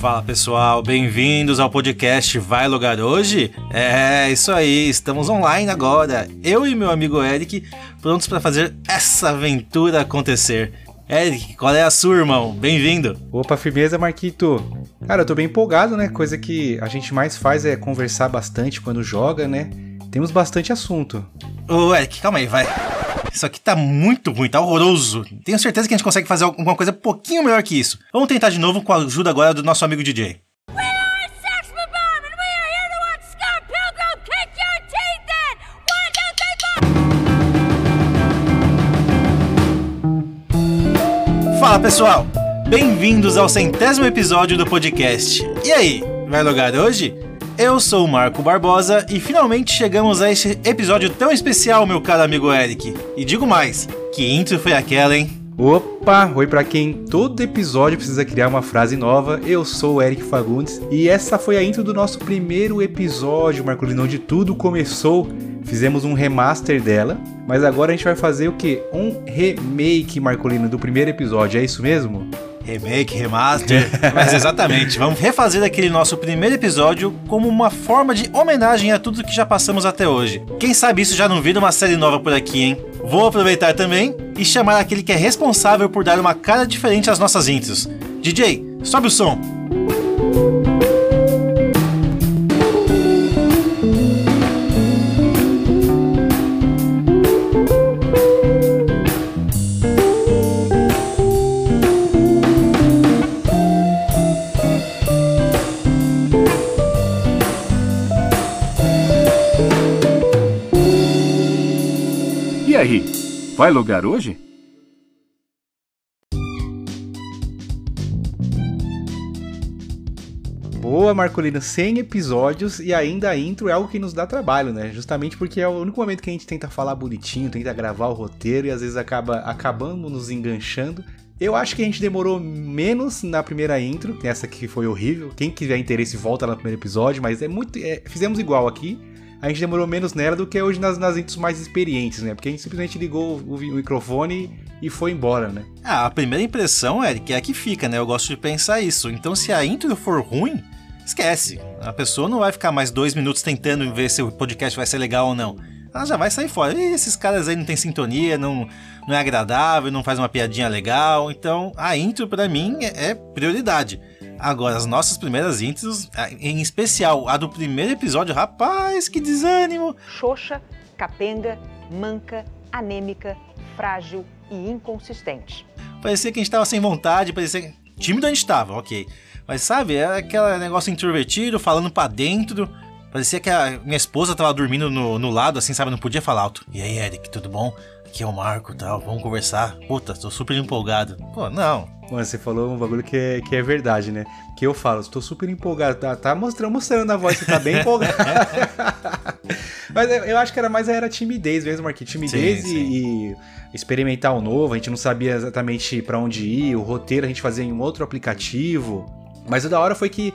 Fala pessoal, bem-vindos ao podcast Vai Logar Hoje? É, isso aí, estamos online agora. Eu e meu amigo Eric prontos para fazer essa aventura acontecer. Eric, qual é a sua, irmão? Bem-vindo. Opa, firmeza, Marquito. Cara, eu tô bem empolgado, né? Coisa que a gente mais faz é conversar bastante quando joga, né? Temos bastante assunto. Ô, Eric, calma aí, vai. Isso aqui tá muito ruim, tá horroroso. Tenho certeza que a gente consegue fazer alguma coisa um pouquinho melhor que isso. Vamos tentar de novo com a ajuda agora do nosso amigo DJ. Fala pessoal, bem-vindos ao centésimo episódio do podcast. E aí, vai logar hoje? Eu sou o Marco Barbosa e finalmente chegamos a este episódio tão especial, meu caro amigo Eric. E digo mais, que intro foi aquela, hein? Opa, oi para quem todo episódio precisa criar uma frase nova. Eu sou o Eric Fagundes e essa foi a intro do nosso primeiro episódio, Marcolino, onde tudo começou. Fizemos um remaster dela, mas agora a gente vai fazer o que? Um remake, Marcolino, do primeiro episódio, é isso mesmo? Remake, remaster. Mas exatamente, vamos refazer aquele nosso primeiro episódio como uma forma de homenagem a tudo que já passamos até hoje. Quem sabe isso já não vira uma série nova por aqui, hein? Vou aproveitar também e chamar aquele que é responsável por dar uma cara diferente às nossas intros. DJ, sobe o som! Vai logar hoje? Boa, Marcolino, 100 episódios e ainda a intro é algo que nos dá trabalho, né? Justamente porque é o único momento que a gente tenta falar bonitinho, tenta gravar o roteiro e às vezes acaba acabando nos enganchando. Eu acho que a gente demorou menos na primeira intro, essa que foi horrível. Quem tiver interesse volta lá no primeiro episódio, mas é muito. É, fizemos igual aqui a gente demorou menos nela do que hoje nas, nas intros mais experientes, né? Porque a gente simplesmente ligou o, o microfone e foi embora, né? Ah, a primeira impressão, Eric, é a que fica, né? Eu gosto de pensar isso. Então, se a intro for ruim, esquece. A pessoa não vai ficar mais dois minutos tentando ver se o podcast vai ser legal ou não. Ela já vai sair fora. E esses caras aí não tem sintonia, não, não é agradável, não faz uma piadinha legal. Então, a intro para mim é, é prioridade. Agora, as nossas primeiras intros, em especial a do primeiro episódio, rapaz, que desânimo! Xoxa, capenga, manca, anêmica, frágil e inconsistente. Parecia que a gente tava sem vontade, parecia. Tímido a gente tava, ok. Mas sabe, era aquele negócio introvertido, falando para dentro. Parecia que a minha esposa tava dormindo no, no lado, assim, sabe? Não podia falar alto. E aí, Eric, tudo bom? Aqui é o Marco tal, vamos conversar. Puta, tô super empolgado. Pô, não. Mano, você falou um bagulho que é, que é verdade, né? Que eu falo, estou super empolgado. Tá, tá mostrando, mostrando na voz, você tá bem empolgado. Mas eu, acho que era mais era timidez mesmo, Marquinhos. Timidez sim, e, sim. e, experimentar o novo. A gente não sabia exatamente para onde ir. O roteiro a gente fazia em um outro aplicativo. Mas o da hora foi que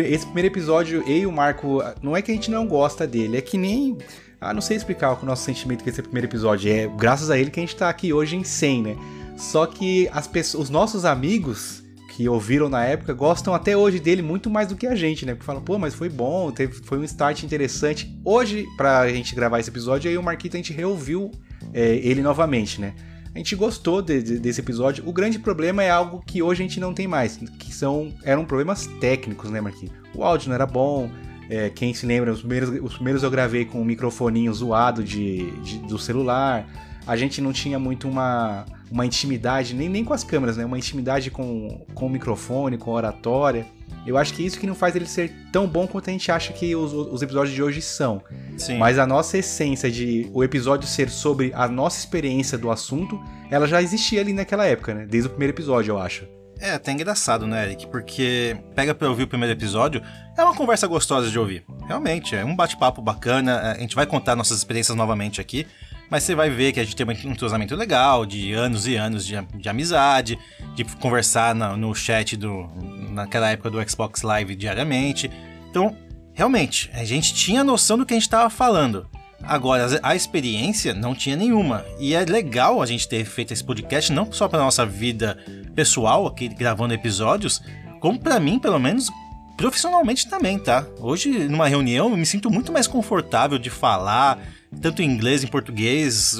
esse primeiro episódio, eu e o Marco, não é que a gente não gosta dele, é que nem. Ah, não sei explicar o nosso sentimento com esse primeiro episódio. É graças a ele que a gente tá aqui hoje em 100, né? Só que as pessoas, os nossos amigos que ouviram na época gostam até hoje dele muito mais do que a gente, né? Porque falam, pô, mas foi bom, teve, foi um start interessante. Hoje, pra gente gravar esse episódio, aí o Marquito a gente reouviu é, ele novamente, né? A gente gostou de, de, desse episódio. O grande problema é algo que hoje a gente não tem mais, que são eram problemas técnicos, né, Marquinhos? O áudio não era bom. É, quem se lembra, os primeiros, os primeiros eu gravei com um microfoninho zoado de, de do celular. A gente não tinha muito uma, uma intimidade, nem, nem com as câmeras, né? Uma intimidade com, com o microfone, com a oratória. Eu acho que é isso que não faz ele ser tão bom quanto a gente acha que os, os episódios de hoje são. Sim. Mas a nossa essência de o episódio ser sobre a nossa experiência do assunto, ela já existia ali naquela época, né? Desde o primeiro episódio, eu acho. É até engraçado, né, Eric? Porque pega pra ouvir o primeiro episódio, é uma conversa gostosa de ouvir. Realmente, é um bate-papo bacana. A gente vai contar nossas experiências novamente aqui mas você vai ver que a gente tem um entrosamento legal, de anos e anos de, de amizade, de conversar na, no chat do, naquela época do Xbox Live diariamente. Então, realmente, a gente tinha noção do que a gente estava falando. Agora, a experiência não tinha nenhuma. E é legal a gente ter feito esse podcast não só para nossa vida pessoal aqui gravando episódios, como para mim, pelo menos, profissionalmente também, tá? Hoje, numa reunião, eu me sinto muito mais confortável de falar, tanto em inglês, em português,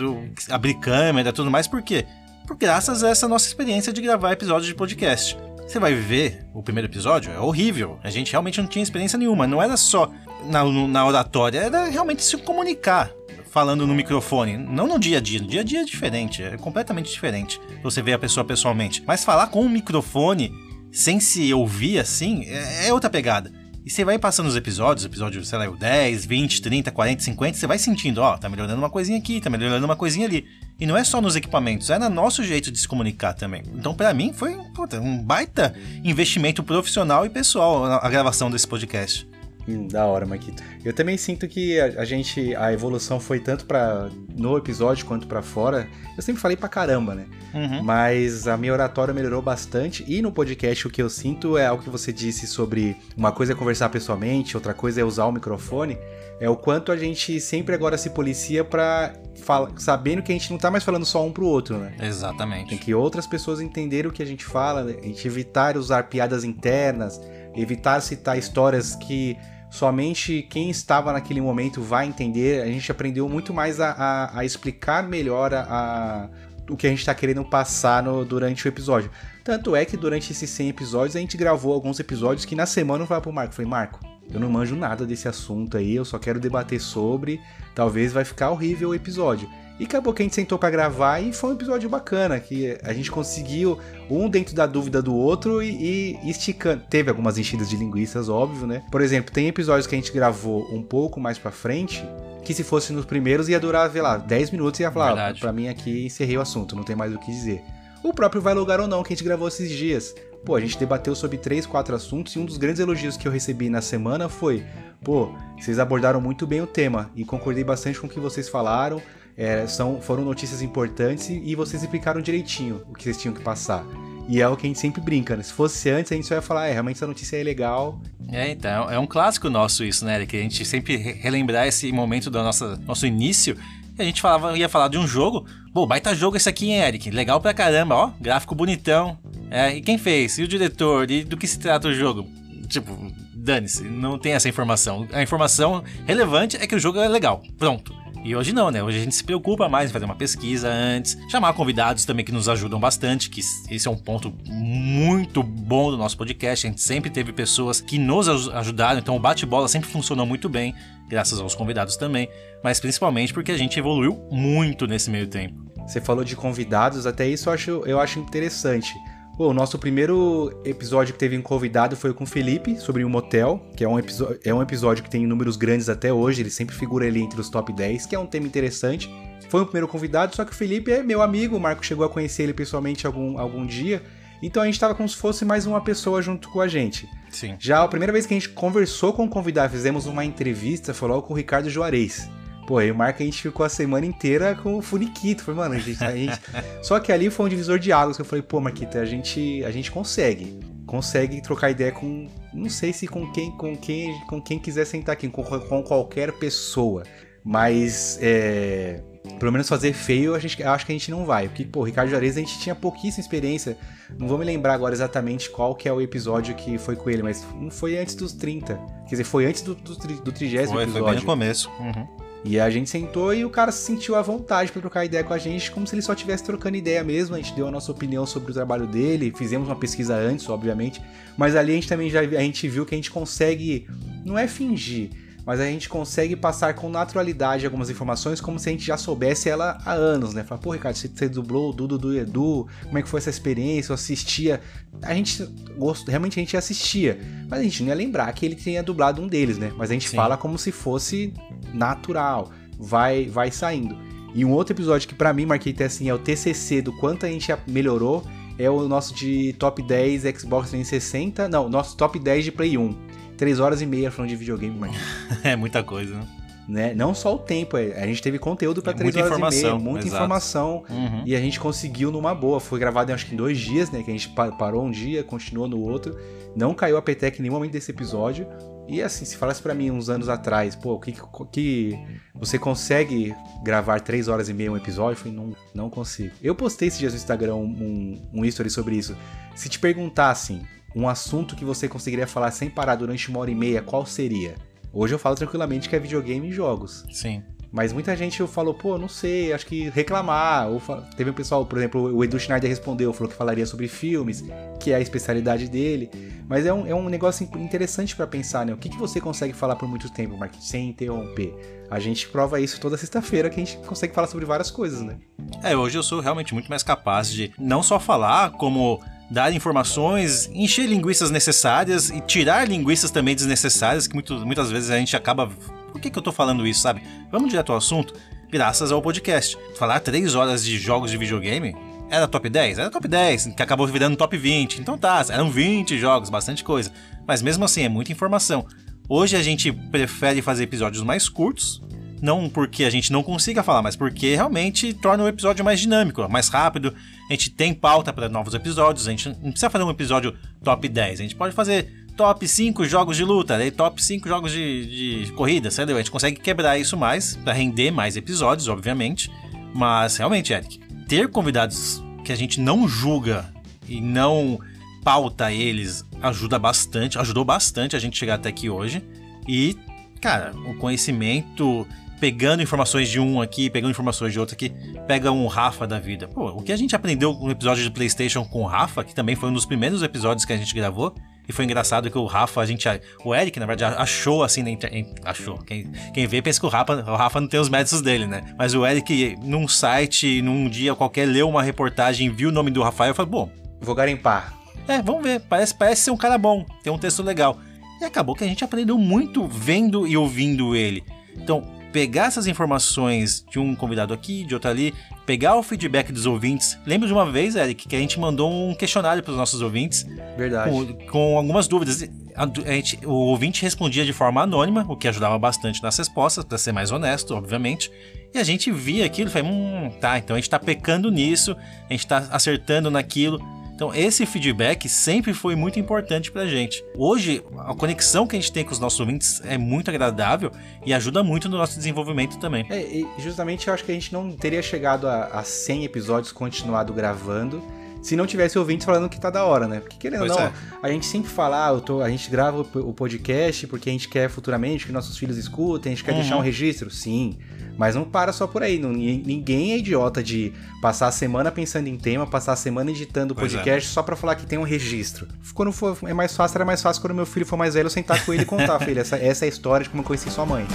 abrir câmera, tudo mais, por quê? Por graças a essa nossa experiência de gravar episódios de podcast. Você vai ver o primeiro episódio, é horrível. A gente realmente não tinha experiência nenhuma. Não era só na, na oratória, era realmente se comunicar falando no microfone. Não no dia a dia. No dia a dia é diferente, é completamente diferente. Você vê a pessoa pessoalmente. Mas falar com o microfone sem se ouvir assim é, é outra pegada. E você vai passando os episódios, episódio, sei lá, 10, 20, 30, 40, 50, você vai sentindo, ó, tá melhorando uma coisinha aqui, tá melhorando uma coisinha ali. E não é só nos equipamentos, é no nosso jeito de se comunicar também. Então, para mim, foi puta, um baita investimento profissional e pessoal a gravação desse podcast. Hum, da hora, Maquito. Eu também sinto que a, a gente, a evolução foi tanto para no episódio quanto para fora. Eu sempre falei pra caramba, né? Uhum. Mas a minha oratória melhorou bastante. E no podcast o que eu sinto é algo que você disse sobre uma coisa é conversar pessoalmente, outra coisa é usar o microfone. É o quanto a gente sempre agora se policia pra fala, sabendo que a gente não tá mais falando só um pro outro, né? Exatamente. Tem que outras pessoas entenderem o que a gente fala, né? a gente evitar usar piadas internas, evitar citar histórias que somente quem estava naquele momento vai entender. A gente aprendeu muito mais a, a, a explicar melhor a, o que a gente está querendo passar no, durante o episódio. Tanto é que durante esses 100 episódios a gente gravou alguns episódios que na semana eu falei pro Marco, falei, Marco, eu não manjo nada desse assunto aí, eu só quero debater sobre, talvez vai ficar horrível o episódio. E acabou que a gente sentou para gravar e foi um episódio bacana, que a gente conseguiu um dentro da dúvida do outro e, e esticando. Teve algumas enchidas de linguiças, óbvio, né? Por exemplo, tem episódios que a gente gravou um pouco mais para frente, que se fosse nos primeiros ia durar, sei lá, 10 minutos e ia falar, ah, pra mim aqui encerrei o assunto, não tem mais o que dizer. O próprio Vai Lugar ou Não, que a gente gravou esses dias. Pô, a gente debateu sobre três, quatro assuntos e um dos grandes elogios que eu recebi na semana foi: pô, vocês abordaram muito bem o tema e concordei bastante com o que vocês falaram. É, são, foram notícias importantes e, vocês explicaram direitinho o que vocês tinham que passar. E é o que a gente sempre brinca, né? Se fosse antes, a gente só ia falar, é, realmente essa notícia é legal. É, então, é um clássico nosso isso, né, Que a gente sempre relembrar esse momento do nosso, nosso início. E a gente falava, ia falar de um jogo. Pô, baita jogo esse aqui, hein, Eric? Legal pra caramba, ó. Gráfico bonitão. É, e quem fez? E o diretor? E do que se trata o jogo? Tipo, dane-se, não tem essa informação. A informação relevante é que o jogo é legal. Pronto. E hoje não, né? Hoje a gente se preocupa mais em fazer uma pesquisa antes, chamar convidados também que nos ajudam bastante, que esse é um ponto muito bom do nosso podcast. A gente sempre teve pessoas que nos ajudaram, então o bate-bola sempre funcionou muito bem, graças aos convidados também, mas principalmente porque a gente evoluiu muito nesse meio tempo. Você falou de convidados, até isso eu acho, eu acho interessante. Bom, o nosso primeiro episódio que teve um convidado foi com o Felipe, sobre um motel, que é um, é um episódio que tem números grandes até hoje, ele sempre figura ali entre os top 10, que é um tema interessante. Foi o primeiro convidado, só que o Felipe é meu amigo, o Marco chegou a conhecer ele pessoalmente algum, algum dia, então a gente estava como se fosse mais uma pessoa junto com a gente. Sim. Já a primeira vez que a gente conversou com o convidado, fizemos uma entrevista, foi logo com o Ricardo Juarez. Pô, aí o Marco a gente ficou a semana inteira com o funiquito. Foi, mano, a gente, a gente... Só que ali foi um divisor de águas que eu falei, pô, Marquita, a gente, a gente consegue. Consegue trocar ideia com. Não sei se com quem, com quem, com quem quiser sentar aqui, com, com qualquer pessoa. Mas é, pelo menos fazer feio, a gente, acho que a gente não vai. Porque, pô, Ricardo Juarez, a gente tinha pouquíssima experiência. Não vou me lembrar agora exatamente qual que é o episódio que foi com ele, mas não foi antes dos 30. Quer dizer, foi antes do, do, do 30 episódio. Foi bem no começo. Uhum. E a gente sentou e o cara se sentiu à vontade para trocar ideia com a gente, como se ele só estivesse trocando ideia mesmo. A gente deu a nossa opinião sobre o trabalho dele, fizemos uma pesquisa antes, obviamente, mas ali a gente também já a gente viu que a gente consegue, não é fingir, mas a gente consegue passar com naturalidade algumas informações como se a gente já soubesse ela há anos, né? Falar, pô, Ricardo, você dublou o Dudu do Edu, como é que foi essa experiência? Eu assistia. A gente gosto, realmente a gente assistia, mas a gente não ia lembrar que ele tinha dublado um deles, né? Mas a gente Sim. fala como se fosse natural, vai vai saindo. E um outro episódio que para mim marquei até assim é o TCC do quanto a gente melhorou é o nosso de top 10 Xbox 360, não, nosso top 10 de Play 1 três horas e meia falando de videogame, mano. é muita coisa, né? né? Não só o tempo, é, a gente teve conteúdo para é, três horas e meia, muita exato. informação uhum. e a gente conseguiu numa boa. Foi gravado acho que em dois dias, né? Que a gente parou um dia, continuou no outro. Não caiu a petec em nenhum momento desse episódio. E assim, se falasse para mim uns anos atrás, pô, que, que você consegue gravar três horas e meia um episódio? Eu falei, não, não consigo. Eu postei esses dias no Instagram um, um history sobre isso. Se te perguntassem um assunto que você conseguiria falar sem parar durante uma hora e meia, qual seria? Hoje eu falo tranquilamente que é videogame e jogos. Sim. Mas muita gente falou, pô, não sei, acho que reclamar. Ou teve um pessoal, por exemplo, o Edu Schneider respondeu, falou que falaria sobre filmes, que é a especialidade dele. Mas é um, é um negócio interessante para pensar, né? O que, que você consegue falar por muito tempo, Marquinhos, sem interromper? A gente prova isso toda sexta-feira, que a gente consegue falar sobre várias coisas, né? É, hoje eu sou realmente muito mais capaz de não só falar, como dar informações, encher linguiças necessárias e tirar linguiças também desnecessárias, que muito, muitas vezes a gente acaba por que, que eu tô falando isso, sabe? Vamos direto ao assunto, graças ao podcast. Falar três horas de jogos de videogame era top 10? Era top 10, que acabou virando top 20. Então tá, eram 20 jogos, bastante coisa. Mas mesmo assim, é muita informação. Hoje a gente prefere fazer episódios mais curtos, não porque a gente não consiga falar, mas porque realmente torna o episódio mais dinâmico, mais rápido. A gente tem pauta para novos episódios, a gente não precisa fazer um episódio top 10, a gente pode fazer top 5 jogos de luta, aí top 5 jogos de, de corrida, entendeu? A gente consegue quebrar isso mais para render mais episódios, obviamente. Mas realmente, Eric, ter convidados que a gente não julga e não pauta eles ajuda bastante, ajudou bastante a gente chegar até aqui hoje. E, cara, o conhecimento pegando informações de um aqui, pegando informações de outro aqui, pega um Rafa da vida. Pô, o que a gente aprendeu no episódio de PlayStation com o Rafa, que também foi um dos primeiros episódios que a gente gravou, e foi engraçado que o Rafa, a gente. O Eric, na verdade, achou assim na internet. Achou. Quem, quem vê pensa que o Rafa, o Rafa não tem os méritos dele, né? Mas o Eric, num site, num dia qualquer, leu uma reportagem, viu o nome do Rafael e falou: bom. Vou garimpar. É, vamos ver. Parece, parece ser um cara bom. Tem um texto legal. E acabou que a gente aprendeu muito vendo e ouvindo ele. Então, pegar essas informações de um convidado aqui, de outro ali, pegar o feedback dos ouvintes. Lembro de uma vez, Eric, que a gente mandou um questionário para os nossos ouvintes. Verdade. Com, com algumas dúvidas. A, a gente, o ouvinte respondia de forma anônima, o que ajudava bastante nas respostas, para ser mais honesto, obviamente. E a gente via aquilo e falei, hum, tá, então a gente tá pecando nisso, a gente tá acertando naquilo. Então, esse feedback sempre foi muito importante pra gente. Hoje, a conexão que a gente tem com os nossos ouvintes é muito agradável e ajuda muito no nosso desenvolvimento também. É, justamente eu acho que a gente não teria chegado a, a 100 episódios continuado gravando se não tivesse ouvintes falando que tá da hora, né? Porque querendo ou não, é. a gente sempre fala, ah, eu tô, a gente grava o podcast porque a gente quer futuramente que nossos filhos escutem, a gente quer uhum. deixar um registro. Sim. Mas não para só por aí. Não, ninguém é idiota de passar a semana pensando em tema, passar a semana editando o é. podcast é. só para falar que tem um registro. Quando for, é mais fácil, era mais fácil quando meu filho for mais velho eu sentar com ele e contar, filho, essa, essa é a história de como eu conheci sua mãe.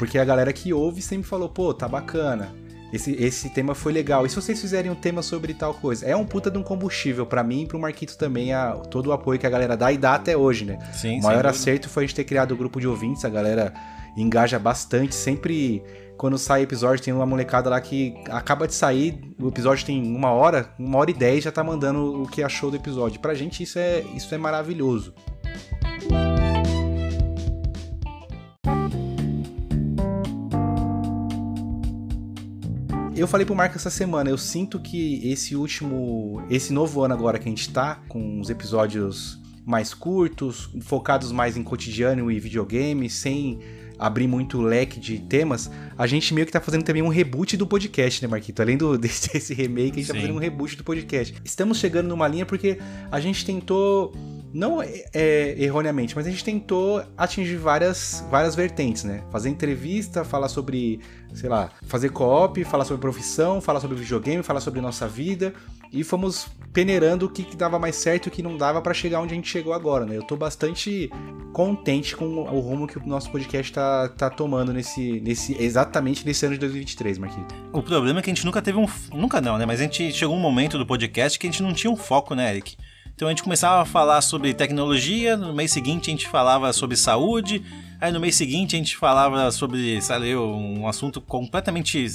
Porque a galera que ouve sempre falou, pô, tá bacana. Esse, esse tema foi legal. E se vocês fizerem um tema sobre tal coisa? É um puta de um combustível para mim e pro Marquito também, a, todo o apoio que a galera dá e dá até hoje, né? Sim, o maior acerto foi a gente ter criado o um grupo de ouvintes, a galera engaja bastante, sempre quando sai episódio tem uma molecada lá que acaba de sair, o episódio tem uma hora, uma hora e dez já tá mandando o que achou do episódio. Pra gente isso é, isso é maravilhoso. Eu falei pro Marco essa semana, eu sinto que esse último, esse novo ano agora que a gente tá, com os episódios mais curtos, focados mais em cotidiano e videogame, sem abrir muito leque de temas, a gente meio que tá fazendo também um reboot do podcast, né, Marquito? Além do, desse, desse remake, a gente Sim. tá fazendo um reboot do podcast. Estamos chegando numa linha porque a gente tentou não é, é, erroneamente, mas a gente tentou atingir várias, várias vertentes, né? Fazer entrevista, falar sobre, sei lá, fazer co-op, falar sobre profissão, falar sobre videogame, falar sobre nossa vida e fomos peneirando o que, dava mais certo e o que não dava para chegar onde a gente chegou agora, né? Eu tô bastante contente com o rumo que o nosso podcast tá, tá tomando nesse, nesse exatamente nesse ano de 2023, Marquito. O problema é que a gente nunca teve um nunca não, né? Mas a gente chegou um momento do podcast que a gente não tinha um foco, né, Eric? Então a gente começava a falar sobre tecnologia, no mês seguinte a gente falava sobre saúde, aí no mês seguinte a gente falava sobre, sabe, um assunto completamente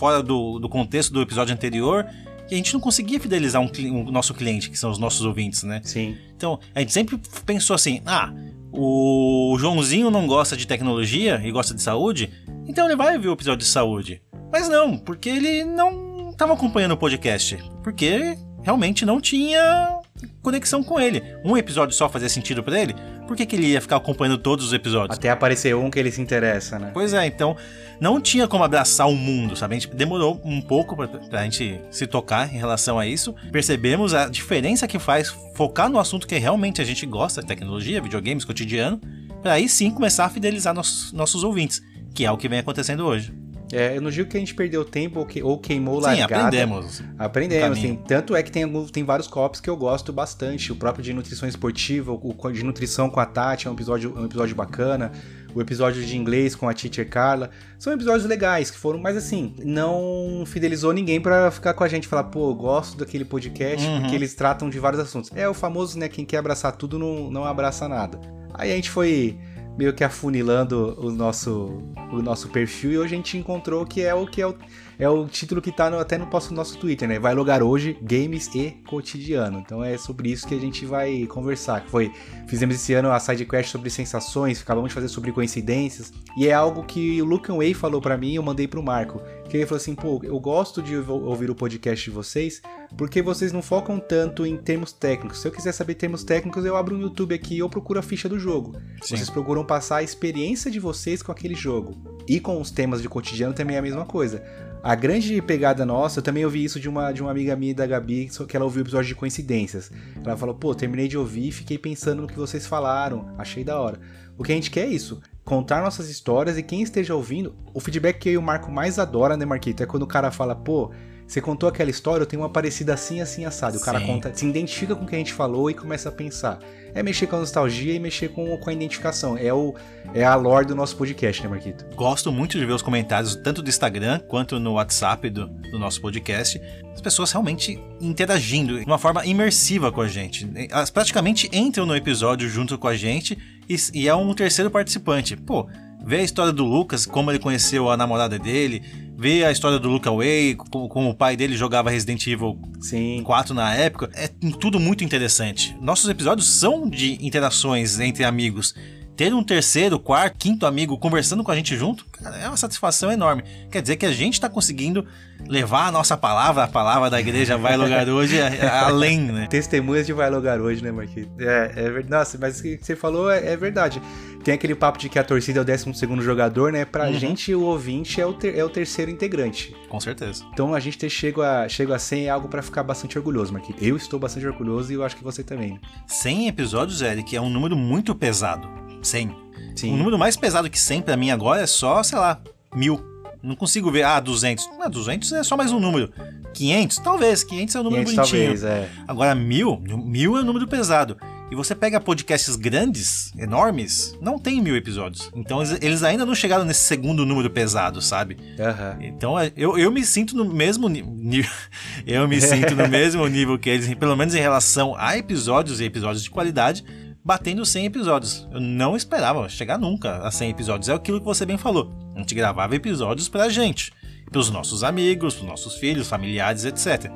fora do, do contexto do episódio anterior. E a gente não conseguia fidelizar um, um nosso cliente, que são os nossos ouvintes, né? Sim. Então, a gente sempre pensou assim: ah, o Joãozinho não gosta de tecnologia e gosta de saúde, Então ele vai ver o episódio de saúde. Mas não, porque ele não estava acompanhando o podcast. Porque realmente não tinha conexão com ele. Um episódio só fazia sentido para ele? Por que, que ele ia ficar acompanhando todos os episódios? Até aparecer um que ele se interessa, né? Pois é, então não tinha como abraçar o mundo, sabe? A gente demorou um pouco pra, pra gente se tocar em relação a isso. Percebemos a diferença que faz focar no assunto que realmente a gente gosta, tecnologia, videogames, cotidiano, para aí sim começar a fidelizar nossos, nossos ouvintes, que é o que vem acontecendo hoje. É, eu não digo que a gente perdeu tempo ou, que, ou queimou largada. Sim, aprendemos. Aprendemos, sim. Tanto é que tem, tem vários copos que eu gosto bastante. O próprio de nutrição esportiva, o de nutrição com a Tati é um episódio, um episódio bacana. O episódio de inglês com a teacher Carla. São episódios legais que foram, mas assim, não fidelizou ninguém para ficar com a gente falar, pô, gosto daquele podcast uhum. porque eles tratam de vários assuntos. É o famoso, né? Quem quer abraçar tudo não, não abraça nada. Aí a gente foi meio que afunilando o nosso, o nosso perfil e hoje a gente encontrou que é o que é o, é o título que tá no, até no nosso Twitter, né? Vai logar hoje Games e Cotidiano. Então é sobre isso que a gente vai conversar. Foi, fizemos esse ano a sidequest sobre sensações, acabamos de fazer sobre coincidências e é algo que o Lucan Way falou para mim e eu mandei pro Marco. Que ele falou assim, pô, eu gosto de ouvir o podcast de vocês porque vocês não focam tanto em termos técnicos. Se eu quiser saber termos técnicos, eu abro um YouTube aqui e eu procuro a ficha do jogo. Sim. Vocês procuram passar a experiência de vocês com aquele jogo. E com os temas de cotidiano também é a mesma coisa. A grande pegada nossa, eu também ouvi isso de uma, de uma amiga minha da Gabi, que ela ouviu o episódio de coincidências. Ela falou, pô, terminei de ouvir e fiquei pensando no que vocês falaram, achei da hora. O que a gente quer é isso, contar nossas histórias e quem esteja ouvindo, o feedback que eu e o Marco mais adora, né, Marquito, é quando o cara fala, pô, você contou aquela história, eu tenho uma parecida assim, assim, assado. O cara conta, se identifica com o que a gente falou e começa a pensar. É mexer com a nostalgia e mexer com, com a identificação. É, o, é a lore do nosso podcast, né, Marquito? Gosto muito de ver os comentários, tanto do Instagram quanto no WhatsApp do, do nosso podcast. As pessoas realmente interagindo de uma forma imersiva com a gente. Elas praticamente entram no episódio junto com a gente e, e é um terceiro participante. Pô, ver a história do Lucas, como ele conheceu a namorada dele, ver a história do Luca Way, como, como o pai dele jogava Resident Evil Sim. 4 na época, é tudo muito interessante. Nossos episódios são de interações entre amigos ter um terceiro, quarto, quinto amigo conversando com a gente junto, cara, é uma satisfação enorme. Quer dizer que a gente está conseguindo levar a nossa palavra, a palavra da igreja Vai Logar Hoje, além, né? Testemunhas de Vai Logar Hoje, né, Marquinhos? É, é verdade. Nossa, mas o que você falou é, é, verdade. Tem aquele papo de que a torcida é o 12 segundo jogador, né? Pra uhum. gente, o ouvinte é o, ter, é o terceiro integrante. Com certeza. Então a gente ter chego a, chego a 100 é algo para ficar bastante orgulhoso, Marquinhos. Eu estou bastante orgulhoso e eu acho que você também. 100 episódios, Eric, é um número muito pesado. 100. Sim. O número mais pesado que 100 para mim agora é só, sei lá, mil. Não consigo ver, ah, 200. Ah, 200 é só mais um número. 500? Talvez, 500 é um número 500 bonitinho. Talvez, é. Agora, mil, mil é um número pesado. E você pega podcasts grandes, enormes, não tem mil episódios. Então eles ainda não chegaram nesse segundo número pesado, sabe? Uhum. Então é, eu, eu me sinto no mesmo nível. eu me sinto no mesmo nível que eles, pelo menos em relação a episódios e episódios de qualidade batendo 100 episódios. Eu não esperava chegar nunca a 100 episódios. É aquilo que você bem falou. A gente gravava episódios pra gente, pros nossos amigos, pros nossos filhos, familiares, etc.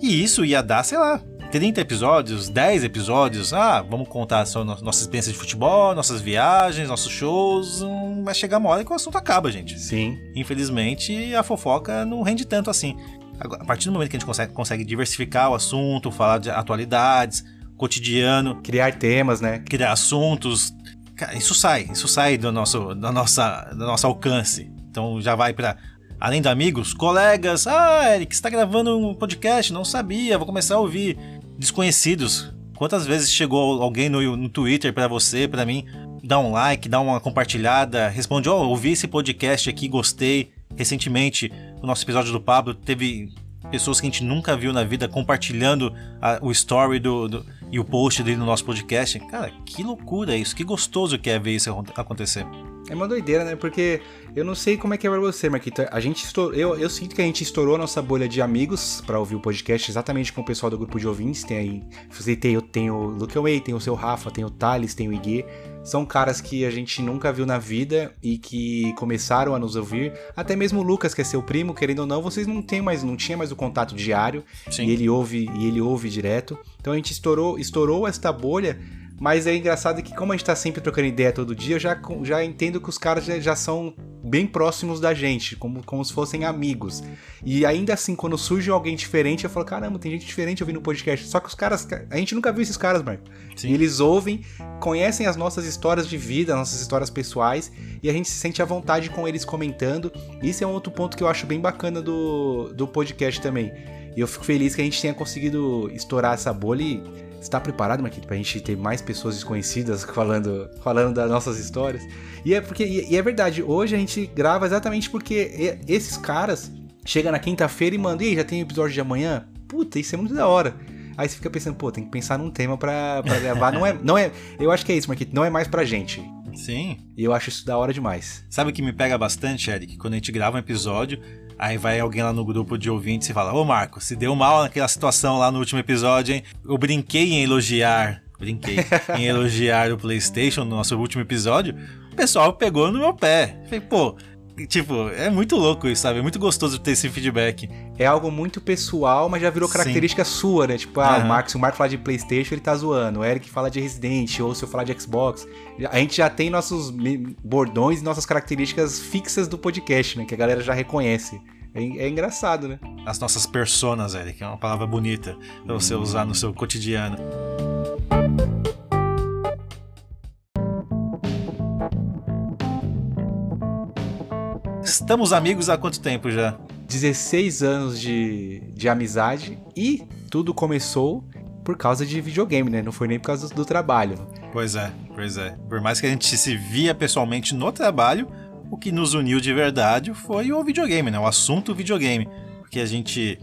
E isso ia dar, sei lá, 30 episódios, 10 episódios. Ah, vamos contar só nossa experiência de futebol, nossas viagens, nossos shows. Hum, vai chegar uma hora que o assunto acaba, gente. Sim. Infelizmente, a fofoca não rende tanto assim. A partir do momento que a gente consegue, consegue diversificar o assunto, falar de atualidades, cotidiano. Criar temas, né? Criar assuntos. Isso sai, isso sai do nosso, da nossa, do nosso alcance. Então já vai para além de amigos, colegas. Ah, Eric, está gravando um podcast? Não sabia, vou começar a ouvir. Desconhecidos. Quantas vezes chegou alguém no, no Twitter para você, para mim, dá um like, dá uma compartilhada, responde: Ó, oh, ouvi esse podcast aqui, gostei. Recentemente, o nosso episódio do Pablo teve pessoas que a gente nunca viu na vida compartilhando a, o story do, do, e o post dele no nosso podcast. Cara, que loucura isso, que gostoso que é ver isso acontecer. É uma doideira, né? Porque eu não sei como é que é pra você, Marquito. A gente estourou, eu, eu sinto que a gente estourou a nossa bolha de amigos para ouvir o podcast, exatamente com o pessoal do grupo de ouvintes. Tem aí, você tem, eu tenho o Luke Away, tem o seu Rafa, tem o Thales, tem o Iguê são caras que a gente nunca viu na vida e que começaram a nos ouvir. Até mesmo o Lucas, que é seu primo, querendo ou não, vocês não têm mais, não tinha mais o contato diário Sim. e ele ouve e ele ouve direto. Então a gente estourou, estourou esta bolha Mas é engraçado que, como a gente tá sempre trocando ideia todo dia, eu já, já entendo que os caras já, já são bem próximos da gente, como, como se fossem amigos. E ainda assim, quando surge alguém diferente, eu falo, caramba, tem gente diferente ouvindo o podcast. Só que os caras, a gente nunca viu esses caras, Marco. Sim. Eles ouvem, conhecem as nossas histórias de vida, nossas histórias pessoais, e a gente se sente à vontade com eles comentando. Isso é um outro ponto que eu acho bem bacana do, do podcast também. E eu fico feliz que a gente tenha conseguido estourar essa bolha e está preparado, Marquito, pra gente ter mais pessoas desconhecidas falando, falando das nossas histórias? E é porque e é verdade, hoje a gente grava exatamente porque esses caras chegam na quinta-feira e mandam, e já tem episódio de amanhã? Puta, isso é muito da hora. Aí você fica pensando, pô, tem que pensar num tema pra, pra gravar. não é, não é, eu acho que é isso, Marquito, não é mais pra gente. Sim. E eu acho isso da hora demais. Sabe o que me pega bastante, Eric? Quando a gente grava um episódio, Aí vai alguém lá no grupo de ouvintes e fala: Ô Marco, se deu mal naquela situação lá no último episódio, hein? Eu brinquei em elogiar. Brinquei em elogiar o PlayStation no nosso último episódio. O pessoal pegou no meu pé. Falei, pô, Tipo, é muito louco isso, sabe? É muito gostoso ter esse feedback. É algo muito pessoal, mas já virou característica Sim. sua, né? Tipo, ah, uhum. o se o Marco falar de Playstation, ele tá zoando. O Eric fala de Resident, ou se eu falar de Xbox. A gente já tem nossos bordões e nossas características fixas do podcast, né? Que a galera já reconhece. É, é engraçado, né? As nossas personas, Eric, é uma palavra bonita pra você usar no seu cotidiano. Estamos amigos há quanto tempo já? 16 anos de, de amizade e tudo começou por causa de videogame, né? Não foi nem por causa do, do trabalho. Pois é, pois é. Por mais que a gente se via pessoalmente no trabalho, o que nos uniu de verdade foi o videogame, né? O assunto videogame. Porque a gente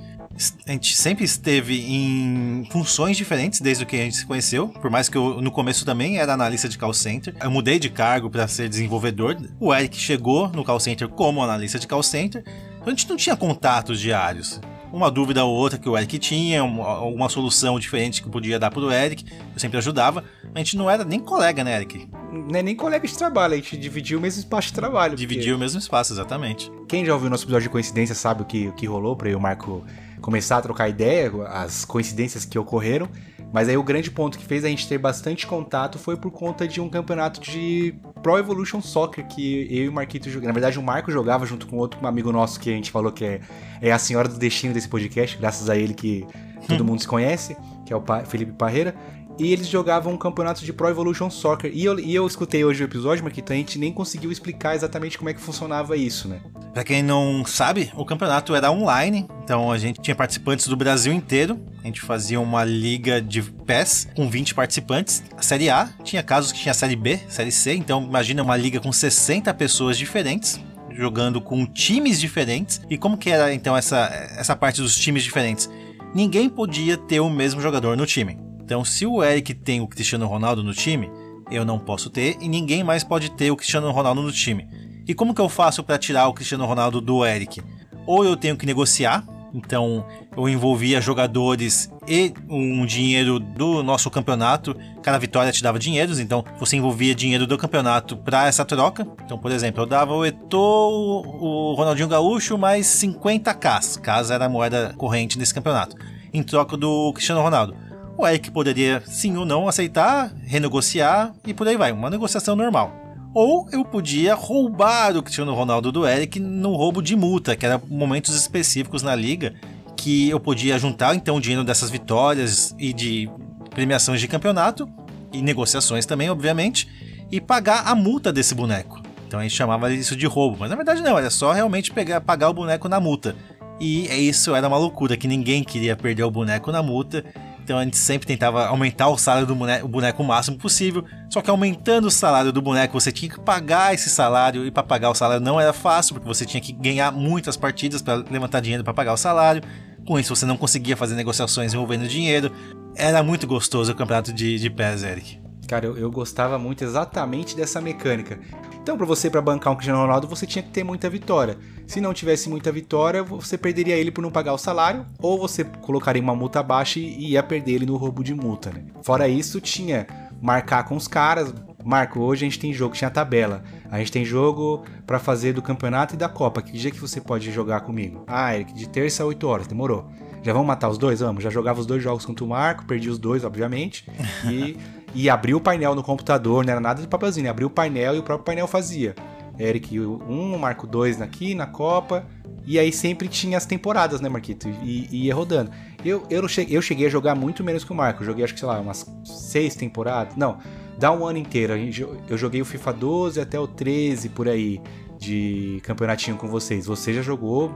a gente sempre esteve em funções diferentes desde que a gente se conheceu. Por mais que eu, no começo também era analista de call center. Eu mudei de cargo para ser desenvolvedor. O Eric chegou no call center como analista de call center. Então a gente não tinha contatos diários. Uma dúvida ou outra que o Eric tinha, alguma solução diferente que podia dar pro Eric, eu sempre ajudava. A gente não era nem colega, né, Eric? Não é nem colega de trabalho, a gente dividiu o mesmo espaço de trabalho. Dividiu porque... o mesmo espaço, exatamente. Quem já ouviu nosso episódio de coincidência sabe o que, o que rolou para eu e o Marco começar a trocar ideia, as coincidências que ocorreram. Mas aí o grande ponto que fez a gente ter bastante contato foi por conta de um campeonato de Pro Evolution Soccer que eu e o Marquito jogavam. Na verdade, o Marco jogava junto com outro amigo nosso que a gente falou que é, é a senhora do destino desse podcast, graças a ele que todo mundo se conhece, que é o Felipe Parreira. E eles jogavam um campeonato de Pro Evolution Soccer. E eu, e eu escutei hoje o episódio, Marquito, a gente nem conseguiu explicar exatamente como é que funcionava isso, né? Pra quem não sabe, o campeonato era online, então a gente tinha participantes do Brasil inteiro. A gente fazia uma liga de PES com 20 participantes. A Série A tinha casos que tinha Série B, Série C, então imagina uma liga com 60 pessoas diferentes jogando com times diferentes. E como que era então essa, essa parte dos times diferentes? Ninguém podia ter o mesmo jogador no time. Então, se o Eric tem o Cristiano Ronaldo no time, eu não posso ter e ninguém mais pode ter o Cristiano Ronaldo no time. E como que eu faço para tirar o Cristiano Ronaldo do Eric? Ou eu tenho que negociar, então eu envolvia jogadores e um dinheiro do nosso campeonato. Cada vitória te dava dinheiros, então você envolvia dinheiro do campeonato para essa troca. Então, por exemplo, eu dava o Eto'o, o Ronaldinho Gaúcho mais 50k, caso era a moeda corrente nesse campeonato, em troca do Cristiano Ronaldo o Eric poderia sim ou não aceitar, renegociar e por aí vai, uma negociação normal. Ou eu podia roubar o Cristiano Ronaldo do Eric no roubo de multa, que era momentos específicos na liga que eu podia juntar então o dinheiro dessas vitórias e de premiações de campeonato e negociações também, obviamente, e pagar a multa desse boneco. Então a gente chamava isso de roubo, mas na verdade não, era só realmente pegar, pagar o boneco na multa. E é isso era uma loucura, que ninguém queria perder o boneco na multa. Então a gente sempre tentava aumentar o salário do boneco, o boneco o máximo possível. Só que aumentando o salário do boneco, você tinha que pagar esse salário. E para pagar o salário não era fácil, porque você tinha que ganhar muitas partidas para levantar dinheiro para pagar o salário. Com isso, você não conseguia fazer negociações envolvendo dinheiro. Era muito gostoso o campeonato de, de Eric. Cara, eu, eu gostava muito exatamente dessa mecânica. Então, para você para bancar um Cristiano Ronaldo, você tinha que ter muita vitória. Se não tivesse muita vitória, você perderia ele por não pagar o salário, ou você colocaria uma multa baixa e ia perder ele no roubo de multa. Né? Fora isso, tinha marcar com os caras. Marco, hoje a gente tem jogo, tinha tabela. A gente tem jogo para fazer do campeonato e da Copa. Que dia que você pode jogar comigo? Ah, Eric, de terça a 8 horas, demorou. Já vamos matar os dois? Vamos. Já jogava os dois jogos contra o Marco, perdi os dois, obviamente. E e abria o painel no computador, não era nada de papelzinho, abria o painel e o próprio painel fazia. Eric 1, Marco 2 aqui na Copa, e aí sempre tinha as temporadas, né, Marquito? E, ia rodando. Eu, eu, cheguei, eu cheguei a jogar muito menos que o Marco. Joguei, acho que, sei lá, umas seis temporadas. Não, dá um ano inteiro. Eu joguei o FIFA 12 até o 13, por aí, de campeonatinho com vocês. Você já jogou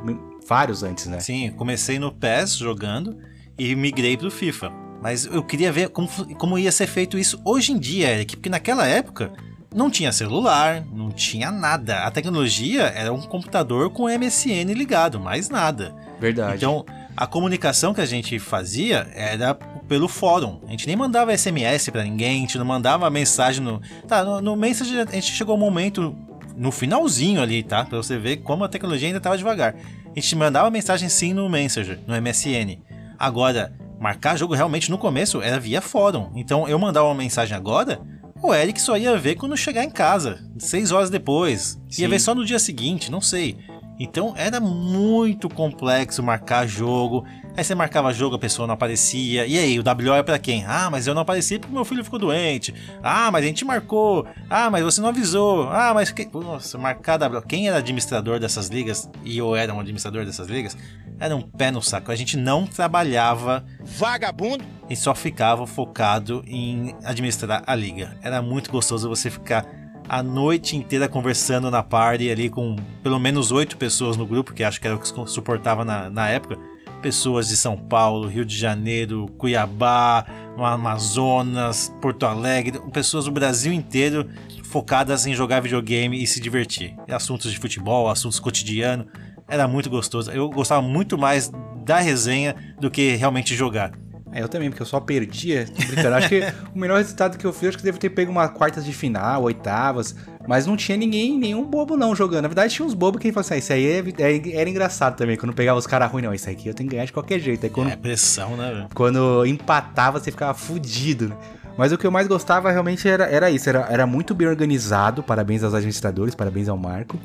vários antes, né? Sim, comecei no PES jogando e migrei pro FIFA. Mas eu queria ver como, como ia ser feito isso hoje em dia, Eric, porque naquela época não tinha celular, não tinha nada. A tecnologia era um computador com MSN ligado, mais nada. Verdade. Então, a comunicação que a gente fazia era pelo fórum. A gente nem mandava SMS para ninguém, a gente não mandava mensagem no. Tá, no, no Messenger a gente chegou um momento no finalzinho ali, tá? Pra você ver como a tecnologia ainda tava devagar. A gente mandava mensagem sim no Messenger, no MSN. Agora, marcar jogo realmente no começo era via fórum. Então eu mandava uma mensagem agora, o Eric só ia ver quando chegar em casa, seis horas depois. Sim. Ia ver só no dia seguinte, não sei. Então era muito complexo marcar jogo. Aí você marcava jogo, a pessoa não aparecia. E aí, o WO é pra quem? Ah, mas eu não apareci porque meu filho ficou doente. Ah, mas a gente marcou. Ah, mas você não avisou. Ah, mas. Que... Nossa, marcar WO. Quem era administrador dessas ligas, e eu era um administrador dessas ligas, era um pé no saco. A gente não trabalhava. Vagabundo! E só ficava focado em administrar a liga. Era muito gostoso você ficar a noite inteira conversando na party ali com pelo menos oito pessoas no grupo, que acho que era o que suportava na, na época. Pessoas de São Paulo, Rio de Janeiro, Cuiabá, Amazonas, Porto Alegre, pessoas do Brasil inteiro focadas em jogar videogame e se divertir. Assuntos de futebol, assuntos cotidianos. Era muito gostoso. Eu gostava muito mais da resenha do que realmente jogar. É, eu também, porque eu só perdia. Brincando. acho que o melhor resultado que eu fiz, acho que deve ter pego uma quartas de final, oitavas. Mas não tinha ninguém, nenhum bobo não jogando. Na verdade, tinha uns bobos que falavam assim, ah, isso aí é, é, era engraçado também. Quando pegava os caras ruins, não, isso aqui eu tenho que ganhar de qualquer jeito. Aí quando, é pressão, né? Quando empatava, você ficava fudido, né? Mas o que eu mais gostava realmente era, era isso, era, era muito bem organizado. Parabéns aos administradores, parabéns ao Marco.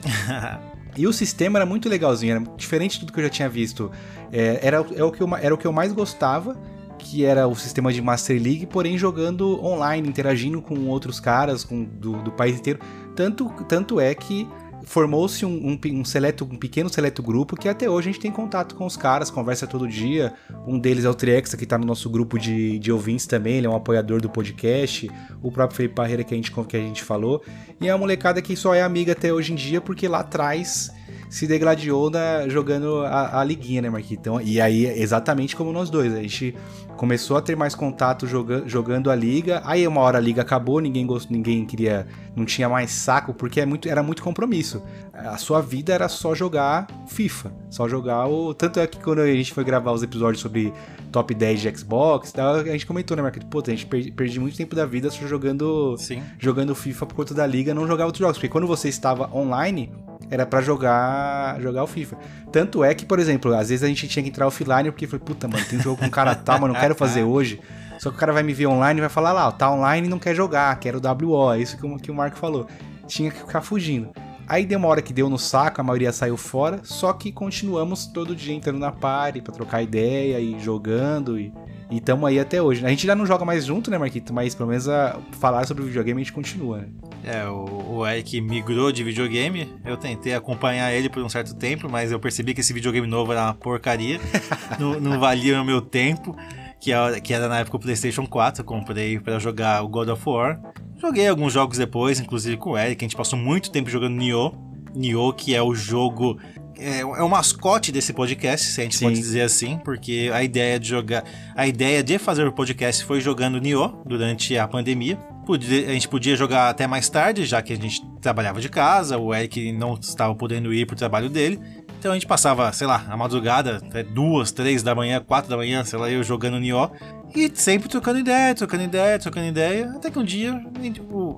e o sistema era muito legalzinho, era diferente de tudo que eu já tinha visto. É, era, é o que eu, era o que eu mais gostava que era o sistema de Master League, porém jogando online, interagindo com outros caras com, do, do país inteiro. Tanto, tanto é que formou-se um, um, um, seleto, um pequeno seleto grupo que até hoje a gente tem contato com os caras, conversa todo dia. Um deles é o Triexa, que está no nosso grupo de, de ouvintes também, ele é um apoiador do podcast. O próprio Felipe Parreira que a gente, que a gente falou. E é molecada que só é amiga até hoje em dia, porque lá atrás se degladiou na, jogando a, a liguinha, né, Marquinhos? Então, e aí, exatamente como nós dois, a gente começou a ter mais contato joga, jogando a liga. Aí uma hora a liga acabou, ninguém gostou, ninguém queria, não tinha mais saco porque é muito, era muito compromisso. A sua vida era só jogar FIFA, só jogar o tanto é que quando a gente foi gravar os episódios sobre top 10 de Xbox, a gente comentou, né, Marquinhos? Pô, a gente perdi, perdi, muito tempo da vida só jogando Sim. jogando FIFA por conta da liga, não jogava outros jogos, porque quando você estava online, era para jogar jogar o FIFA. Tanto é que, por exemplo, às vezes a gente tinha que entrar offline porque foi, puta, mano, tem um jogo com um cara tal, mas não quero fazer hoje. Só que o cara vai me ver online e vai falar lá, ó, tá online e não quer jogar, quero WO, é isso que o, que o Marco falou. Tinha que ficar fugindo. Aí deu uma hora que deu no saco, a maioria saiu fora, só que continuamos todo dia entrando na party pra trocar ideia e jogando e e tamo aí até hoje. A gente já não joga mais junto, né, Marquito? Mas pelo menos a falar sobre videogame a gente continua, né? É, o, o Eric migrou de videogame. Eu tentei acompanhar ele por um certo tempo, mas eu percebi que esse videogame novo era uma porcaria. não, não valia o meu tempo. Que era, que era na época o PlayStation 4. Eu comprei para jogar o God of War. Joguei alguns jogos depois, inclusive com o Eric. A gente passou muito tempo jogando Nioh. Nioh, que é o jogo é, é o mascote desse podcast, se a gente Sim. pode dizer assim, porque a ideia de jogar, a ideia de fazer o podcast foi jogando Nioh durante a pandemia. A gente podia jogar até mais tarde, já que a gente trabalhava de casa, o Eric não estava podendo ir pro trabalho dele. Então a gente passava, sei lá, a madrugada, até duas, três da manhã, quatro da manhã, sei lá, eu jogando Nioh. E sempre trocando ideia, trocando ideia, trocando ideia. Até que um dia,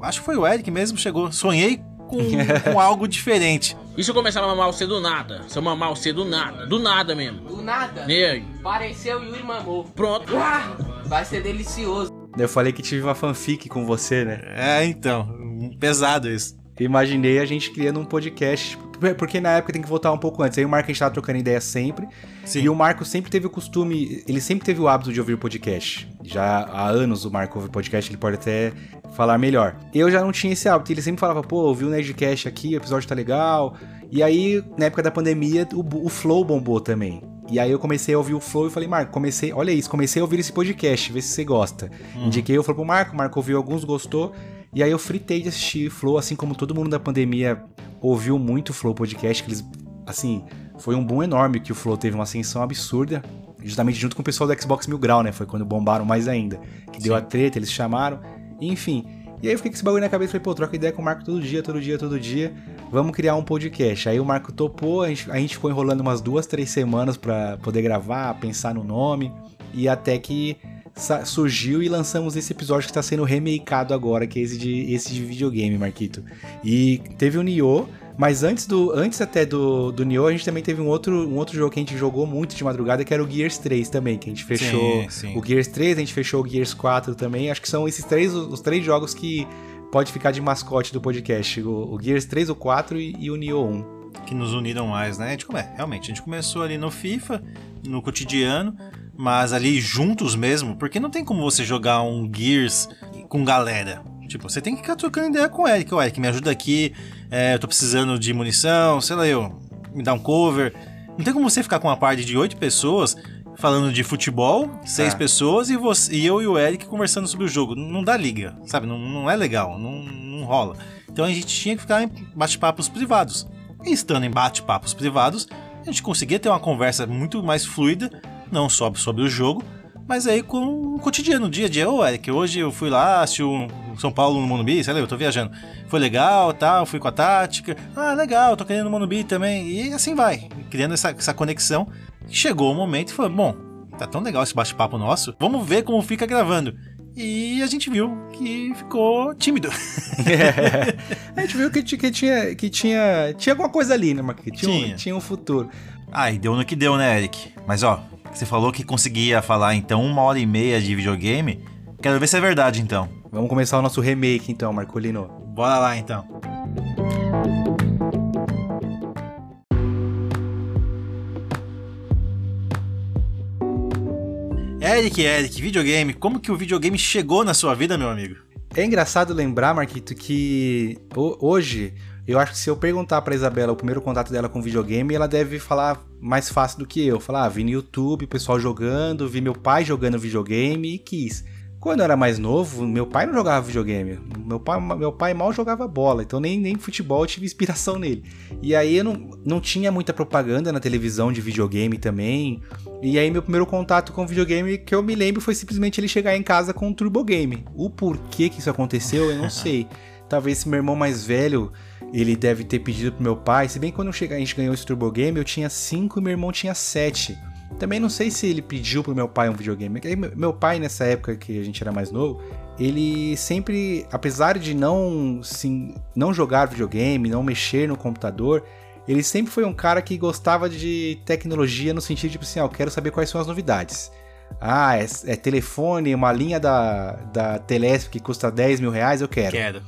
acho que foi o Eric mesmo, chegou. Sonhei com, com algo diferente. E se eu começar a mamar você do nada? Se eu mamar você do nada, do nada mesmo. Do nada? Nele. Pareceu Yuri mamou. Pronto. Ah, vai ser delicioso. Eu falei que tive uma fanfic com você, né? É, então. Pesado isso. Imaginei a gente criando um podcast. Porque na época tem que voltar um pouco antes. Aí o Marco a gente tava trocando ideia sempre. Sim. E o Marco sempre teve o costume. Ele sempre teve o hábito de ouvir podcast. já há anos o Marco ouve podcast, ele pode até falar melhor. Eu já não tinha esse hábito, ele sempre falava, pô, ouvi o Nerdcast aqui, o episódio tá legal. E aí, na época da pandemia, o, o Flow bombou também. E aí eu comecei a ouvir o Flow e falei, Marco, comecei, olha isso, comecei a ouvir esse podcast, vê se você gosta. Uhum. Indiquei, eu falei pro Marco, o Marco ouviu alguns, gostou. E aí eu fritei de assistir Flow, assim como todo mundo da pandemia ouviu muito o Flow Podcast, que eles, assim, foi um boom enorme que o Flow teve uma ascensão absurda, justamente junto com o pessoal do Xbox Mil Grau, né? Foi quando bombaram mais ainda. Que deu Sim. a treta, eles chamaram, enfim. E aí eu fiquei com esse bagulho na cabeça e falei, pô, troca ideia com o Marco todo dia, todo dia, todo dia. Vamos criar um podcast. Aí o Marco topou, a gente, a gente ficou enrolando umas duas, três semanas para poder gravar, pensar no nome. E até que surgiu e lançamos esse episódio que está sendo remakeado agora, que é esse de, esse de videogame, Marquito. E teve o Nioh, mas antes do antes até do, do Nioh, a gente também teve um outro, um outro jogo que a gente jogou muito de madrugada, que era o Gears 3 também, que a gente fechou sim, sim. o Gears 3, a gente fechou o Gears 4 também. Acho que são esses três os três jogos que pode ficar de mascote do podcast, o, o Gears 3, o 4 e, e o Nioh 1 que nos uniram mais, né? A gente, é, realmente, a gente começou ali no FIFA, no cotidiano, mas ali juntos mesmo, porque não tem como você jogar um Gears com galera. Tipo, você tem que ficar trocando ideia com o Eric. O Eric, me ajuda aqui, é, eu tô precisando de munição, sei lá eu, me dá um cover. Não tem como você ficar com uma parte de oito pessoas falando de futebol, seis é. pessoas, e, você, e eu e o Eric conversando sobre o jogo. Não dá liga, sabe? Não, não é legal, não, não rola. Então a gente tinha que ficar em bate-papos privados. E estando em bate-papos privados, a gente conseguia ter uma conversa muito mais fluida não só sobre o jogo, mas aí com o cotidiano, o dia a dia. Ô, Eric, hoje eu fui lá, assisti o São Paulo no Monumbi, sei lá, eu tô viajando. Foi legal, tal, fui com a tática. Ah, legal, tô querendo no Monumbi também. E assim vai, criando essa, essa conexão. Chegou o momento e falou, bom, tá tão legal esse bate-papo nosso, vamos ver como fica gravando. E a gente viu que ficou tímido. É, a gente viu que, que, tinha, que tinha, tinha alguma coisa ali, né, Marquinhos? Tinha, tinha. Um, tinha um futuro. Ah, e deu no que deu, né, Eric? Mas ó, você falou que conseguia falar então uma hora e meia de videogame. Quero ver se é verdade então. Vamos começar o nosso remake então, Marcolino. Bora lá então. Eric, Eric, videogame, como que o videogame chegou na sua vida, meu amigo? É engraçado lembrar, Marquito, que hoje eu acho que se eu perguntar pra Isabela o primeiro contato dela com videogame, ela deve falar mais fácil do que eu. Falar, ah, vi no YouTube, pessoal jogando, vi meu pai jogando videogame e quis. Quando eu era mais novo, meu pai não jogava videogame. Meu pai, meu pai mal jogava bola, então nem, nem futebol eu tive inspiração nele. E aí eu não, não tinha muita propaganda na televisão de videogame também. E aí meu primeiro contato com videogame que eu me lembro foi simplesmente ele chegar em casa com um Turbo Game. O porquê que isso aconteceu, eu não sei. Talvez meu irmão mais velho ele deve ter pedido pro meu pai. Se bem que quando a gente ganhou esse Turbo Game, eu tinha 5 e meu irmão tinha 7. Também não sei se ele pediu pro meu pai um videogame. Meu pai, nessa época que a gente era mais novo, ele sempre, apesar de não, sim, não jogar videogame, não mexer no computador, ele sempre foi um cara que gostava de tecnologia no sentido de, tipo assim, ah, eu quero saber quais são as novidades. Ah, é, é, telefone, uma linha da, da Telesp que custa 10 mil reais, eu quero. Quero.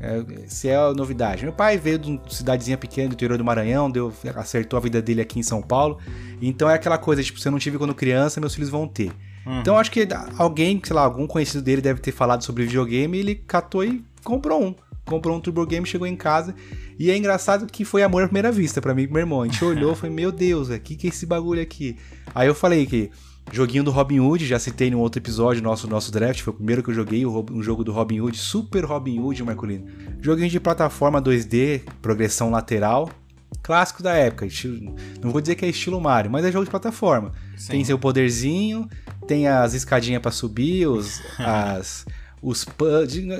É, se é a novidade. Meu pai veio de uma cidadezinha pequena do interior do Maranhão, deu, acertou a vida dele aqui em São Paulo. Então é aquela coisa, tipo, se eu não tive quando criança, meus filhos vão ter. Uhum. Então acho que alguém, sei lá, algum conhecido dele deve ter falado sobre videogame ele catou e comprou um. Comprou um Turbo Game, chegou em casa. E é engraçado que foi amor à primeira vista para mim e meu irmão. A gente olhou e falou, meu Deus, o que, que é esse bagulho aqui? Aí eu falei que Joguinho do Robin Hood, já citei no outro episódio nosso nosso draft, foi o primeiro que eu joguei, um jogo do Robin Hood, Super Robin Hood, Marcolino. Joguinho de plataforma 2D, progressão lateral, clássico da época. Estilo, não vou dizer que é estilo Mario, mas é jogo de plataforma. Sim. Tem seu poderzinho, tem as escadinhas para subir, os, as, os,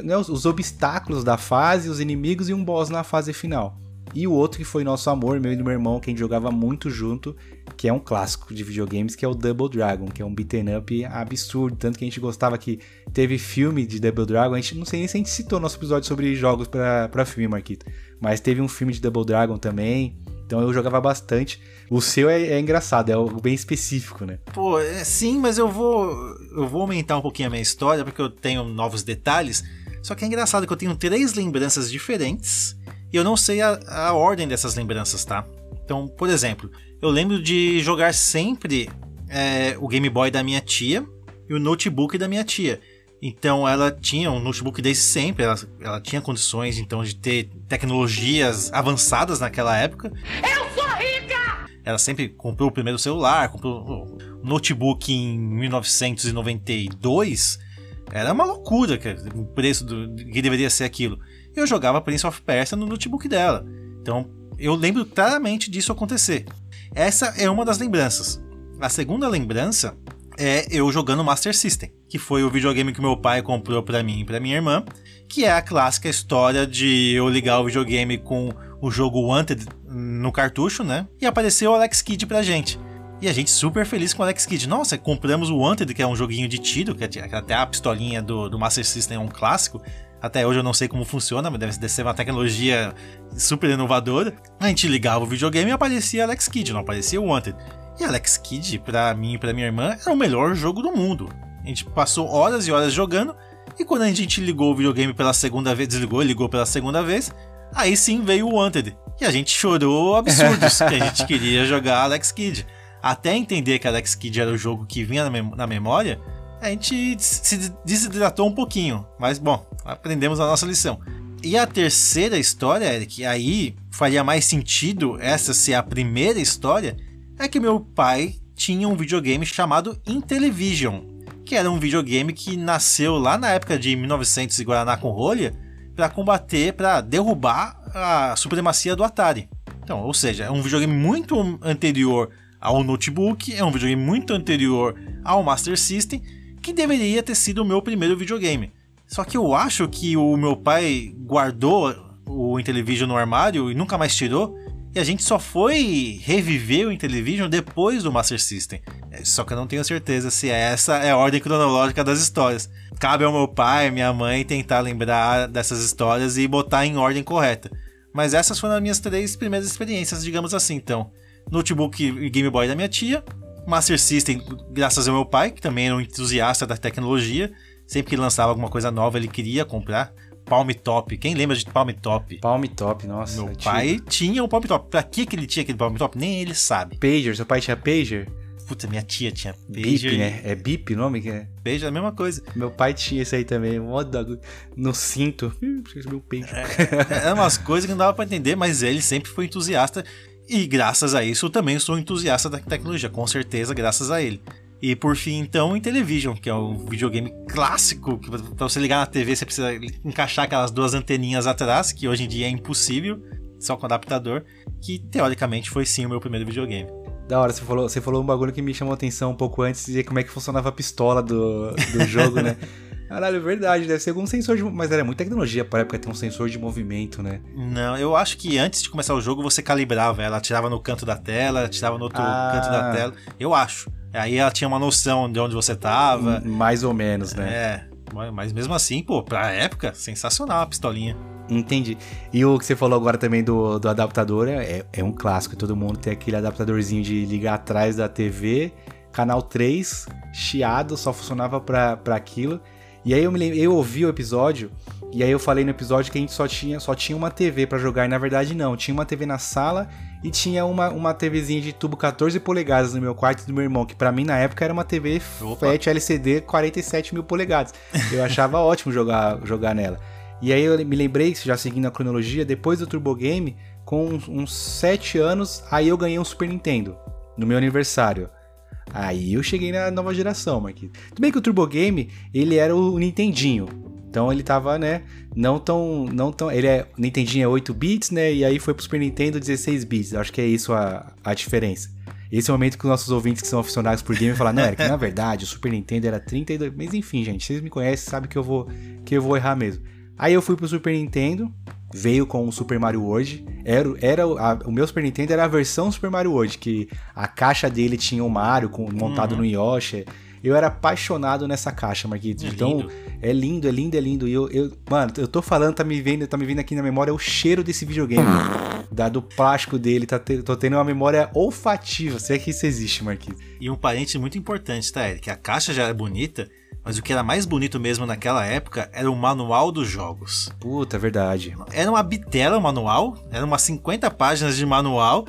né, os, os obstáculos da fase, os inimigos e um boss na fase final. E o outro que foi nosso amor, meu e do meu irmão, que a gente jogava muito junto, que é um clássico de videogames, que é o Double Dragon, que é um beat'em up absurdo, tanto que a gente gostava que teve filme de Double Dragon, a gente não sei nem se a gente citou nosso episódio sobre jogos para filme, Marquito, mas teve um filme de Double Dragon também, então eu jogava bastante. O seu é, é, engraçado, é algo bem específico, né? Pô, é, sim, mas eu vou eu vou aumentar um pouquinho a minha história porque eu tenho novos detalhes. Só que é engraçado que eu tenho três lembranças diferentes e eu não sei a, a ordem dessas lembranças, tá? Então, por exemplo, eu lembro de jogar sempre é, o Game Boy da minha tia, e o notebook da minha tia. Então ela tinha um notebook desde sempre, ela, ela tinha condições então de ter tecnologias avançadas naquela época. Eu sou rica! Ela sempre comprou o primeiro celular, comprou o notebook em 1992. Era uma loucura o preço do, que deveria ser aquilo. Eu jogava Prince of Persia no notebook dela. Então eu lembro claramente disso acontecer. Essa é uma das lembranças. A segunda lembrança é eu jogando Master System, que foi o videogame que meu pai comprou para mim e para minha irmã, que é a clássica história de eu ligar o videogame com o jogo Wanted no cartucho, né? E apareceu o Alex Kidd pra gente. E a gente super feliz com o Alex Kidd. Nossa, compramos o Wanted, que é um joguinho de tiro, que é até a pistolinha do, do Master System é um clássico. Até hoje eu não sei como funciona, mas deve ser uma tecnologia super inovadora. A gente ligava o videogame e aparecia Alex Kidd, não aparecia o Wanted. E Alex Kidd, pra mim e pra minha irmã, era o melhor jogo do mundo. A gente passou horas e horas jogando, e quando a gente ligou o videogame pela segunda vez, desligou e ligou pela segunda vez, aí sim veio o Wanted. E a gente chorou absurdos, que a gente queria jogar Alex Kidd. Até entender que Alex Kidd era o jogo que vinha na, memória, a gente se desidratou um pouquinho. Mas bom, aprendemos a nossa lição. E a terceira história, Eric, aí faria mais sentido essa ser a primeira história, é que meu pai tinha um videogame chamado Intellivision, que era um videogame que nasceu lá na época de 1900 e Guaraná com rolha para combater, para derrubar a supremacia do Atari. Então, ou seja, é um videogame muito anterior ao notebook, é um videogame muito anterior ao Master System, que deveria ter sido o meu primeiro videogame. Só que eu acho que o meu pai guardou o Intellivision no armário e nunca mais tirou, e a gente só foi reviver o Intellivision depois do Master System. É, só que eu não tenho certeza se essa é a ordem cronológica das histórias. Cabe ao meu pai, minha mãe tentar lembrar dessas histórias e botar em ordem correta. Mas essas foram as minhas três primeiras experiências, digamos assim, então. Notebook e Game Boy da minha tia, Master System, graças ao meu pai, que também era um entusiasta da tecnologia. Sempre que lançava alguma coisa nova, ele queria comprar. Palm Top. Quem lembra de Palm Top? Palm Top, nossa. Meu pai tinha um Palm Top. Pra que, que ele tinha aquele Palm Top? Nem ele sabe. Pager, seu pai tinha Pager? Puta, minha tia tinha Pager. Bip, né? É Bip o nome que é? Pager é a mesma coisa. Meu pai tinha isso aí também. No cinto. Meu Pager. É, eram umas coisas que não dava pra entender, mas ele sempre foi entusiasta. E graças a isso eu também sou entusiasta da tecnologia, com certeza, graças a ele. E por fim, então, o Intellivision, que é um videogame clássico, que pra você ligar na TV você precisa encaixar aquelas duas anteninhas atrás, que hoje em dia é impossível, só com adaptador, que teoricamente foi sim o meu primeiro videogame. Da hora, você falou, você falou um bagulho que me chamou a atenção um pouco antes, de como é que funcionava a pistola do, do jogo, né? Caralho, é verdade, deve ser algum sensor de. Mas era muita tecnologia para época ter um sensor de movimento, né? Não, eu acho que antes de começar o jogo você calibrava ela, tirava no canto da tela, tirava no outro ah. canto da tela. Eu acho. Aí ela tinha uma noção de onde você tava. Mais ou menos, né? É. Mas mesmo assim, pô, pra época, sensacional a pistolinha. Entendi. E o que você falou agora também do, do adaptador é, é um clássico. Todo mundo tem aquele adaptadorzinho de ligar atrás da TV, canal 3, chiado, só funcionava pra, pra aquilo. E aí eu me lembro, eu ouvi o episódio e aí eu falei no episódio que a gente só tinha, só tinha uma TV para jogar, e na verdade não, tinha uma TV na sala e tinha uma, uma TVzinha de tubo 14 polegadas no meu quarto do meu irmão, que para mim na época era uma TV Opa. FAT LCD 47 mil polegadas. Eu achava ótimo jogar, jogar nela. E aí eu me lembrei, já seguindo a cronologia, depois do Turbo Game, com uns, uns 7 anos, aí eu ganhei um Super Nintendo, no meu aniversário. Aí eu cheguei na nova geração, Marquinhos. Tudo bem que o Turbo Game, ele era o Nintendinho. Então ele tava, né, não tão, não tão, ele é, Nintendinho é 8 bits, né, e aí foi pro Super Nintendo 16 bits. Acho que é isso a, a diferença. Esse é o momento que os nossos ouvintes que são aficionados por game falam, não, Eric, na verdade, o Super Nintendo era 32, mas enfim, gente, vocês me conhecem, sabem que eu vou que eu vou errar mesmo. Aí eu fui pro Super Nintendo, veio com o Super Mario World. Era, era a, o meu Super Nintendo era a versão Super Mario World, que a caixa dele tinha o Mario com, montado uhum. no Yoshi. Eu era apaixonado nessa caixa, Marquitos. É então, lindo. é lindo, é lindo, é lindo. E eu, eu, mano, eu tô falando, tá me vendo, tá me vindo aqui na memória o cheiro desse videogame. da, do plástico dele, tá te, tô tendo uma memória olfativa. Se é que isso existe, Marquinhos. E um parente muito importante, tá, Eric? A caixa já é bonita, mas o que era mais bonito mesmo naquela época era o manual dos jogos. Puta, é verdade. Era uma bitela o manual, eram umas 50 páginas de manual,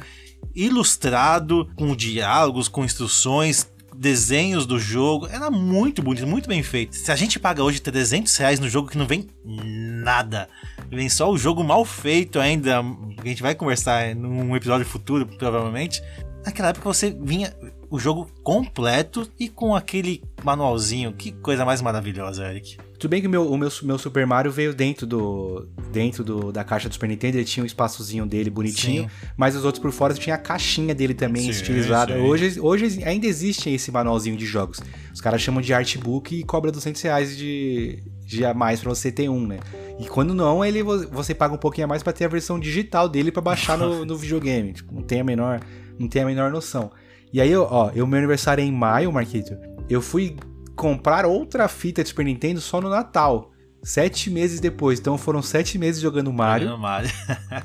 ilustrado, com diálogos, com instruções, desenhos do jogo. Era muito bonito, muito bem feito. Se a gente paga hoje 300 reais no jogo que não vem nada, vem só o jogo mal feito ainda, a gente vai conversar num episódio futuro, provavelmente. Naquela época você vinha o jogo completo e com aquele manualzinho. Que coisa mais maravilhosa, Eric. Tudo bem que o meu, o meu, meu Super Mario veio dentro do dentro do, da caixa do Super Nintendo, ele tinha um espaçozinho dele bonitinho, sim. mas os outros por fora tinha a caixinha dele também sim, estilizada. Sim. Hoje, hoje ainda existe esse manualzinho de jogos. Os caras chamam de artbook e cobra 200 reais de, de a mais pra você ter um, né? E quando não, ele você paga um pouquinho a mais para ter a versão digital dele para baixar no, no videogame. Tipo, não tem a menor, não tem a menor noção. E aí, ó, eu meu aniversário é em maio, Marquito. Eu fui comprar outra fita de Super Nintendo só no Natal. Sete meses depois. Então foram sete meses jogando Mario. Mario.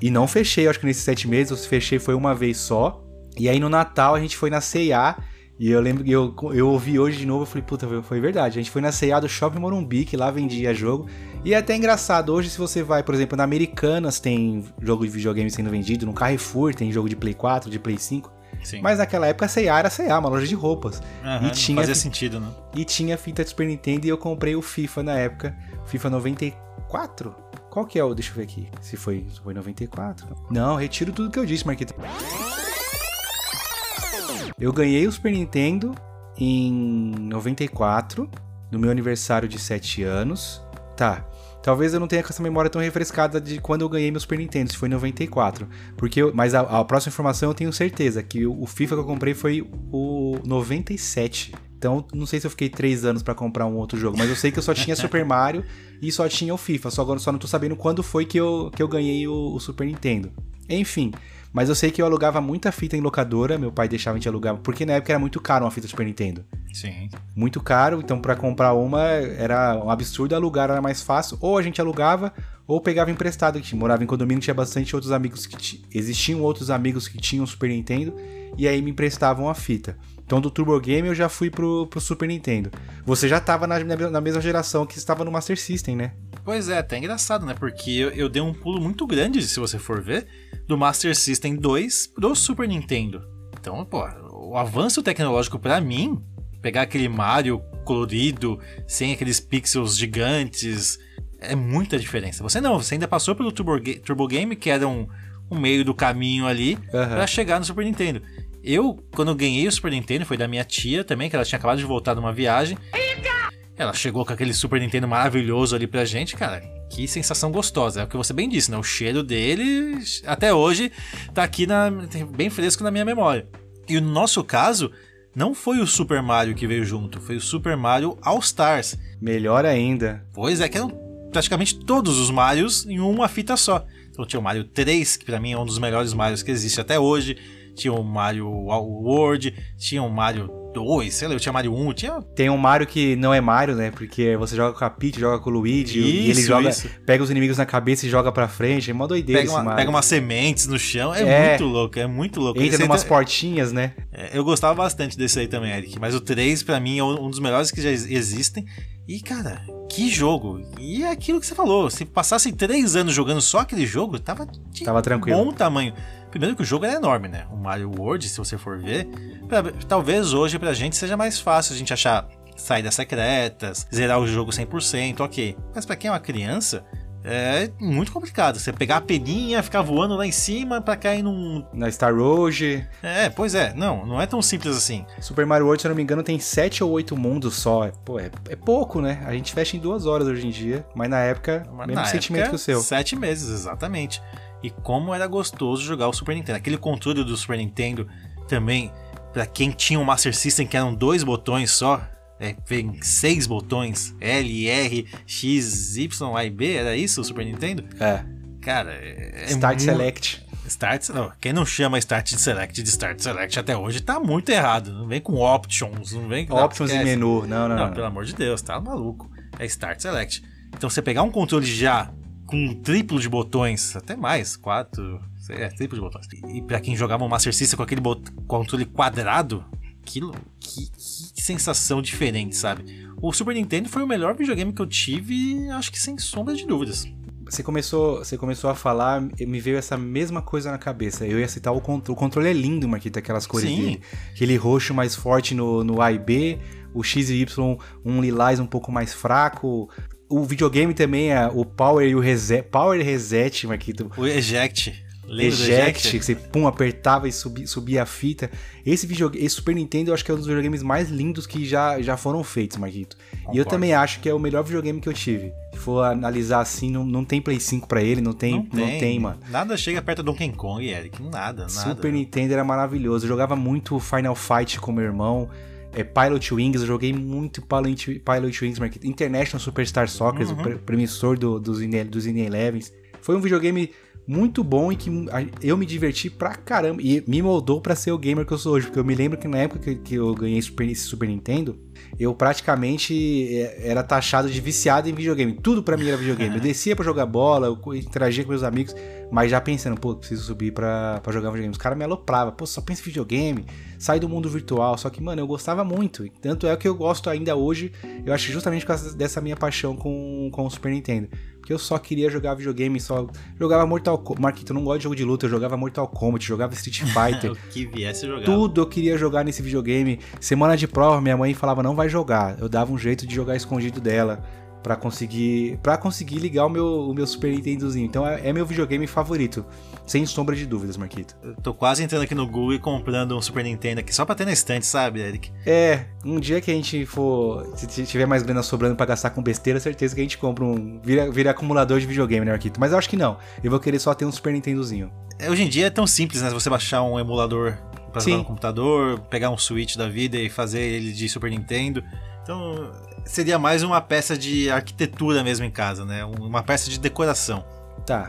e não fechei, acho que nesses sete meses. Eu fechei foi uma vez só. E aí no Natal a gente foi na C&A. E eu lembro que eu, eu ouvi hoje de novo, eu falei, puta, foi verdade. A gente foi na C&A do Shopping Morumbi, que lá vendia jogo. E é até engraçado, hoje se você vai, por exemplo, na Americanas tem jogo de videogame sendo vendido, no Carrefour tem jogo de Play 4, de Play 5. Sim. Mas naquela época a C&A era C&A, uma loja de roupas. Uhum, e tinha fazia sentido, né? E tinha fita de Super Nintendo e eu comprei o FIFA na época, FIFA 94. Qual que é o, deixa eu ver aqui, se foi, se foi 94. Não, retiro tudo que eu disse, Marquete. Eu ganhei o Super Nintendo em 94, no meu aniversário de 7 anos. Tá, Talvez eu não tenha essa memória tão refrescada de quando eu ganhei meu Super Nintendo, se foi em 94. Porque eu, mas a, a, próxima informação eu tenho certeza, que o, o, FIFA que eu comprei foi o 97. Então, não sei se eu fiquei três anos para comprar um outro jogo, mas eu sei que eu só tinha Super Mario e só tinha o FIFA. Só agora só não tô sabendo quando foi que eu, que eu ganhei o, o Super Nintendo. Enfim, mas eu sei que eu alugava muita fita em locadora, meu pai deixava a gente alugar, porque na época era muito caro uma fita Super Nintendo. Sim. Muito caro, então para comprar uma era um absurdo, alugar era mais fácil, ou a gente alugava ou pegava emprestado, que morava em condomínio, tinha bastante outros amigos que existiam outros amigos que tinham Super Nintendo e aí me emprestavam a fita. Então do Turbo Game eu já fui pro, pro Super Nintendo. Você já tava na, na mesma geração que estava no Master System, né? Pois é, até engraçado, né? Porque eu, eu dei um pulo muito grande, se você for ver, do Master System 2 pro Super Nintendo. Então, pô, o avanço tecnológico para mim, pegar aquele Mario colorido, sem aqueles pixels gigantes, é muita diferença. Você não, você ainda passou pelo Turbo, Turbo Game, que era um, um meio do caminho ali, uhum. para chegar no Super Nintendo. Eu, quando eu ganhei o Super Nintendo, foi da minha tia também, que ela tinha acabado de voltar de uma viagem. Ela chegou com aquele Super Nintendo maravilhoso ali pra gente, cara. Que sensação gostosa. É o que você bem disse, né? O cheiro dele, até hoje, tá aqui na, bem fresco na minha memória. E no nosso caso, não foi o Super Mario que veio junto, foi o Super Mario All Stars. Melhor ainda. Pois é, que eram praticamente todos os Marios em uma fita só. Então tinha o Mario 3, que para mim é um dos melhores Marios que existe até hoje tinha o Mario World, tinha o Mario 2, sei lá, eu tinha Mario 1, tinha... Tem um Mario que não é Mario, né? Porque você joga com a Peach, joga com o Luigi, isso, e ele joga, isso. pega os inimigos na cabeça e joga pra frente, é mó doideira pega, uma, pega umas sementes no chão, é, é, muito louco, é muito louco. Entra umas portinhas, né? É, eu gostava bastante desse aí também, Eric, mas o 3 pra mim é um dos melhores que já existem, e cara, que jogo! E é aquilo que você falou, se passasse três anos jogando só aquele jogo, tava de tava tranquilo. bom tamanho. Primeiro que o jogo é enorme, né? O Mario World, se você for ver, pra, talvez hoje pra gente seja mais fácil a gente achar saídas secretas, zerar o jogo 100%, ok. Mas para quem é uma criança, é muito complicado. Você pegar a peninha, ficar voando lá em cima para cair num. Na Star Road. É, pois é. Não, não é tão simples assim. Super Mario World, se eu não me engano, tem 7 ou 8 mundos só. Pô, é, é pouco, né? A gente fecha em duas horas hoje em dia. Mas na época, mas mesmo na sentimento época, que o seu. Sete meses, exatamente. E como era gostoso jogar o Super Nintendo. Aquele controle do Super Nintendo também, para quem tinha um Master System que eram dois botões só, é, vem seis botões, L, R, X, Y, A e B, era isso o Super Nintendo? É. Cara, é Start muito... Select. Start, não, quem não chama Start Select de Start Select até hoje tá muito errado. Não vem com options, não vem com options e menu, não, não, não, não. pelo amor de Deus, tá maluco. É Start Select. Então você pegar um controle já com um triplo de botões, até mais, quatro, é, triplo de botões. E para quem jogava um Master System com aquele controle quadrado, aquilo, que, que, sensação diferente, sabe? O Super Nintendo foi o melhor videogame que eu tive, acho que sem sombra de dúvidas. você começou, você começou a falar, me veio essa mesma coisa na cabeça. Eu ia citar o controle. O controle é lindo, Marquito, aquelas cores Sim. dele. Aquele roxo mais forte no, no A e B, o X e Y, um lilás um pouco mais fraco. O videogame também, é o Power e o Reset. Power Reset, Marquito. O Eject. Lembra do Eject, que você pum, apertava e subia, subia a fita. Esse, videogame, esse Super Nintendo eu acho que é um dos videogames mais lindos que já, já foram feitos, Marquito. E eu Concordo. também acho que é o melhor videogame que eu tive. Se for analisar assim, não, não tem Play 5 pra ele, não tem, não tem, mano. Nada chega perto do Donkey Kong, Eric. Nada, nada. Super Nintendo era maravilhoso. Eu jogava muito Final Fight com meu irmão. É, Pilot Wings, eu joguei muito Pilot, Pilot Wings, Marquito. International Superstar Soccer, Uhum. o pre- premissor do, dos Ine- dos Ine Elevens. Foi um videogame muito bom e que eu me diverti pra caramba. E me moldou pra ser o gamer que eu sou hoje. Porque eu me lembro que na época que, que eu ganhei Super, esse Super Nintendo, eu praticamente é, era taxado de viciado em videogame. Tudo pra mim era videogame. Eu descia pra jogar bola, eu interagia com meus amigos, mas já pensando, pô, preciso subir pra, pra jogar videogame. Os caras me alopravam, pô, só pensa em videogame, sai do mundo virtual. Só que, mano, eu gostava muito. Tanto é que eu gosto ainda hoje, eu acho justamente por causa dessa minha paixão com, com o Super Nintendo. Porque eu só queria jogar videogame, só jogava Mortal Kombat. Marquito, eu não gosto de jogo de luta, eu jogava Mortal Kombat, jogava Street Fighter. O que viesse jogar. Tudo eu queria jogar nesse videogame. Semana de prova, minha mãe falava não vai jogar. Eu dava um jeito de jogar escondido dela Pra conseguir para conseguir ligar o meu, o meu Super Nintendozinho. Então é, é meu videogame favorito, sem sombra de dúvidas, Marquito. Eu tô quase entrando aqui no Google e comprando um Super Nintendo aqui só pra ter na estante, sabe, Eric? É, um dia que a gente for, se tiver mais grana sobrando pra gastar com besteira, certeza que a gente compra um vira, vira acumulador de videogame, né, Marquito? Mas eu acho que não. Eu vou querer só ter um Super Nintendozinho. É, Hoje em dia é tão simples, né? Você baixar um emulador pra jogar no computador, pegar um Switch da vida e fazer ele de Super Nintendo. Então, seria mais uma peça de arquitetura mesmo em casa, né? Uma peça de decoração. Tá.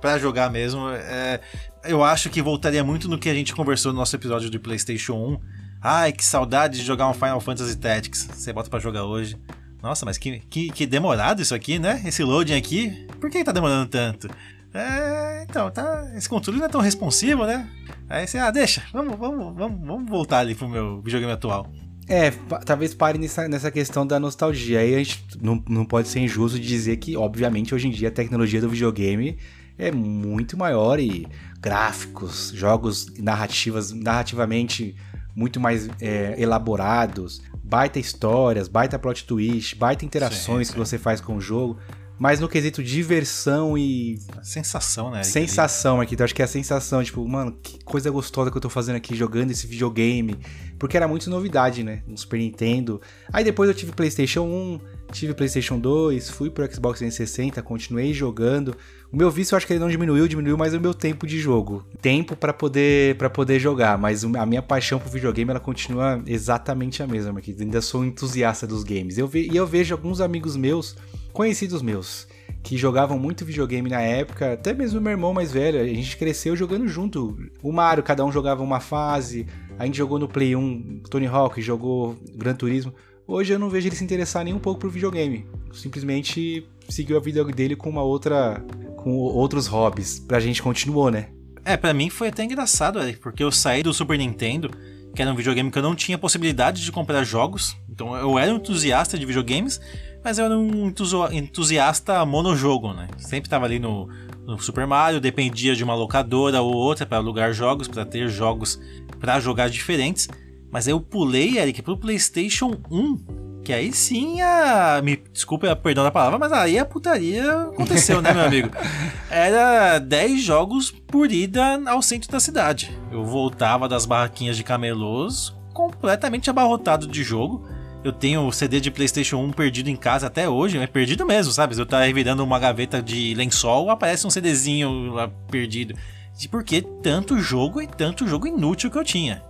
Pra jogar mesmo, é, eu acho que voltaria muito no que a gente conversou no nosso episódio do PlayStation 1. Ai, que saudade de jogar um Final Fantasy Tactics. Você bota pra jogar hoje. Nossa, mas que, que, que demorado isso aqui, né? Esse loading aqui. Por que tá demorando tanto? É, então, tá. Esse controle não é tão responsivo, né? Aí você, ah, deixa, vamos, vamos, vamos, vamos voltar ali pro meu videogame atual. É, talvez pare nessa, nessa questão da nostalgia. Aí a gente não, não pode ser injusto de dizer que, obviamente, hoje em dia a tecnologia do videogame é muito maior e gráficos, jogos narrativas, narrativamente muito mais é, elaborados, baita histórias, baita plot twist, baita interações Sim, que sim. você faz com o jogo. Mas no quesito diversão e sensação, né? Sensação aqui, então acho que é a sensação, tipo, mano, que coisa gostosa que eu tô fazendo aqui jogando esse videogame. Porque era muito novidade, né? No Super Nintendo. Aí depois eu tive PlayStation 1, tive PlayStation 2, fui pro Xbox 360, continuei jogando. O meu vício eu acho que ele não diminuiu, diminuiu mais o meu tempo de jogo. Tempo pra poder para poder jogar, mas a minha paixão pro videogame ela continua exatamente a mesma, que ainda sou um entusiasta dos games. Eu ve, e eu vejo alguns amigos meus, conhecidos meus, que jogavam muito videogame na época, até mesmo meu irmão mais velho, a gente cresceu jogando junto. O Mario, cada um jogava uma fase, a gente jogou no Play 1, Tony Hawk jogou Gran Turismo. Hoje eu não vejo ele se interessar nem um pouco por videogame. Simplesmente seguiu a vida dele com uma outra. com outros hobbies. Pra gente continuou, né? É, pra mim foi até engraçado, porque eu saí do Super Nintendo, que era um videogame que eu não tinha possibilidade de comprar jogos. Então eu era um entusiasta de videogames, mas eu era um entusiasta monojogo, né? Sempre tava ali no, no Super Mario, dependia de uma locadora ou outra para alugar jogos, para ter jogos pra jogar diferentes. Mas aí eu pulei, Eric, pro PlayStation 1. Que aí sim a. Me desculpa, perdão da palavra, mas aí a putaria aconteceu, né, meu amigo? Era 10 jogos por ida ao centro da cidade. Eu voltava das barraquinhas de camelôs completamente abarrotado de jogo. Eu tenho o CD de PlayStation 1 perdido em casa até hoje, é perdido mesmo, sabe? Eu tava revirando uma gaveta de lençol, aparece um CDzinho lá perdido. E por que tanto jogo e tanto jogo inútil que eu tinha?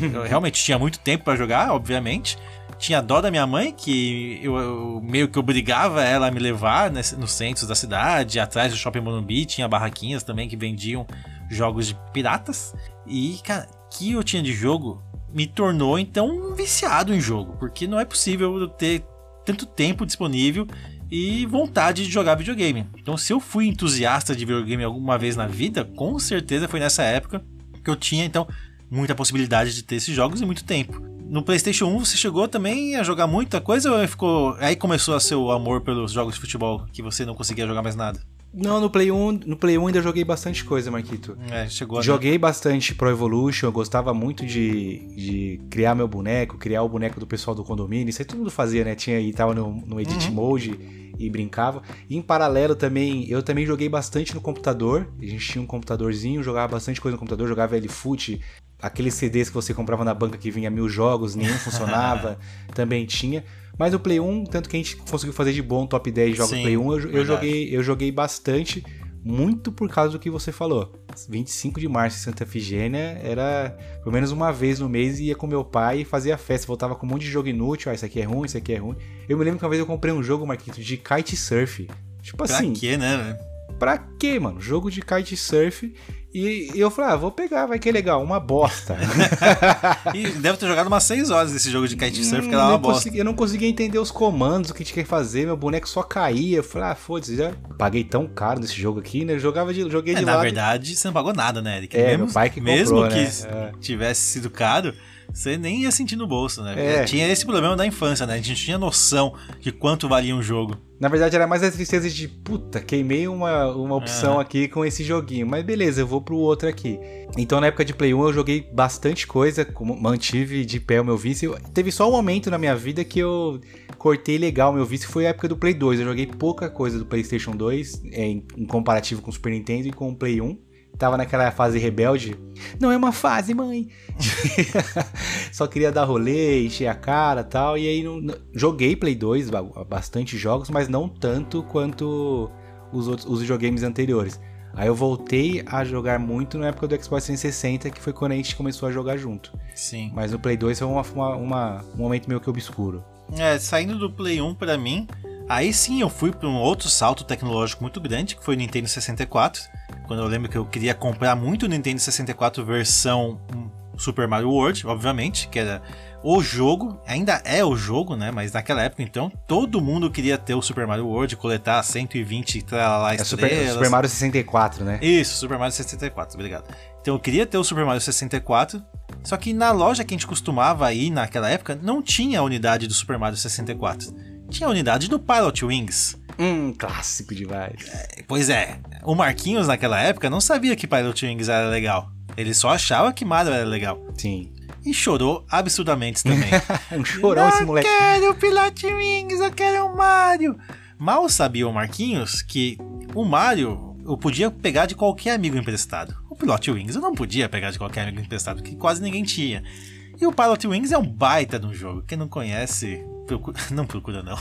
Eu, eu realmente tinha muito tempo pra jogar, obviamente. Tinha dó da minha mãe, que eu, eu meio que obrigava ela a me levar nesse- nos centros da cidade, atrás do Shopping Morumbi, tinha barraquinhas também que vendiam jogos de piratas. E, cara, que eu tinha de jogo me tornou então um viciado em jogo, porque não é possível eu ter tanto tempo disponível e vontade de jogar videogame. Então, se eu fui entusiasta de videogame alguma vez na vida, com certeza foi nessa época que eu tinha então muita possibilidade de ter esses jogos e muito tempo. No PlayStation 1 você chegou também a jogar muita coisa ou ficou aí começou a seu amor pelos jogos de futebol que você não conseguia jogar mais nada? Não, no Play 1, no Play 1 ainda joguei bastante coisa, Marquito. É, chegou a... Joguei bastante Pro Evolution, eu gostava muito de, de criar meu boneco, criar o boneco do pessoal do condomínio. Isso aí todo mundo fazia, né? Tinha aí, tava no, no Edit uhum. Mode e brincava. E em paralelo também, eu também joguei bastante no computador. A gente tinha um computadorzinho, jogava bastante coisa no computador, jogava L-Foot, aqueles CDs que você comprava na banca que vinha mil jogos, nenhum funcionava, também tinha. Mas o Play 1, tanto que a gente conseguiu fazer de bom top 10 jogos Sim, Play 1, eu, eu, joguei, eu joguei bastante, muito por causa do que você falou. 25 de março em Santa Efigênia era pelo menos uma vez no mês ia com meu pai e fazia festa. Voltava com um monte de jogo inútil, ah, isso aqui é ruim, isso aqui é ruim. Eu me lembro que uma vez eu comprei um jogo, Marquito, de kitesurf. Tipo pra assim. Pra quê, né? Pra quê, mano? Jogo de kitesurf e, e eu falei, ah, vou pegar, vai que é legal, uma bosta. e deve ter jogado umas 6 horas desse jogo de kitesurf, hum, que era uma bosta. Consegui, eu não conseguia entender os comandos, o que tinha que fazer, meu boneco só caía. Eu falei, ah, foda-se, já paguei tão caro nesse jogo aqui, né? Eu jogava de, joguei é, de na lado. Na verdade, você não pagou nada, né, Eric? É, mesmo, meu pai que Mesmo né? que é. tivesse sido caro, você nem ia sentir no bolso, né? É. Tinha esse problema da infância, né? A gente tinha noção de quanto valia um jogo. Na verdade, era mais a tristeza de, puta, queimei uma, uma opção aqui com esse joguinho. Mas beleza, eu vou pro outro aqui. Então, na época de Play 1, eu joguei bastante coisa, mantive de pé o meu vício. Teve só um momento na minha vida que eu cortei legal o meu vício, foi a época do Play 2. Eu joguei pouca coisa do PlayStation 2, em, em comparativo com o Super Nintendo e com o Play 1 tava naquela fase rebelde. Não é uma fase, mãe. Só queria dar rolê, encher a cara tal. E aí não, não, joguei Play 2, bastante jogos, mas não tanto quanto os outros os videogames anteriores. Aí eu voltei a jogar muito na época do Xbox 360, que foi quando a gente começou a jogar junto. Sim. Mas no Play 2 foi uma, uma, uma, um momento meio que obscuro. É, saindo do Play 1 para mim, aí sim eu fui para um outro salto tecnológico muito grande, que foi o Nintendo 64 quando eu lembro que eu queria comprar muito o Nintendo 64 versão Super Mario World, obviamente, que era o jogo, ainda é o jogo, né? Mas naquela época, então, todo mundo queria ter o Super Mario World, coletar 120 lá é Super, Super Mario 64, né? Isso, Super Mario 64, obrigado. Então eu queria ter o Super Mario 64, só que na loja que a gente costumava ir naquela época, não tinha a unidade do Super Mario 64. Tinha a unidade do Pilot Wings. Hum, clássico demais. É, pois é, o Marquinhos naquela época não sabia que Pilot Wings era legal. Ele só achava que Mario era legal. Sim. E chorou absurdamente também. um chorão esse moleque. Eu quero o Pilot Wings, eu quero o Mario. Mal sabia o Marquinhos que o Mario eu podia pegar de qualquer amigo emprestado. O Pilot Wings eu não podia pegar de qualquer amigo emprestado, porque quase ninguém tinha. E o Pilot Wings é um baita de um jogo. Quem não conhece, Procura, não procura, não.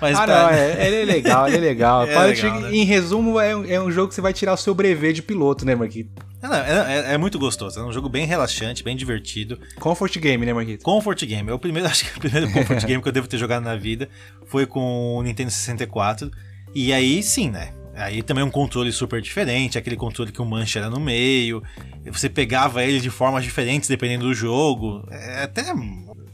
Mas ah, pra... não, é, ele é legal, ele é legal. é legal né? Em resumo, é um, é um jogo que você vai tirar o seu brevet de piloto, né, Marquito? É, é, é, é, muito gostoso, é um jogo bem relaxante, bem divertido. Comfort Game, né, Marquito? Comfort Game. É o primeiro, acho que o primeiro Comfort Game que eu devo ter jogado na vida foi com o Nintendo 64. E aí, sim, né? Aí também um controle super diferente, aquele controle que o mancha era no meio. Você pegava ele de formas diferentes dependendo do jogo. É até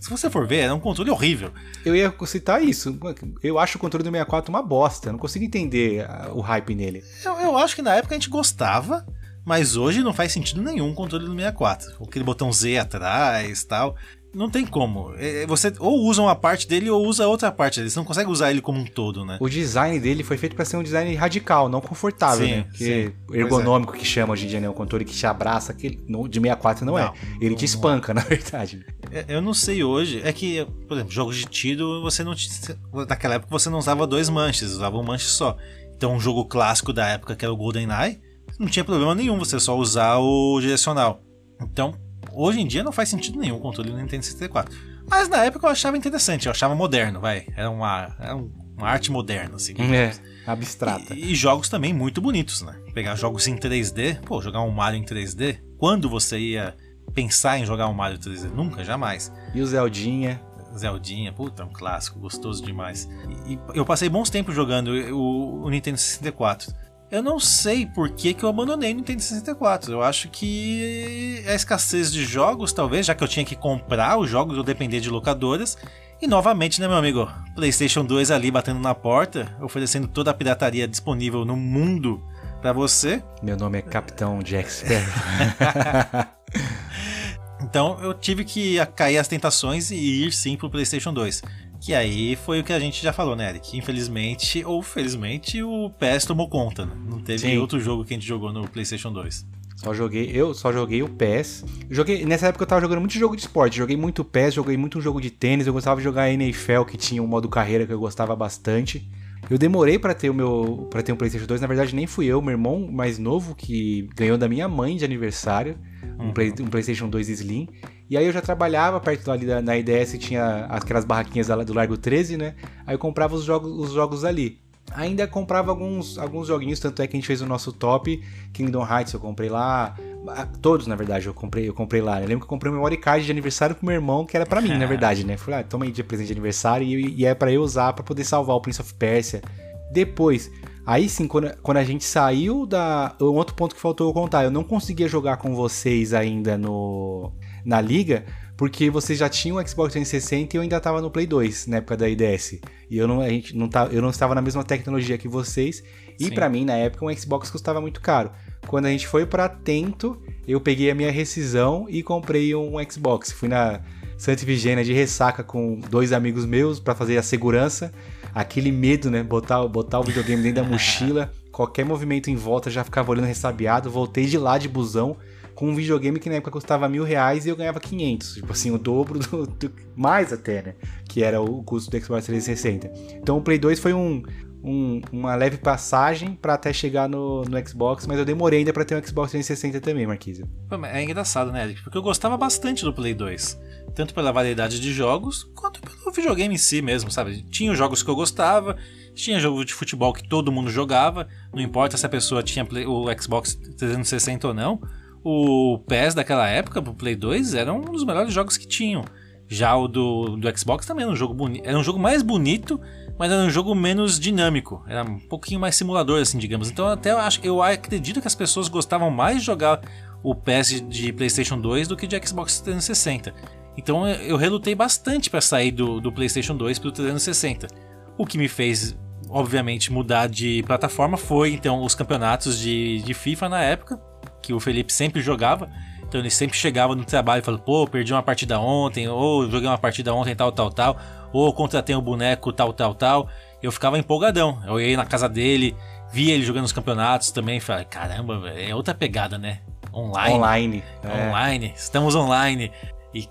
se você for ver, é um controle horrível. Eu ia citar isso. Eu acho o controle do 64 uma bosta. Eu não consigo entender o hype nele. Eu, eu acho que na época a gente gostava, mas hoje não faz sentido nenhum o controle do 64. Aquele botão Z atrás tal. Não tem como. É, é, você ou usa uma parte dele ou usa outra parte dele. Você não consegue usar ele como um todo, né? O design dele foi feito para ser um design radical, não confortável, sim, né? Que ergonômico é. que chama hoje em dia, né? Um controle que te abraça, que de 64 não, é. não é. Ele não, te espanca, não. na verdade. Eu não sei hoje. É que, por exemplo, jogos de tiro, você não. Naquela época você não usava dois manches, usava um manche só. Então, um jogo clássico da época, que era o GoldenEye, não tinha problema nenhum você só usar o direcional. Então, Hoje em dia não faz sentido nenhum o controle do Nintendo 64. Mas na época eu achava interessante, eu achava moderno, vai. Era uma, era uma arte moderna, assim. É, abstrata. E, e, jogos também muito bonitos, né? Pegar jogos em 3D, pô, jogar um Mario em 3D. Quando você ia pensar em jogar um Mario 3D? Nunca, jamais. E o Zeldinha? Zeldinha, puta, é um clássico, gostoso demais. E, e eu passei bons tempos jogando o, o Nintendo 64. Eu não sei por que, que eu abandonei o Nintendo 64. Eu acho que a escassez de jogos, talvez, já que eu tinha que comprar os jogos ou depender de locadoras. E novamente, né, meu amigo? PlayStation 2 ali batendo na porta, oferecendo toda a pirataria disponível no mundo para você. Meu nome é Capitão Jack Sparrow. então eu tive que cair as tentações e ir sim pro PlayStation 2. Que aí foi o que a gente já falou, né, Eric? Infelizmente, ou felizmente, o PES tomou conta. Né? Não teve Sim. outro jogo que a gente jogou no PlayStation 2. Só joguei, eu só joguei o PES. Joguei, nessa época eu tava jogando muito jogo de esporte. Joguei muito PES, joguei muito jogo de tênis. Eu gostava de jogar NFL, que tinha um modo carreira que eu gostava bastante. Eu demorei para ter o meu para ter um PlayStation 2, na verdade nem fui eu, meu irmão mais novo que ganhou da minha mãe de aniversário, um, uhum. Play, um PlayStation 2 Slim. E aí eu já trabalhava perto ali da, na IDS, tinha aquelas barraquinhas do Largo 13, né? Aí eu comprava os jogos, os jogos ali. Ainda comprava alguns, alguns joguinhos, tanto é que a gente fez o nosso top. Kingdom Hearts eu comprei lá. Ah, todos, na verdade, eu comprei, eu comprei lá. Eu lembro que eu comprei um memory card de aniversário pro meu irmão, que era para mim, na verdade, né? Falei, ah, toma aí de presente de aniversário e, e é para eu usar para poder salvar o Prince of Persia. Depois, aí sim, quando, quando a gente saiu da. Um outro ponto que faltou eu contar, eu não conseguia jogar com vocês ainda no na liga, porque vocês já tinham o Xbox 360 e eu ainda estava no Play 2 na época da IDS. E eu não, a gente não tá, eu não estava na mesma tecnologia que vocês. E para mim, na época, um Xbox custava muito caro. Quando a gente foi para Tento, eu peguei a minha rescisão e comprei um Xbox. Fui na Santa Vigênia de ressaca com dois amigos meus para fazer a segurança. Aquele medo, né? Botar, botar o videogame dentro da mochila. Qualquer movimento em volta já ficava olhando ressabiado. Voltei de lá de busão com um videogame que na época custava mil reais e eu ganhava 500. Tipo assim, o dobro do, do, Mais até, né? Que era o custo do Xbox 360. Então o Play 2 foi um, um, uma leve passagem para até chegar no, no Xbox, mas eu demorei ainda para ter um Xbox 360 também, Marquise. É engraçado, né, Eric? Porque eu gostava bastante do Play 2. Tanto pela variedade de jogos, quanto pelo videogame em si mesmo, sabe? Tinha jogos que eu gostava, tinha jogo de futebol que todo mundo jogava, não importa se a pessoa tinha o Xbox 360 ou não o PES daquela época, pro Play 2, era um dos melhores jogos que tinham. Já o do, do Xbox também era um jogo bonito. Era um jogo mais bonito, mas era um jogo menos dinâmico. Era um pouquinho mais simulador, assim, digamos. Então até eu acho eu acredito que as pessoas gostavam mais de jogar o PES de PlayStation 2 do que de Xbox 360. Então eu relutei bastante para sair do, do PlayStation 2 pro 360. O que me fez, obviamente, mudar de plataforma foi então os campeonatos de, de FIFA na época que o Felipe sempre jogava. Então ele sempre chegava no trabalho e falava, pô, perdi uma partida ontem, ou joguei uma partida ontem, tal, tal, tal, ou contratei um boneco, tal, tal, tal. Eu ficava empolgadão. Eu ia na casa dele, via ele jogando os campeonatos também, e falei, caramba, é outra pegada, né? Online. Online. É. Online. Estamos online. E,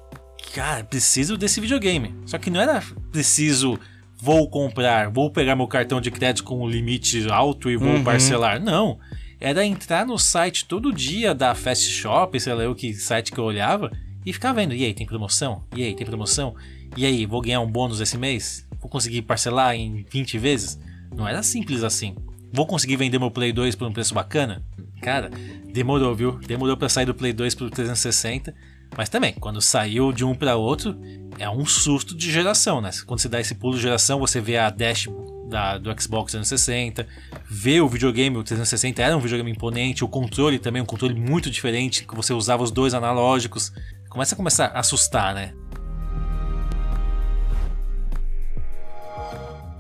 cara, preciso desse videogame. Só que não era preciso, vou comprar, vou pegar meu cartão de crédito com um limite alto e vou uhum. parcelar. Não era entrar no site todo dia da Fast Shop, sei lá o que site que eu olhava, e ficar vendo, e aí, tem promoção? E aí, tem promoção? E aí, vou ganhar um bônus esse mês? Vou conseguir parcelar em 20 vezes? Não era simples assim. Vou conseguir vender meu Play 2 por um preço bacana? Cara, demorou, viu? Demorou para sair do Play 2 pro 360. Mas também, quando saiu de um para outro, é um susto de geração, né? Quando você dá esse pulo de geração, você vê a Dash da, do Xbox 360, ver o videogame, o 360 era um videogame imponente, o controle também, um controle muito diferente, que você usava os dois analógicos. Começa a começar a assustar, né?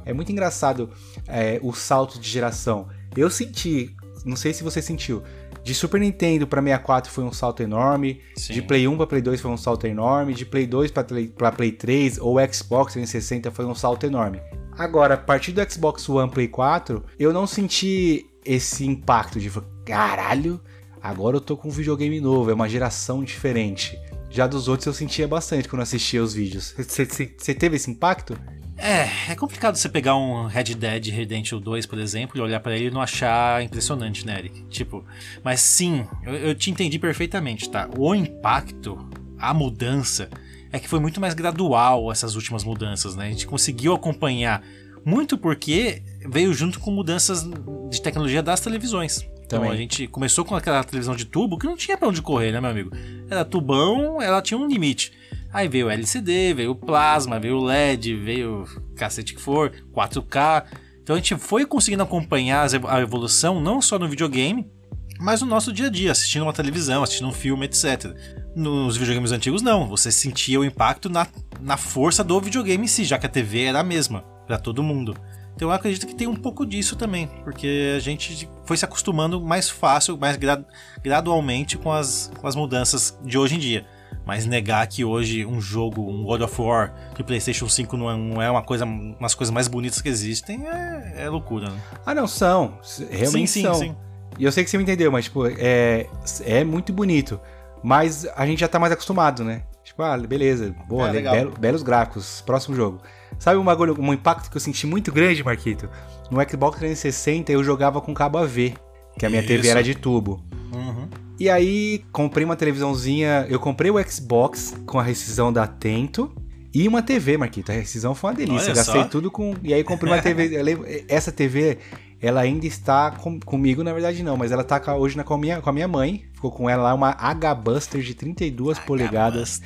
É muito engraçado é, o salto de geração. Eu senti, não sei se você sentiu, de Super Nintendo para 64 foi um salto enorme, Sim. de Play 1 para Play 2 foi um salto enorme, de Play 2 para Play, Play 3 ou Xbox 360 foi um salto enorme. Agora, a partir do Xbox One Play 4, eu não senti esse impacto de caralho, agora eu tô com um videogame novo, é uma geração diferente. Já dos outros eu sentia bastante quando assistia os vídeos. Você teve esse impacto? É, é complicado você pegar um Red Dead Redemption 2, por exemplo, e olhar para ele e não achar impressionante, né, Eric? Tipo, mas sim, eu, eu te entendi perfeitamente, tá? O impacto, a mudança, é que foi muito mais gradual essas últimas mudanças, né? A gente conseguiu acompanhar muito porque veio junto com mudanças de tecnologia das televisões. Então Também. a gente começou com aquela televisão de tubo que não tinha para onde correr, né, meu amigo? Era tubão, ela tinha um limite. Aí veio o LCD, veio o plasma, veio o LED, veio cacete que for, 4K. Então a gente foi conseguindo acompanhar a evolução não só no videogame, mas no nosso dia a dia, assistindo uma televisão, assistindo um filme, etc. Nos videogames antigos, não. Você sentia o impacto na, na força do videogame em si, já que a TV era a mesma para todo mundo. Então eu acredito que tem um pouco disso também, porque a gente foi se acostumando mais fácil, mais gra gradualmente com as, com as mudanças de hoje em dia. Mas negar que hoje um jogo, um God of War de PlayStation 5 não é, não é uma coisa, umas coisas mais bonitas que existem é, é loucura, né? Ah, não, são. Realmente sim, sim, são. Sim. E eu sei que você me entendeu, mas, tipo, é, é muito bonito. Mas a gente já tá mais acostumado, né? Tipo, ah, beleza, boa, é, belo, belos gráficos, próximo jogo. Sabe um bagulho, um impacto que eu senti muito grande, Marquito? No Xbox 360 eu jogava com cabo AV, que a minha Isso. TV era de tubo. Uhum. E aí comprei uma televisãozinha, eu comprei o Xbox com a rescisão da Atento e uma TV, Marquito. A rescisão foi uma delícia, Olha gastei só. tudo com... E aí comprei uma TV, essa TV ela ainda está com, comigo, na verdade não, mas ela tá hoje na, com, a minha, com a minha mãe. Ficou com ela lá uma H-Buster de 32 H polegadas.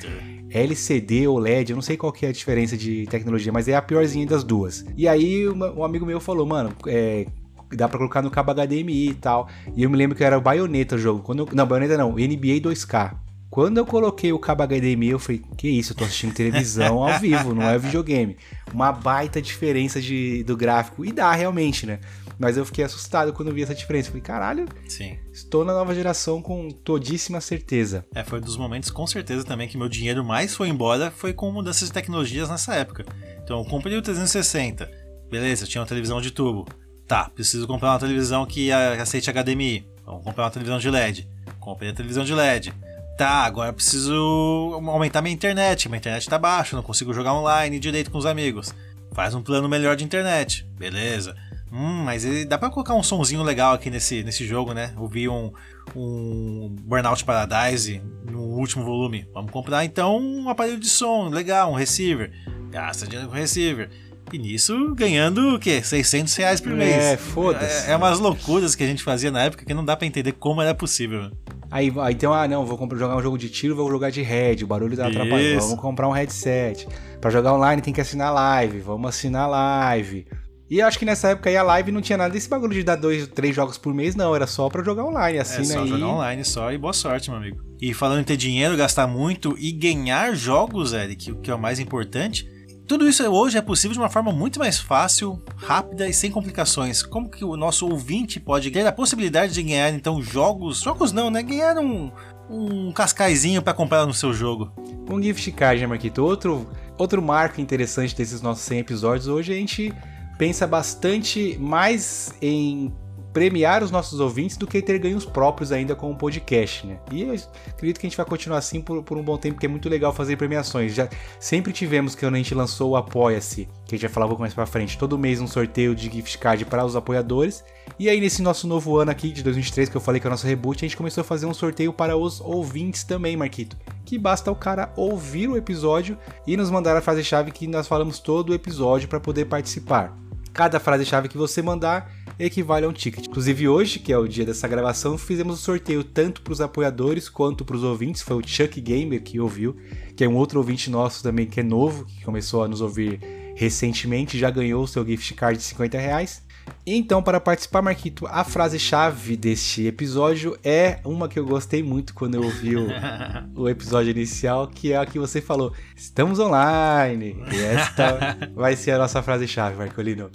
LCD ou LED, eu não sei qual que é a diferença de tecnologia, mas é a piorzinha das duas. E aí um amigo meu falou, mano, é, dá pra colocar no cabo HDMI e tal. E eu me lembro que era o Bayonetta o jogo. Quando eu, não, Bayonetta não, NBA 2K. Quando eu coloquei o cabo HDMI, eu falei, que isso, eu tô assistindo televisão ao vivo, não é videogame. Uma baita diferença de, do gráfico. E dá realmente, né? Mas eu fiquei assustado quando vi essa diferença. Falei, caralho, Sim. estou na nova geração com todíssima certeza. É, foi um dos momentos com certeza também que meu dinheiro mais foi embora foi com mudanças de tecnologias nessa época. Então eu comprei o 360. Beleza, tinha uma televisão de tubo. Tá, preciso comprar uma televisão que aceite HDMI. Vamos comprar uma televisão de LED. Comprei a televisão de LED. Tá, agora preciso aumentar minha internet. Minha internet tá baixa, não consigo jogar online direito com os amigos. Faz um plano melhor de internet. Beleza. Hum, mas dá pra colocar um sonzinho legal aqui nesse, nesse jogo, né? Ouvi um, um Burnout Paradise no último volume. Vamos comprar então um aparelho de som legal, um receiver. Gasta dinheiro com receiver. E nisso ganhando o quê? 600 reais por mês. É, foda-se. É, é umas loucuras que a gente fazia na época que não dá para entender como era possível. Aí, aí tem, ah, não, vou comprar, jogar um jogo de tiro, vou jogar de head, o barulho tá atrapalhando. Vamos comprar um headset. Para jogar online tem que assinar live, vamos assinar live. E eu acho que nessa época aí a live não tinha nada desse bagulho de dar dois, três jogos por mês, não. Era só pra jogar online, assim, é só aí. jogar online só e boa sorte, meu amigo. E falando em ter dinheiro, gastar muito e ganhar jogos, Eric, o que é o mais importante. Tudo isso hoje é possível de uma forma muito mais fácil, rápida e sem complicações. Como que o nosso ouvinte pode ter a possibilidade de ganhar então jogos? Jogos não, né? Ganhar um, um cascaizinho para comprar no seu jogo. Um gift card, né, Marquito? Outro, outro marco interessante desses nossos 100 episódios hoje a gente pensa bastante mais em premiar os nossos ouvintes do que ter ganhos próprios ainda com o podcast, né? E eu acredito que a gente vai continuar assim por, por um bom tempo, porque é muito legal fazer premiações. Já sempre tivemos que quando a gente lançou o Apoia-se, que a gente vai falar mais pra frente, todo mês um sorteio de gift card para os apoiadores. E aí nesse nosso novo ano aqui de 2023, que eu falei que é o nosso reboot, a gente começou a fazer um sorteio para os ouvintes também, Marquito. Que basta o cara ouvir o episódio e nos mandar a frase-chave que nós falamos todo o episódio para poder participar. Cada frase-chave que você mandar equivale a um ticket. Inclusive hoje, que é o dia dessa gravação, fizemos o um sorteio tanto para os apoiadores quanto para os ouvintes. Foi o Chuck Gamer que ouviu, que é um outro ouvinte nosso também que é novo, que começou a nos ouvir recentemente, já ganhou o seu gift card de 50 reais. Então, para participar, Marquito, a frase-chave deste episódio é uma que eu gostei muito quando eu ouvi o, o, episódio inicial, que é a que você falou: Estamos online. E esta vai ser a nossa frase-chave, Marcolino.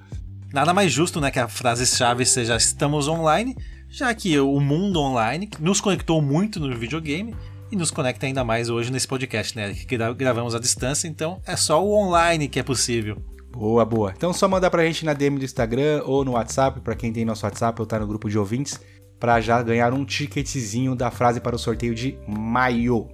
Nada mais justo, né, que a frase-chave seja estamos online, já que o mundo online nos conectou muito no videogame e nos conecta ainda mais hoje nesse podcast, né, que gravamos à distância, então é só o online que é possível. Boa, boa. Então só mandar pra gente na DM do Instagram ou no WhatsApp, para quem tem nosso WhatsApp ou tá no grupo de ouvintes, para já ganhar um ticketzinho da frase para o sorteio de maio.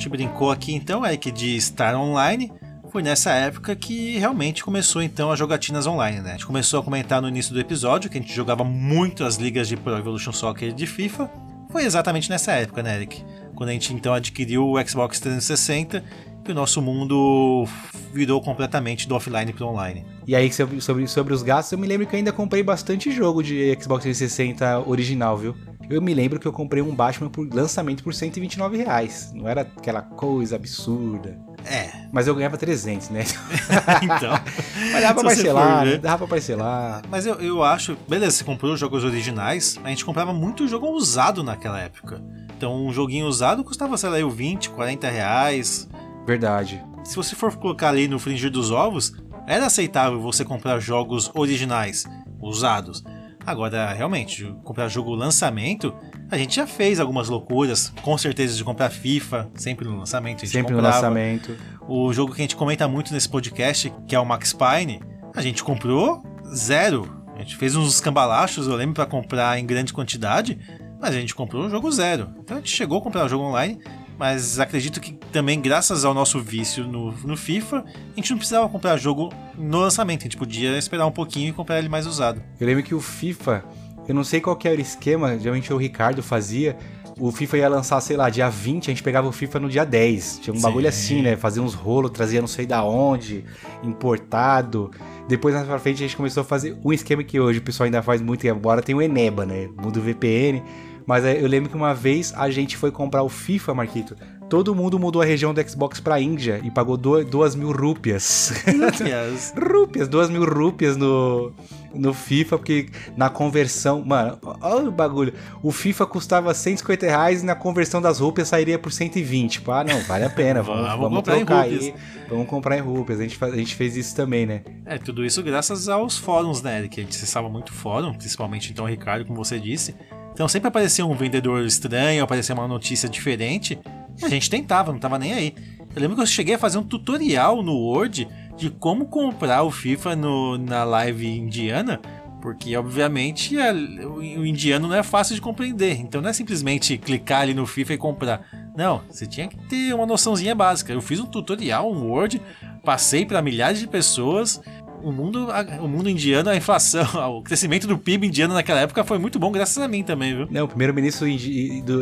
Gente brincou aqui então, que de estar online, foi nessa época que realmente começou então as jogatinas online, né? A gente começou a comentar no início do episódio que a gente jogava muito as ligas de Pro Evolution Soccer de FIFA, foi exatamente nessa época, né, Eric? Quando a gente então adquiriu o Xbox 360 que o nosso mundo virou completamente do offline para online. E aí, sobre, sobre, sobre os gastos, eu me lembro que eu ainda comprei bastante jogo de Xbox 360 original, viu? Eu me lembro que eu comprei um Batman por lançamento por 129 reais. Não era aquela coisa absurda. É. Mas eu ganhava 300, né? então. Mas dava pra parcelar, for, né? dava pra parcelar. Mas eu, eu acho, beleza, você comprou jogos originais, a gente comprava muito jogo usado naquela época. Então um joguinho usado custava, sei lá, 20, 40 reais. Verdade. Se você for colocar ali no fringir dos ovos, era aceitável você comprar jogos originais. usados. Agora, realmente, comprar jogo lançamento, a gente já fez algumas loucuras, com certeza de comprar FIFA, sempre no lançamento. Sempre no comprava. lançamento. O jogo que a gente comenta muito nesse podcast, que é o Max Payne, a gente comprou zero. A gente fez uns escambalachos, eu lembro, pra comprar em grande quantidade, mas a gente comprou o jogo zero. Então a gente chegou a comprar o jogo online, mas acredito que também, graças ao nosso vício no, no FIFA, a gente não precisava comprar jogo no lançamento, a gente podia esperar um pouquinho e comprar ele mais usado. Eu lembro que o FIFA, eu não sei qual que era o esquema, geralmente o Ricardo fazia. O FIFA ia lançar, sei lá, dia 20, a gente pegava o FIFA no dia 10. Tinha um Sim. bagulho assim, né? Fazia uns rolos, trazia não sei da onde, importado. Depois, mais pra frente, a gente começou a fazer um esquema que hoje o pessoal ainda faz muito, embora tem o Eneba, né? Muda o VPN. Mas é, eu lembro que uma vez a gente foi comprar o FIFA, Marquito. Todo mundo mudou a região do Xbox pra Índia e pagou do- duas mil rúpias. Yes. rúpias, duas mil rúpias no, no FIFA, porque na conversão. Mano, olha o bagulho. O FIFA custava 150 reais e na conversão das rúpias sairia por 120. Tipo, ah, não, vale a pena. Vamos, Vamos vamos comprar em trocar rúpias. aí. Vamos comprar em rúpias. A gente, a gente fez isso também, né? É, tudo isso graças aos fóruns, né, Eric? A gente acessava muito fórum, principalmente então o Ricardo, como você disse. Então sempre aparecia um vendedor estranho, aparecia uma notícia diferente, e a gente tentava, não tava nem aí. Eu lembro que eu cheguei a fazer um tutorial no Word de como comprar o FIFA no, na live indiana, porque obviamente a- o, indiano não é fácil de compreender. Então não é simplesmente clicar ali no FIFA e comprar. Não, você tinha que ter uma noçãozinha básica. Eu fiz um tutorial, um Word, passei para milhares de pessoas. O mundo, o mundo indiano, a inflação, o crescimento do PIB indiano naquela época foi muito bom, graças a mim também, viu? Não, o primeiro-ministro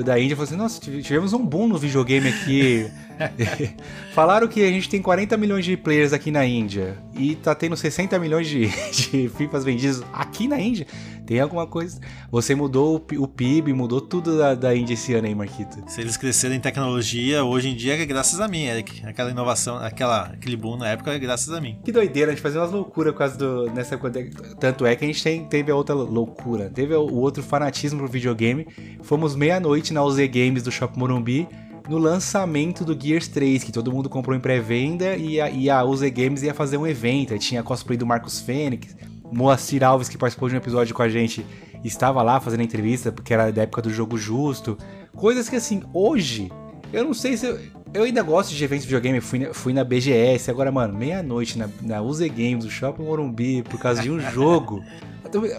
da Índia falou assim: Nossa, tive- tivemos um boom no videogame aqui. Falaram que a gente tem 40 milhões de players aqui na Índia e tá tendo 60 milhões de, de FIFAs vendidos aqui na Índia. Tem alguma coisa. Você mudou o, PIB, mudou tudo da, da Índia esse ano aí, Marquito. Se eles cresceram em tecnologia, hoje em dia é graças a mim, Eric. Aquela inovação, aquela, aquele boom na época é graças a mim. Que doideira, a gente fazia umas loucuras por causa do. Nessa, época. tanto é que a gente tem- teve a outra loucura. Teve o outro fanatismo pro videogame. Fomos meia-noite na UZ Games do Shopping Morumbi. No lançamento do Gears 3, que todo mundo comprou em pré-venda e a, e a UZ Games ia fazer um evento. Aí tinha cosplay do Marcos Fênix, Moacir Alves, que participou de um episódio com a gente, estava lá fazendo a entrevista, porque era da época do jogo justo. Coisas que assim, hoje, eu não sei se eu, eu ainda gosto de eventos de videogame, fui na, fui na BGS, agora, mano, meia-noite na, na UZ Games, do Shopping Morumbi, por causa de um jogo.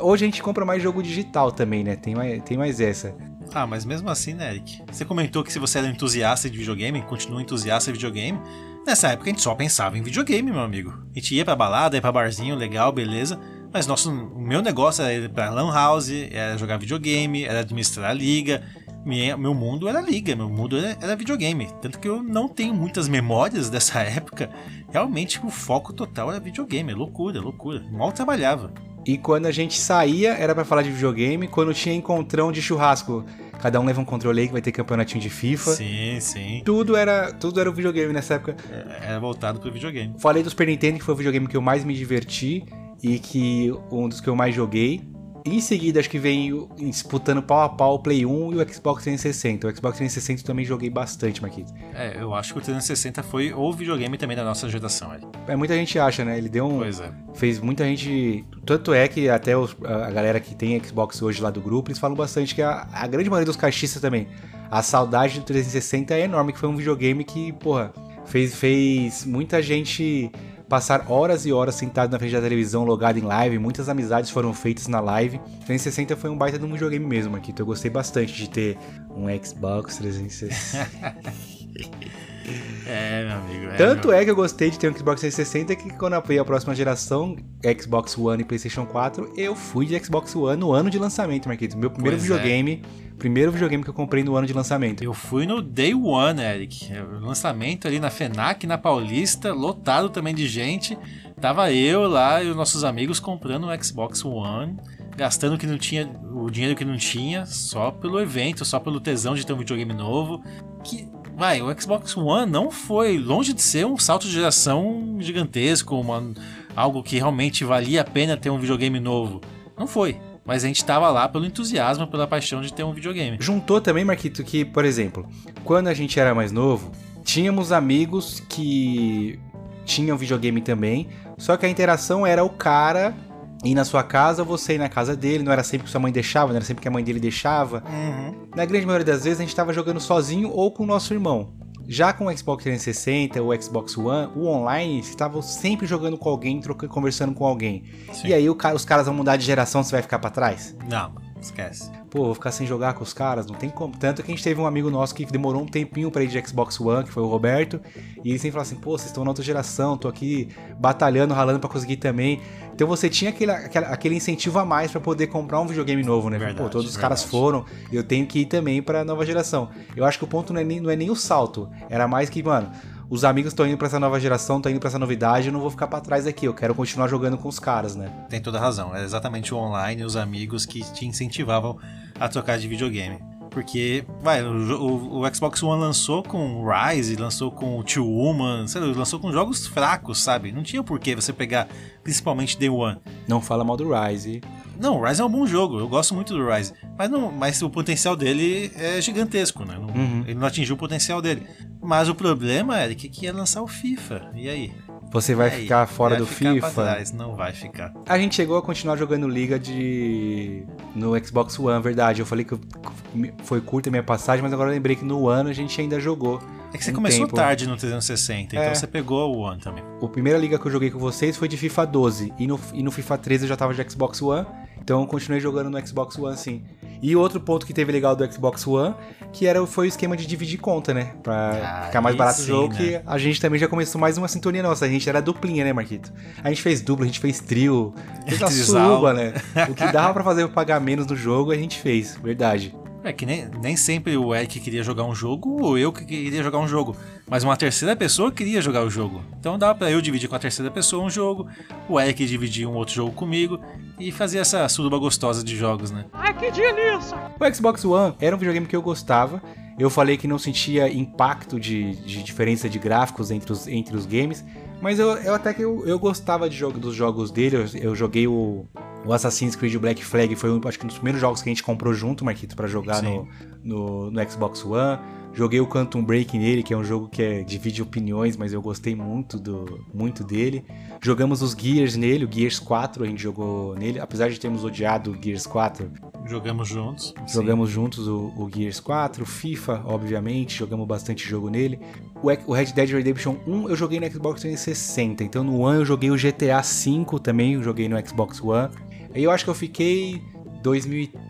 Hoje a gente compra mais jogo digital também, né? Tem mais, tem mais essa. Ah, mas mesmo assim, né, Eric? Você comentou que se você era entusiasta de videogame, continua entusiasta de videogame. Nessa época a gente só pensava em videogame, meu amigo. A gente ia pra balada, ia pra barzinho, legal, beleza. Mas nosso, o meu negócio era ir pra lan house, era jogar videogame, era administrar a liga. Minha- meu mundo era liga, meu mundo era, era videogame. Tanto que eu não tenho muitas memórias dessa época. Realmente o foco total era videogame, é loucura, loucura. Mal trabalhava. E quando a gente saía, era pra falar de videogame. Quando tinha encontrão de churrasco, cada um leva um controle aí que vai ter campeonatinho de FIFA. Sim, sim. Tudo era, tudo era o videogame nessa época. Era voltado pro videogame. Falei do Super Nintendo, que foi o videogame que eu mais me diverti e que um dos que eu mais joguei. Em seguida, acho que veio disputando pau a pau o Play 1 e o Xbox 360. O Xbox 360 eu também joguei bastante, Marquinhos. É, eu acho que o 360 foi o videogame também da nossa geração, Eric. É, muita gente acha, né? Ele deu um. Pois é. Fez muita gente. Tanto é que até os- a a galera que tem Xbox hoje lá do grupo, eles falam bastante que a, a grande maioria dos caixistas também. A saudade do 360 é enorme, que foi um videogame que, porra, fez, fez muita gente passar horas e horas sentado na frente da televisão, logado em live. Muitas amizades foram feitas na live. 360 foi um baita de um videogame mesmo, Marquito. Eu gostei bastante de ter um Xbox 360. É, meu amigo. É, Tanto meu... é que eu gostei de ter um Xbox 360 que quando veio a próxima geração, Xbox One e PlayStation 4, eu fui de Xbox One no ano de lançamento, Marquinhos. Meu primeiro Pois é. videogame, primeiro videogame que eu comprei no ano de lançamento. Eu fui no Day One, Eric. É, lançamento ali na FENAC, na Paulista, lotado também de gente. Tava eu lá e os nossos amigos comprando um Xbox One, gastando que não tinha, o dinheiro que não tinha, só pelo evento, só pelo tesão de ter um videogame novo. Que, vai, o Xbox One não foi longe de ser um salto de geração gigantesco, uma, algo que realmente valia a pena ter um videogame novo. Não foi. Mas a gente tava lá pelo entusiasmo, pela paixão de ter um videogame. Juntou também, Marquito, que, por exemplo, quando a gente era mais novo, tínhamos amigos que tinham videogame também, só que a interação era o cara ir na sua casa ou você ir na casa dele. Não era sempre que sua mãe deixava, não era sempre que a mãe dele deixava. Uhum. Na grande maioria das vezes a gente tava jogando sozinho ou com o nosso irmão. Já com o Xbox 360 ou o Xbox One, o online, você tava sempre jogando com alguém, trocando, conversando com alguém. Sim. E aí cara- os caras vão mudar de geração, você vai ficar pra trás? Não, esquece. Pô, vou ficar sem jogar com os caras, não tem como. Tanto que a gente teve um amigo nosso que demorou um tempinho pra ir de Xbox One, que foi o Roberto, e ele sempre falou assim: pô, vocês estão na outra geração, tô aqui batalhando, ralando pra conseguir também. Então você tinha aquele, aquele, aquele incentivo a mais pra poder comprar um videogame novo, né? Verdade, pô, todos os verdade. caras foram, eu tenho que ir também pra nova geração. Eu acho que o ponto não é nem, não é nem o salto, era mais que, mano. Os amigos estão indo pra essa nova geração, estão indo pra essa novidade, eu não vou ficar pra trás aqui, eu quero continuar jogando com os caras, né? Tem toda razão. É exatamente o online e os amigos que te incentivavam a trocar de videogame. Porque, vai, o, o- o Xbox One lançou com Rise, lançou com Two Woman, sei lá, lançou com jogos fracos, sabe? Não tinha por que você pegar principalmente Day One. Não fala mal do Rise. Não, o Rise é um bom jogo, eu gosto muito do Rise. Mas, não, mas o potencial dele é gigantesco, né? Não- Uhum. Ele não atingiu o potencial dele. Mas o problema, Eric, é que ia lançar o FIFA. E aí? Você vai E aí? ficar fora Vai do ficar pra FIFA. trás, não vai ficar. A gente chegou a continuar jogando Liga de. no Xbox One, verdade. Eu falei que foi curta a minha passagem, mas agora eu lembrei que no ano a gente ainda jogou. É que você um começou tempo. tarde no 360, então É. você pegou o One também. A primeira liga que eu joguei com vocês foi de FIFA 12. E no, e no FIFA 13 eu já tava de Xbox One. Então eu continuei jogando no Xbox One sim. E outro ponto que teve legal do Xbox One, que era, foi o esquema de dividir conta, né? Pra Ah, ficar mais barato o sim, jogo, né? que a gente também já começou mais uma sintonia nossa. A gente era duplinha, né, Marquito? A gente fez dupla, a gente fez trio, fez a suruba, né? O que dava pra fazer pra pagar menos no jogo, a gente fez, verdade. É que nem, nem sempre o Eric queria jogar um jogo ou eu que queria jogar um jogo. Mas uma terceira pessoa queria jogar o jogo. Então dava pra eu dividir com a terceira pessoa um jogo, o Eric dividir um outro jogo comigo e fazer essa suruba gostosa de jogos, né? O Xbox One era um videogame que eu gostava. Eu falei que não sentia impacto de, de diferença de gráficos entre os, entre os games. Mas eu, eu até que eu, eu gostava de jogo, dos jogos dele. Eu, eu joguei o, o Assassin's Creed Black Flag. Foi um, acho que um dos primeiros jogos que a gente comprou junto, Marquito, pra jogar no, no, no Xbox One. Joguei o Quantum Break nele, que é um jogo que é, divide opiniões, mas eu gostei muito, do, muito dele. Jogamos os Gears nele, o Gears 4 a gente jogou nele. Apesar de termos odiado o Gears 4, Jogamos juntos. sim. Jogamos juntos o, o Gears 4, FIFA, obviamente, jogamos bastante jogo nele. O, o Red Dead Redemption 1 eu joguei no Xbox 360, então no One eu joguei o GTA V também, eu joguei no Xbox One. Aí eu acho que eu fiquei 2013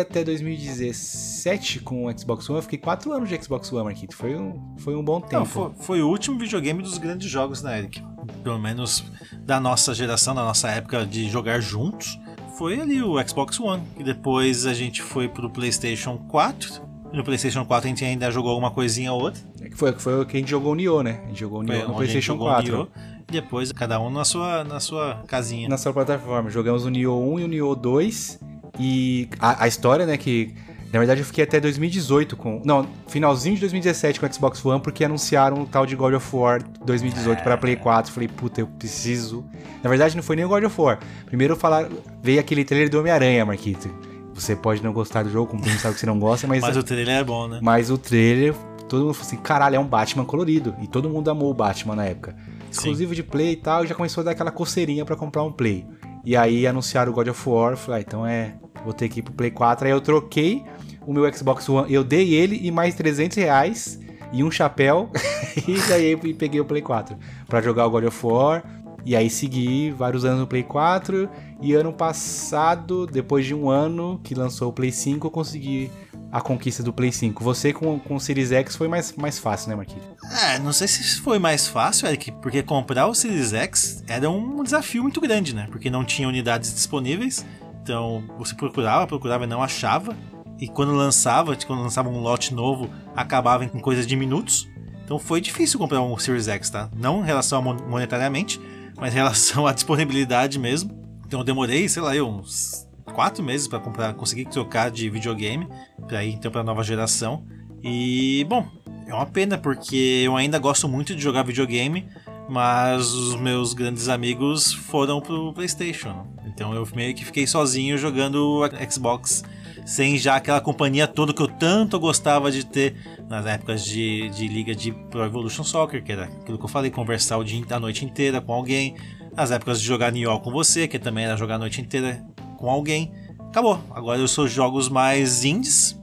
até 2017 com o Xbox One, eu fiquei 4 anos de Xbox One, Marquito, foi um, foi um bom tempo. Não, foi, foi o último videogame dos grandes jogos, né, Eric? Pelo menos da nossa geração, da nossa época de jogar juntos. Foi ali o Xbox One. E depois a gente foi pro PlayStation 4. E no PlayStation 4 a gente ainda jogou alguma coisinha ou outra. É que Foi, foi o que a gente jogou o Nioh, né? A gente jogou o Nioh no PlayStation jogou 4. Nioh, E depois cada um na sua, na sua casinha. na sua plataforma. Jogamos o Nioh 1 e o Nioh 2. E a, a história, né, que na verdade eu fiquei até 2018 com. Não, finalzinho de 2017 com o Xbox One, porque anunciaram o tal de God of War 2018 para Play 4. Falei, puta, eu preciso. Na verdade, não foi nem o God of War. Primeiro falar, veio aquele trailer do Homem-Aranha, Marquito. Você pode não gostar do jogo, como mundo sabe que você não gosta, mas, Mas o trailer é bom, né? mas o trailer, todo mundo falou assim: caralho, é um Batman colorido. E todo mundo amou o Batman na época. Exclusivo de Play e tal, e já começou a dar aquela coceirinha pra comprar um Play. E aí anunciaram o God of War, falei, ah, então é, vou ter ir pro Play 4. Aí eu troquei o meu Xbox One, eu dei ele e mais 300 reais e um chapéu, e daí eu peguei o Play 4 pra jogar o God of War. E aí segui vários anos no Play 4, e ano passado, depois de um ano que lançou o Play 5, eu consegui a conquista do Play 5. Você com, com o Series X foi mais, mais fácil, né, Marquinhos? É, não sei se foi mais fácil, Eric, porque comprar o Series X era um desafio muito grande, né? Porque não tinha unidades disponíveis. Então você procurava, procurava e não achava. E quando lançava, quando lançava um lote novo, acabava em coisas de minutos. Então foi difícil comprar um Series X, tá? Não em relação monetariamente, mas em relação à disponibilidade mesmo. Então eu demorei, sei lá, eu, uns quatro meses para comprar, conseguir trocar de videogame para ir então para nova geração. E bom, é uma pena porque eu ainda gosto muito de jogar videogame, mas os meus grandes amigos foram pro PlayStation. Então eu meio que fiquei sozinho jogando Xbox, sem já aquela companhia toda que eu tanto gostava de ter nas épocas de, de liga de Pro Evolution Soccer, que era aquilo que eu falei, conversar o dia, a noite inteira com alguém, As épocas de jogar Nioh com você, que também era jogar a noite inteira com alguém. Acabou. Agora eu sou jogos mais indies.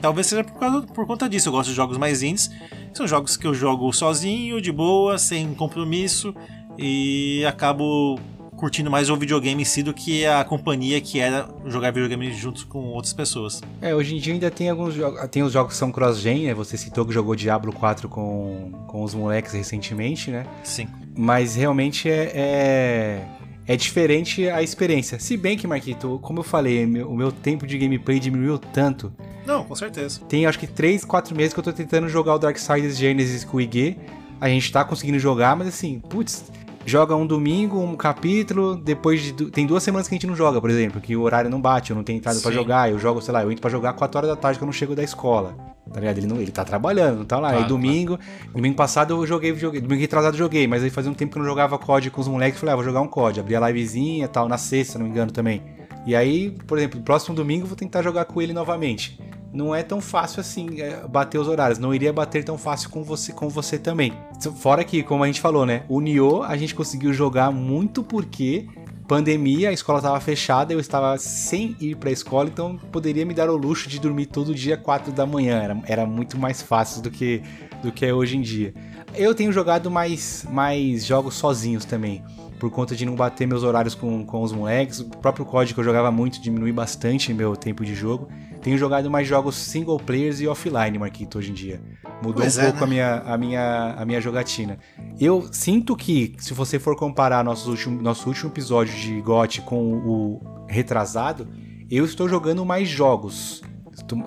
Talvez seja por, causa, por conta disso. Eu gosto de jogos mais indies. São jogos que eu jogo sozinho, de boa, sem compromisso. E acabo curtindo mais o videogame em si do que a companhia que era jogar videogame junto com outras pessoas. É, hoje em dia ainda tem alguns jogos. Tem os jogos que são cross-gen, né? Você citou que jogou Diablo 4 com, com os moleques recentemente, né? Sim. Mas realmente é, é, é diferente a experiência. Se bem que, Marquito, como eu falei, meu, o meu tempo de gameplay diminuiu tanto. Não, com certeza. Tem acho que 3, 4 meses que eu tô tentando jogar o Darksiders Genesis com o IG. A gente tá conseguindo jogar, mas assim, putz, joga um domingo, um capítulo, depois de. Tem duas semanas que a gente não joga, por exemplo, que o horário não bate, eu não tenho entrado para jogar, eu jogo, sei lá, eu entro pra jogar 4 horas da tarde que eu não chego da escola. Tá ligado? Ele, não, ele tá trabalhando, não tá lá. Claro, aí domingo, claro. domingo passado eu joguei, joguei, domingo retrasado eu joguei, mas aí fazia um tempo que eu não jogava COD com os moleques, falei, ah, vou jogar um COD, abri a livezinha e tal, na sexta, se não me engano também. E aí, por exemplo, próximo domingo eu vou tentar jogar com ele novamente não é tão fácil assim é, bater os horários. Não iria bater tão fácil com você, com você também. Fora que, como a gente falou, né? O Nioh a gente conseguiu jogar muito porque pandemia, a escola estava fechada, eu estava sem ir para a escola, então poderia me dar o luxo de dormir todo dia 4 da manhã. Era, era muito mais fácil do que, do que é hoje em dia. Eu tenho jogado mais, mais jogos sozinhos também por conta de não bater meus horários com, com os moleques. O próprio código que eu jogava muito diminui bastante meu tempo de jogo. Tenho jogado mais jogos single players e offline, Marquito, hoje em dia. Mudou pois um é, pouco né? a, minha, a, minha, a minha jogatina. Eu sinto que, se você for comparar nosso último, nosso último episódio de GOT com o retrasado, eu estou jogando mais jogos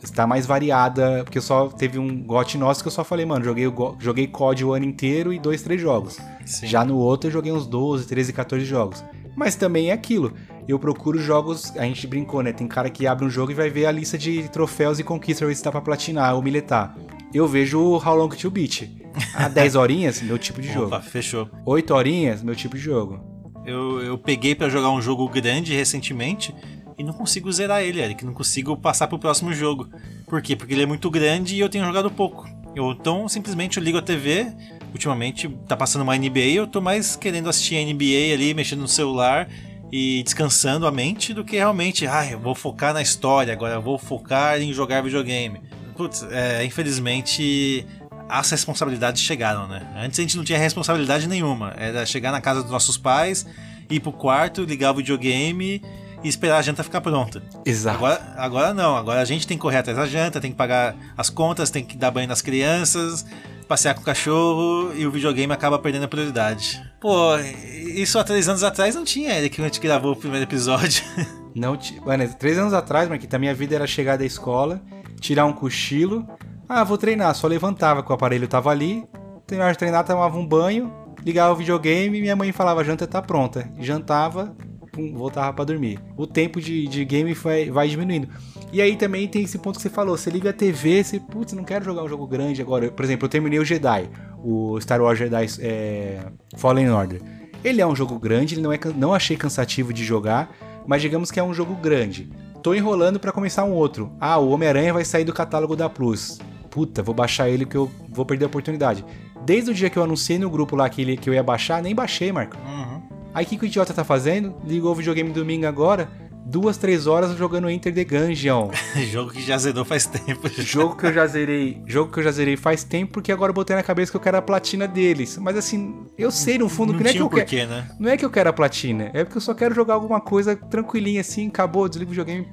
está mais variada, porque eu só teve um GOT nosso que eu só falei, mano, joguei, joguei COD o ano inteiro e dois, três jogos. Sim. Já no outro eu joguei uns 12, 13, 14 jogos. Mas também é aquilo. Eu procuro jogos, a gente brincou, né? Tem cara que abre um jogo e vai ver a lista de troféus e conquistas, ver se dá pra platinar ou miletar. Eu vejo o How Long to Beat. A 10 horinhas, meu tipo de jogo. Opa, fechou. 8 horinhas, meu tipo de jogo. Eu, eu peguei para jogar um jogo grande recentemente e não consigo zerar ele, Eric. Não consigo passar pro próximo jogo. Por quê? Porque ele é muito grande e eu tenho jogado pouco. Eu então simplesmente eu ligo a TV. Ultimamente tá passando uma NBA, eu tô mais querendo assistir a NBA ali, mexendo no celular e descansando a mente do que realmente, ah, eu vou focar na história, agora eu vou focar em jogar videogame. Putz, é, infelizmente as responsabilidades chegaram, né? Antes a gente não tinha responsabilidade nenhuma. Era chegar na casa dos nossos pais, ir pro quarto, ligar o videogame e esperar a janta ficar pronta. Exato. Agora, agora não, agora a gente tem que correr atrás da janta, tem que pagar as contas, tem que dar banho nas crianças, passear com o cachorro e o videogame acaba perdendo a prioridade. Pô, isso há três anos atrás não tinha, Eric, quando a gente gravou o primeiro episódio. Não tinha. Mano, três anos atrás, Marquinhos, a minha vida era chegar da escola, tirar um cochilo. Ah, vou treinar. Só levantava que o aparelho tava ali, terminava de treinar, tomava um banho, ligava o videogame e minha mãe falava: janta tá pronta. Jantava, pum, voltava para dormir. O tempo de, de game vai, vai diminuindo. E aí também tem esse ponto que você falou, você liga a TV, você, putz, não quero jogar um jogo grande agora. Por exemplo, eu terminei o Jedi, o Star Wars Jedi é, Fallen Order. Ele é um jogo grande, ele não, é, não achei cansativo de jogar, mas digamos que é um jogo grande. Tô enrolando para começar um outro. Ah, o Homem-Aranha vai sair do catálogo da Plus. Puta, vou baixar ele que eu vou perder a oportunidade. Desde o dia que eu anunciei no grupo lá que, ele, que eu ia baixar, nem baixei, Marco. Uhum. Aí o que, que o idiota tá fazendo? Ligou o videogame domingo agora, duas, três horas jogando Enter the Gungeon. jogo que já zerou faz tempo. jogo que eu já zerei. Jogo que eu já zerei faz tempo, porque agora eu botei na cabeça que eu quero a platina deles. Mas assim, eu sei no fundo não que não é que eu porquê, quero. Né? Não é que eu quero a platina, é porque eu só quero jogar alguma coisa tranquilinha assim, acabou, desligo o videogame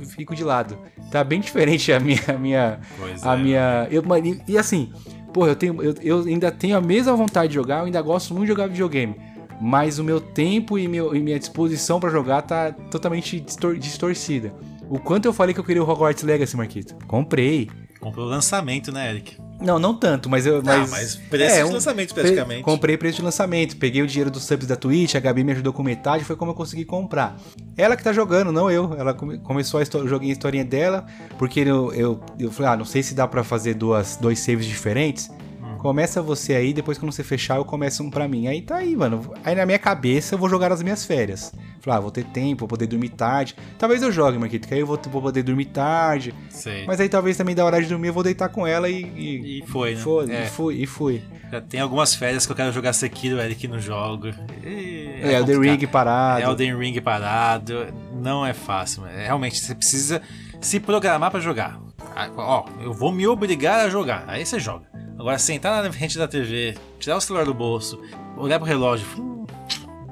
e fico de lado. Tá bem diferente a minha. A minha. Pois a é. minha eu, e assim, porra, eu, tenho, eu, eu ainda tenho a mesma vontade de jogar, eu ainda gosto muito de jogar videogame mas o meu tempo e, meu, e minha disposição para jogar tá totalmente distor distorcida. O quanto eu falei que eu queria o Hogwarts Legacy, Marquito? Comprei. Comprou o lançamento, né, Eric? Não, não tanto, mas eu. Mas, não, mas preço é, de lançamento, praticamente. comprei preço de lançamento, peguei o dinheiro dos subs da Twitch, a Gabi me ajudou com metade, foi como eu consegui comprar. Ela que tá jogando, não eu. Ela come, começou a joguei a historinha dela, porque eu, eu, eu falei, ah, não sei se dá para fazer duas, dois saves diferentes. Começa você aí, depois quando você fechar, eu começo um pra mim. Aí tá aí, mano. Aí na minha cabeça eu vou jogar nas minhas férias. Falar, ah, vou ter tempo, vou poder dormir tarde. Talvez eu jogue, Marquito, que aí eu vou, vou poder dormir tarde. Sei. Mas aí talvez também da hora de dormir eu vou deitar com ela e. E, E foi, né? foi, É. e fui, e fui. Já tem algumas férias que eu quero jogar Sekiro, Eric, no jogo. E É, o The complicado. Ring parado. Elden Ring parado. Não é fácil. mas é, realmente, você precisa se programar pra jogar. Ó, eu vou me obrigar a jogar. Aí você joga. Agora, sentar na frente da TV, tirar o celular do bolso, olhar pro relógio. hum,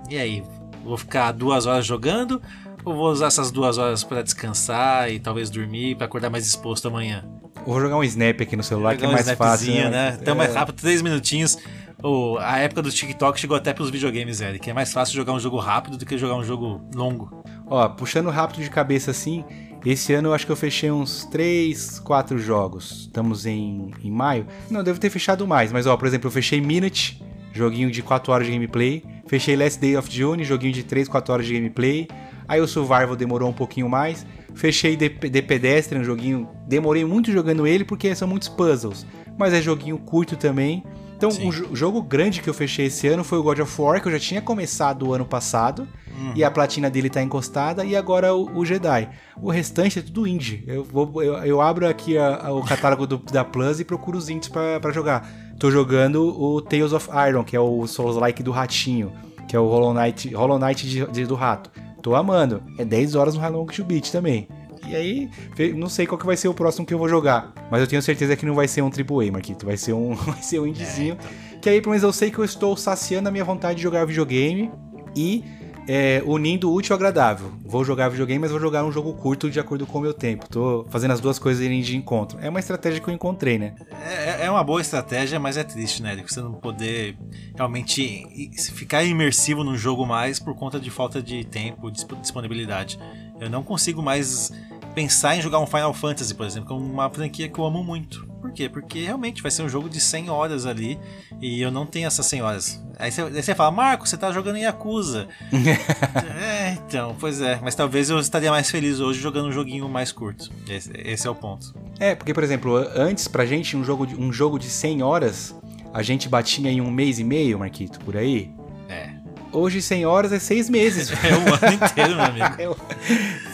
e aí? Vou ficar duas horas jogando? Ou vou usar essas duas horas pra descansar e talvez dormir pra acordar mais disposto amanhã? Vou jogar um snap aqui no celular que é um mais fácil. snapzinho, né? Então, É. mais rápido, três minutinhos. Ô, a época do TikTok chegou até pros videogames, Eric. É mais fácil jogar um jogo rápido do que jogar um jogo longo. Ó, puxando rápido de cabeça assim, esse ano eu acho que eu fechei uns 3, 4 jogos. Estamos em, em maio. Não, devo ter fechado mais, mas ó, por exemplo, eu fechei Minute, joguinho de 4 horas de gameplay. Fechei Last Day of June, joguinho de 3, 4 horas de gameplay. Aí o Survival demorou um pouquinho mais. Fechei The, The Pedestrian, joguinho. Demorei muito jogando ele porque são muitos puzzles. Mas é joguinho curto também. Então, Sim. jogo grande que eu fechei esse ano foi o God of War, que eu já tinha começado o ano passado. E a platina dele tá encostada. E agora o, o Jedi. O restante é tudo indie. Eu, vou, eu, eu abro aqui a- a- o catálogo do- da Plus e procuro os indies pra, pra jogar. Tô jogando o Tales of Iron, que é o Souls-like do ratinho. Que é o Hollow Knight, Hollow Knight de- de- do rato. Tô amando. É 10 horas no Long to Beat também. E aí, não sei qual que vai ser o próximo que eu vou jogar. Mas eu tenho certeza que não vai ser um AAA, Marquito. Vai ser um, vai ser um indiezinho. Que aí, pelo menos, eu sei que eu estou saciando a minha vontade de jogar videogame e é, unindo o útil ao agradável. Vou jogar videogame, mas vou jogar um jogo curto de acordo com o meu tempo. Tô fazendo as duas coisas irem de encontro. É uma estratégia que eu encontrei, né? É, é uma boa estratégia, mas é triste, né? Você não poder realmente ficar imersivo num jogo mais por conta de falta de tempo, disp- disponibilidade. Eu não consigo mais pensar em jogar um Final Fantasy, por exemplo, que é uma franquia que eu amo muito. Por quê? Porque realmente vai ser um jogo de 100 horas ali e eu não tenho essas 100 horas. Aí você, fala, Marco, você tá jogando em Yakuza. é, então, pois é. Mas talvez eu estaria mais feliz hoje jogando um joguinho mais curto. Esse, esse é o ponto. É, porque, por exemplo, antes pra gente, um jogo de, um jogo de 100 horas, a gente batia em um mês e meio, Marquito, por aí. É. Hoje, 100 horas é 6 meses. É o ano inteiro, meu amigo. Eu-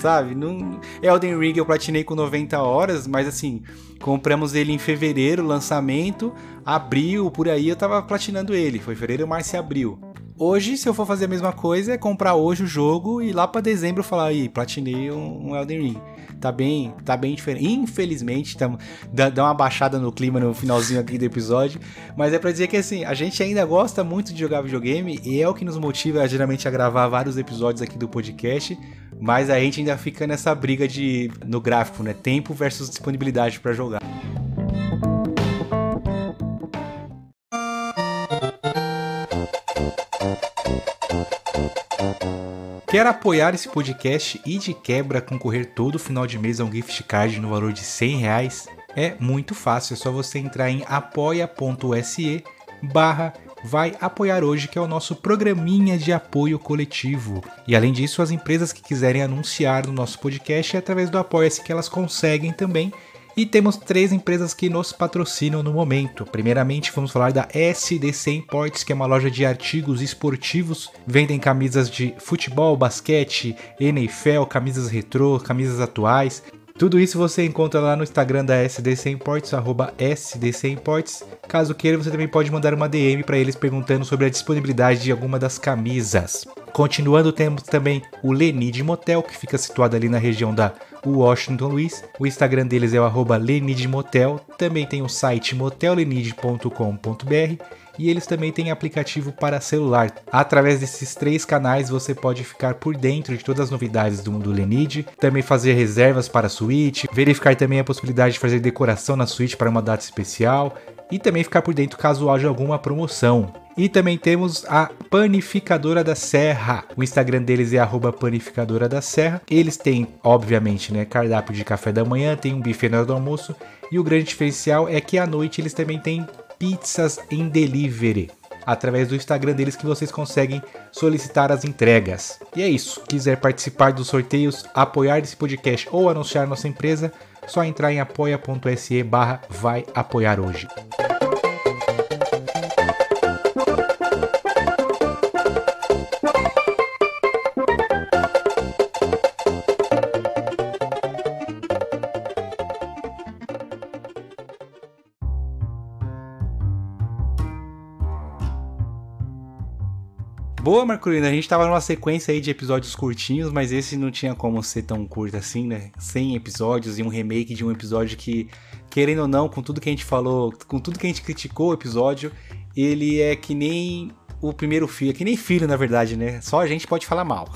sabe? Não... Elden Ring eu platinei com 90 horas, mas assim, compramos ele em fevereiro, lançamento, abril, por aí eu tava platinando ele. Foi fevereiro, março e abril. Hoje, se eu for fazer a mesma coisa, é comprar hoje o jogo e lá pra dezembro falar, aí, platinei um, um Elden Ring. Tá bem, tá bem diferente. Infelizmente, tamo, dá, uma baixada no clima no finalzinho aqui do episódio. Mas é pra dizer que assim, a gente ainda gosta muito de jogar videogame e é o que nos motiva geralmente a gravar vários episódios aqui do podcast. Mas a gente ainda fica nessa briga de no gráfico, né? Tempo versus disponibilidade pra jogar. Quer apoiar esse podcast e de quebra concorrer todo final de mês a um gift card no valor de 100 reais? É muito fácil, é só você entrar em apoia.se barra vai apoiar hoje, que é o nosso programinha de apoio coletivo. E além disso, as empresas que quiserem anunciar no nosse podcast é através do Apoia-se que elas conseguem também. E temos três empresas que nos patrocinam no momento. Primeiramente, vamos falar da SDC Imports, que é uma loja de artigos esportivos. Vendem camisas de futebol, basquete, NFL, camisas retrô, camisas atuais. Tudo isso você encontra lá no Instagram da SDC Imports, arroba SDC Imports. Caso queira, você também pode mandar uma DM para eles perguntando sobre a disponibilidade de alguma das camisas. Continuando, temos também o Lenid Motel, que fica situado ali na região da Washington Luiz. O Instagram deles é o arroba Lenid Motel. Também tem o site motellenid.com.br e eles também têm aplicativo para celular. Através desses três canais você pode ficar por dentro de todas as novidades do mundo Lenid, também fazer reservas para a suíte, verificar também a possibilidade de fazer decoração na suíte para uma data especial e também ficar por dentro caso haja alguma promoção. E também temos a Panificadora da Serra. O Instagram deles é Panificadora da Serra. Eles têm, obviamente, né, cardápio de café da manhã, tem um buffet na hora do almoço. E o grande diferencial é que à noite eles também têm pizzas em delivery. Através do Instagram deles que vocês conseguem solicitar as entregas. E é isso. Quiser participar dos sorteios, apoiar esse podcast ou anunciar nossa empresa, só entrar em apoia.se barra vai apoiar hoje. Boa, Marcolino. A gente tava numa sequência aí de episódios curtinhos, mas esse não tinha como ser tão curto assim, né? 100 episódios e um remake de um episódio que, querendo ou não, com tudo que a gente falou, com tudo que a gente criticou o episódio, ele é que nem o primeiro filho, é que nem filho, na verdade, né? Só a gente pode falar mal.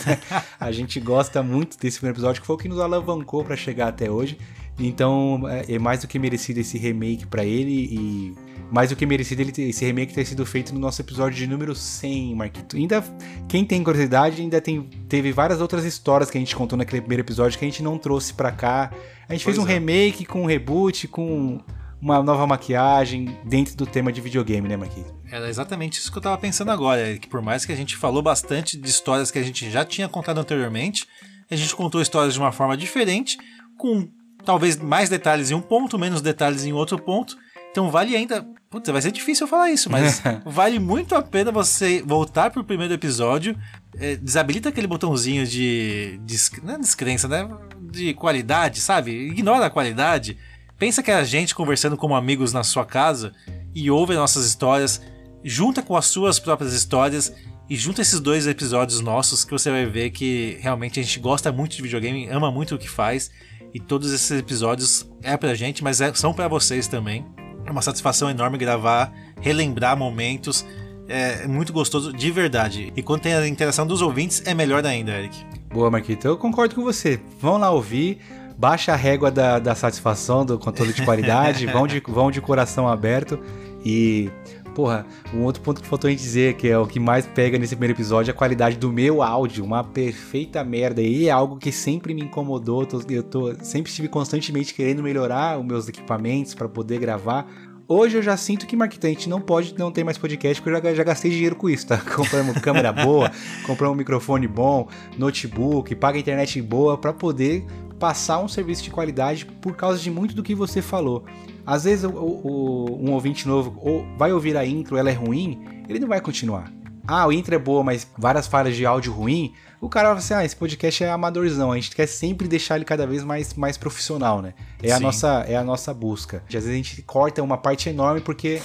a gente gosta muito desse primeiro episódio, que foi o que nos alavancou para chegar até hoje. Então, é, é mais do que merecido esse remake para ele e mais do que merecido ele ter, esse remake ter sido feito no nosso episódio de número 100, Marquito. Ainda, quem tem curiosidade, ainda tem, teve várias outras histórias que a gente contou naquele primeiro episódio que a gente não trouxe para cá. A gente pois fez um é. remake com um reboot, com uma nova maquiagem dentro do tema de videogame, né, Marquito? Era exatamente isso que eu tava pensando agora, que por mais que a gente falou bastante de histórias que a gente já tinha contado anteriormente, a gente contou histórias de uma forma diferente, com talvez mais detalhes em um ponto, menos detalhes em outro ponto. Então vale ainda. Putz, vai ser difícil eu falar isso, mas vale muito a pena você voltar pro primeiro episódio. É, desabilita aquele botãozinho de. de não é descrença, né? De qualidade, sabe? Ignora a qualidade. Pensa que é a gente conversando como amigos na sua casa e ouve nossas histórias, junta com as suas próprias histórias e junta esses dois episódios nossos que você vai ver que realmente a gente gosta muito de videogame, ama muito o que faz e todos esses episódios é pra gente, mas é, são para vocês também. É uma satisfação enorme gravar, relembrar momentos. É muito gostoso de verdade. E quando tem a interação dos ouvintes, é melhor ainda, Eric. Boa, Marquito. Eu concordo com você. Vão lá ouvir baixa a régua da, da satisfação, do controle de qualidade, vão, de, vão de coração aberto e. Porra, um outro ponto que faltou a gente dizer, que é o que mais pega nesse primeiro episódio, é a qualidade do meu áudio, uma perfeita merda. E é algo que sempre me incomodou, eu tô, eu tô sempre estive constantemente querendo melhorar os meus equipamentos para poder gravar. Hoje eu já sinto que Marquita, a gente não pode não ter mais podcast, porque eu já, já gastei dinheiro com isso, tá? Compramos câmera boa, compramos um microfone bom, notebook, paga internet boa para poder passar um serviço de qualidade por causa de muito do que você falou. Às vezes o, o, um ouvinte novo ou vai ouvir a intro, ela é ruim, ele não vai continuar. Ah, o intro é boa, mas várias falhas de áudio ruim. O cara vai assim: ah, esse podcast é amadorzão. A gente quer sempre deixar ele cada vez mais, mais profissional, né? É a, nossa, é a nossa busca. Às vezes a gente corta uma parte enorme porque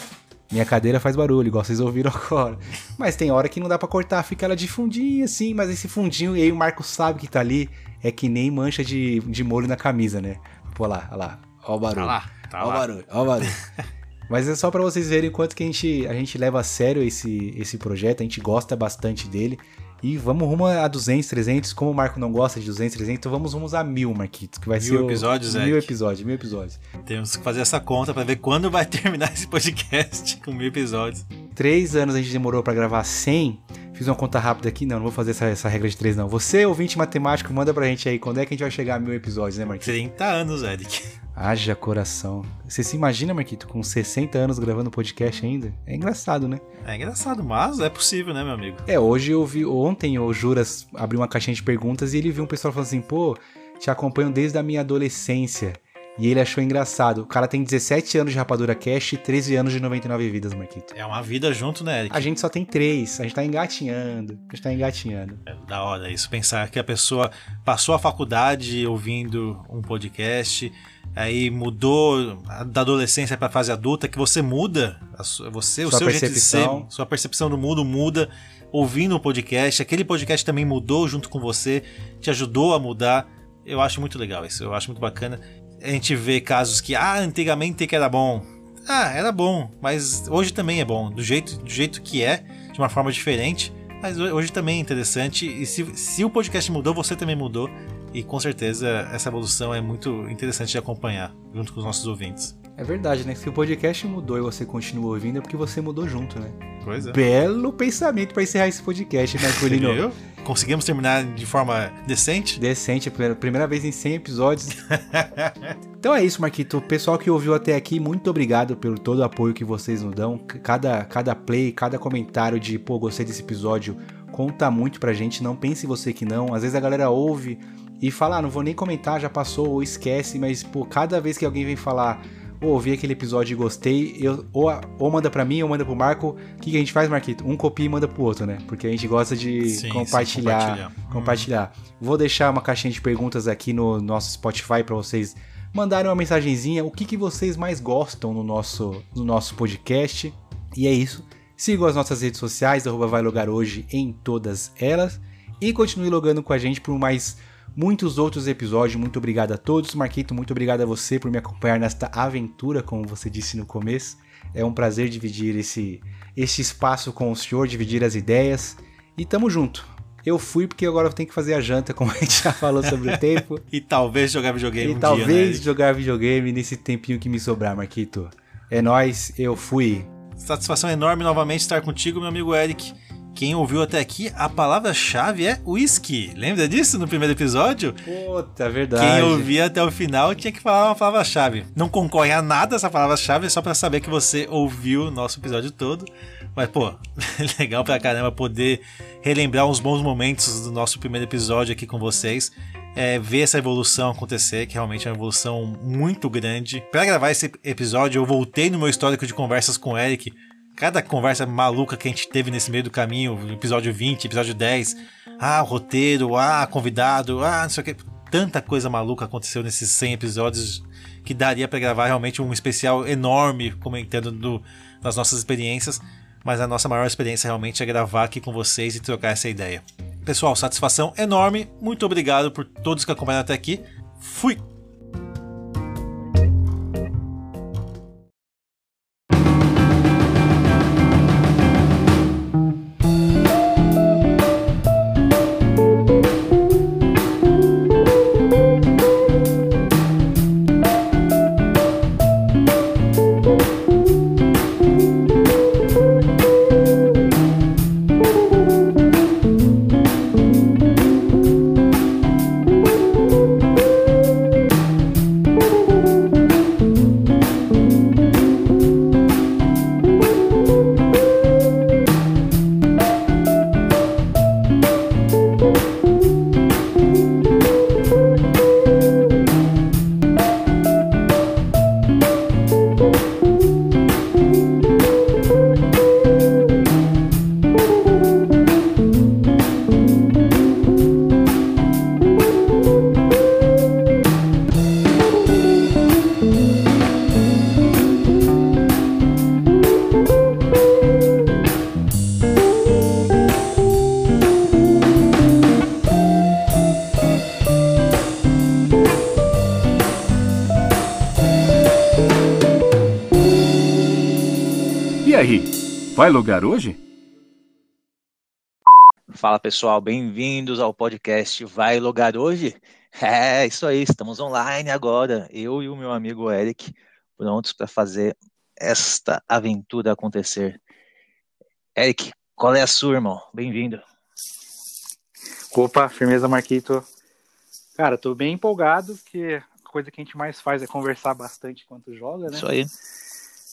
minha cadeira faz barulho, igual vocês ouviram agora. Mas tem hora que não dá para cortar, fica ela de fundinho assim, mas esse fundinho, e aí o Marco sabe que tá ali, é que nem mancha de, de molho na camisa, né? Pô lá, olha lá. Ó o barulho. Tá lá, tá ó lá. o barulho, ó o barulho. Mas é só para vocês verem quanto que a gente, a gente leva a sério esse, esse projeto, a gente gosta bastante dele. E vamos rumo a 200, 300. Como o Marco não gosta de 200, 300, então vamos rumo a mil, Marquito. Que vai mil ser episódios, o, Mil episódios, mil episódios. Temos que fazer essa conta para ver quando vai terminar esse podcast com mil episódios. Três anos a gente demorou para gravar 100. Fiz uma conta rápida aqui, não, não vou fazer essa, essa regra de três, não. Você, ouvinte matemático, manda pra gente aí quando é que a gente vai chegar a mil episódios, né, Marquito? 30 anos, Eric. Haja coração. Você se imagina, Marquito, com 60 anos gravando podcast ainda? É engraçado, né? É engraçado, mas é possível, né, meu amigo? É, hoje eu vi, ontem o Juras abriu uma caixinha de perguntas e ele viu um pessoal falando assim, pô, te acompanho desde a minha adolescência. E ele achou engraçado. O cara tem 17 anos de Rapadura Cash e 13 anos de 99 vidas, Marquito. É uma vida junto, né, Eric? A gente só tem três. A gente tá engatinhando. A gente tá engatinhando. É da hora isso. Pensar que a pessoa passou a faculdade ouvindo um podcast, aí mudou da adolescência para fase adulta, que você muda, você, sua o seu percepção. jeito de ser, sua percepção do mundo muda ouvindo um podcast. Aquele podcast também mudou junto com você, te ajudou a mudar. Eu acho muito legal isso, eu acho muito bacana a gente vê casos que, ah, antigamente que era bom. Ah, era bom, mas hoje também é bom, do jeito, do jeito que é, de uma forma diferente. Mas hoje também é interessante. E se, se o podcast mudou, você também mudou. E com certeza essa evolução é muito interessante de acompanhar junto com os nossos ouvintes. É verdade, né? Se o podcast mudou e você continua ouvindo, é porque você mudou junto, né? Pois é. Belo pensamento para encerrar esse podcast, né, Colino? Conseguimos terminar de forma decente? Decente, primeira vez em 100 episódios. então é isso, Marquito. Pessoal que ouviu até aqui, muito obrigado pelo todo o apoio que vocês nos dão. Cada, cada play, cada comentário de, pô, gostei desse episódio, conta muito pra gente. Não pense você que não. Às vezes a galera ouve e fala, ah, não vou nem comentar, já passou, ou esquece, mas, pô, cada vez que alguém vem falar ou ouvi aquele episódio e gostei, eu, ou, ou manda para mim ou manda pro Marco. O que, que, a gente faz, Marquito? Um copia e manda pro outro, né? Porque a gente gosta de sim, compartilhar. Sim, compartilhar. compartilhar. Hum. Vou deixar uma caixinha de perguntas aqui no nosso Spotify para vocês mandarem uma mensagenzinha. O que, que vocês mais gostam no nosso, no nosso podcast? E é isso. Sigam as nossas redes sociais, arroba vai logar hoje em todas elas. E continue logando com a gente por mais muitos outros episódios. Muito obrigado a todos. Marquito, muito obrigado a você por me acompanhar nesta aventura, como você disse no começo. É um prazer dividir esse, esse espaço com o senhor, dividir as ideias. E tamo junto. Eu fui porque agora eu tenho que fazer a janta, como a gente já falou sobre o tempo. e talvez jogar videogame e um talvez dia, né? jogar videogame nesse tempinho que me sobrar, Marquito. É nós, eu fui. Satisfação enorme novamente estar contigo, meu amigo Eric. Quem ouviu até aqui, a palavra-chave é whisky. Lembra disso no primeiro episódio? Puta, é verdade. Quem ouvia até o final tinha que falar uma palavra-chave. Não concorre a nada essa palavra-chave, é só para saber que você ouviu o nosso episódio todo. Mas, pô, legal pra caramba poder relembrar uns bons momentos do nosso primeiro episódio aqui com vocês. É, ver essa evolução acontecer, que realmente é uma evolução muito grande. Para gravar esse episódio, eu voltei no meu histórico de conversas com o Eric. Cada conversa maluca que a gente teve nesse meio do caminho, episódio 20, episódio 10. Ah, roteiro, ah, convidado, ah, não sei o que. Tanta coisa maluca aconteceu nesses 100 episódios que daria para gravar realmente um especial enorme comentando do, das nossas experiências mas a nossa maior experiência realmente é gravar aqui com vocês e trocar essa ideia. Pessoal, satisfação enorme, muito obrigado por todos que acompanharam até aqui. Fui! Vai logar hoje? Fala pessoal, bem-vindos ao podcast Vai Logar Hoje? É, isso aí, estamos online agora, eu e o meu amigo Eric, prontos para fazer esta aventura acontecer. Eric, qual é a sua, irmão? Bem-vindo. Opa, firmeza, Marquito. Cara, tô bem empolgado, porque a coisa que a gente mais faz é conversar bastante enquanto joga, né? Isso aí.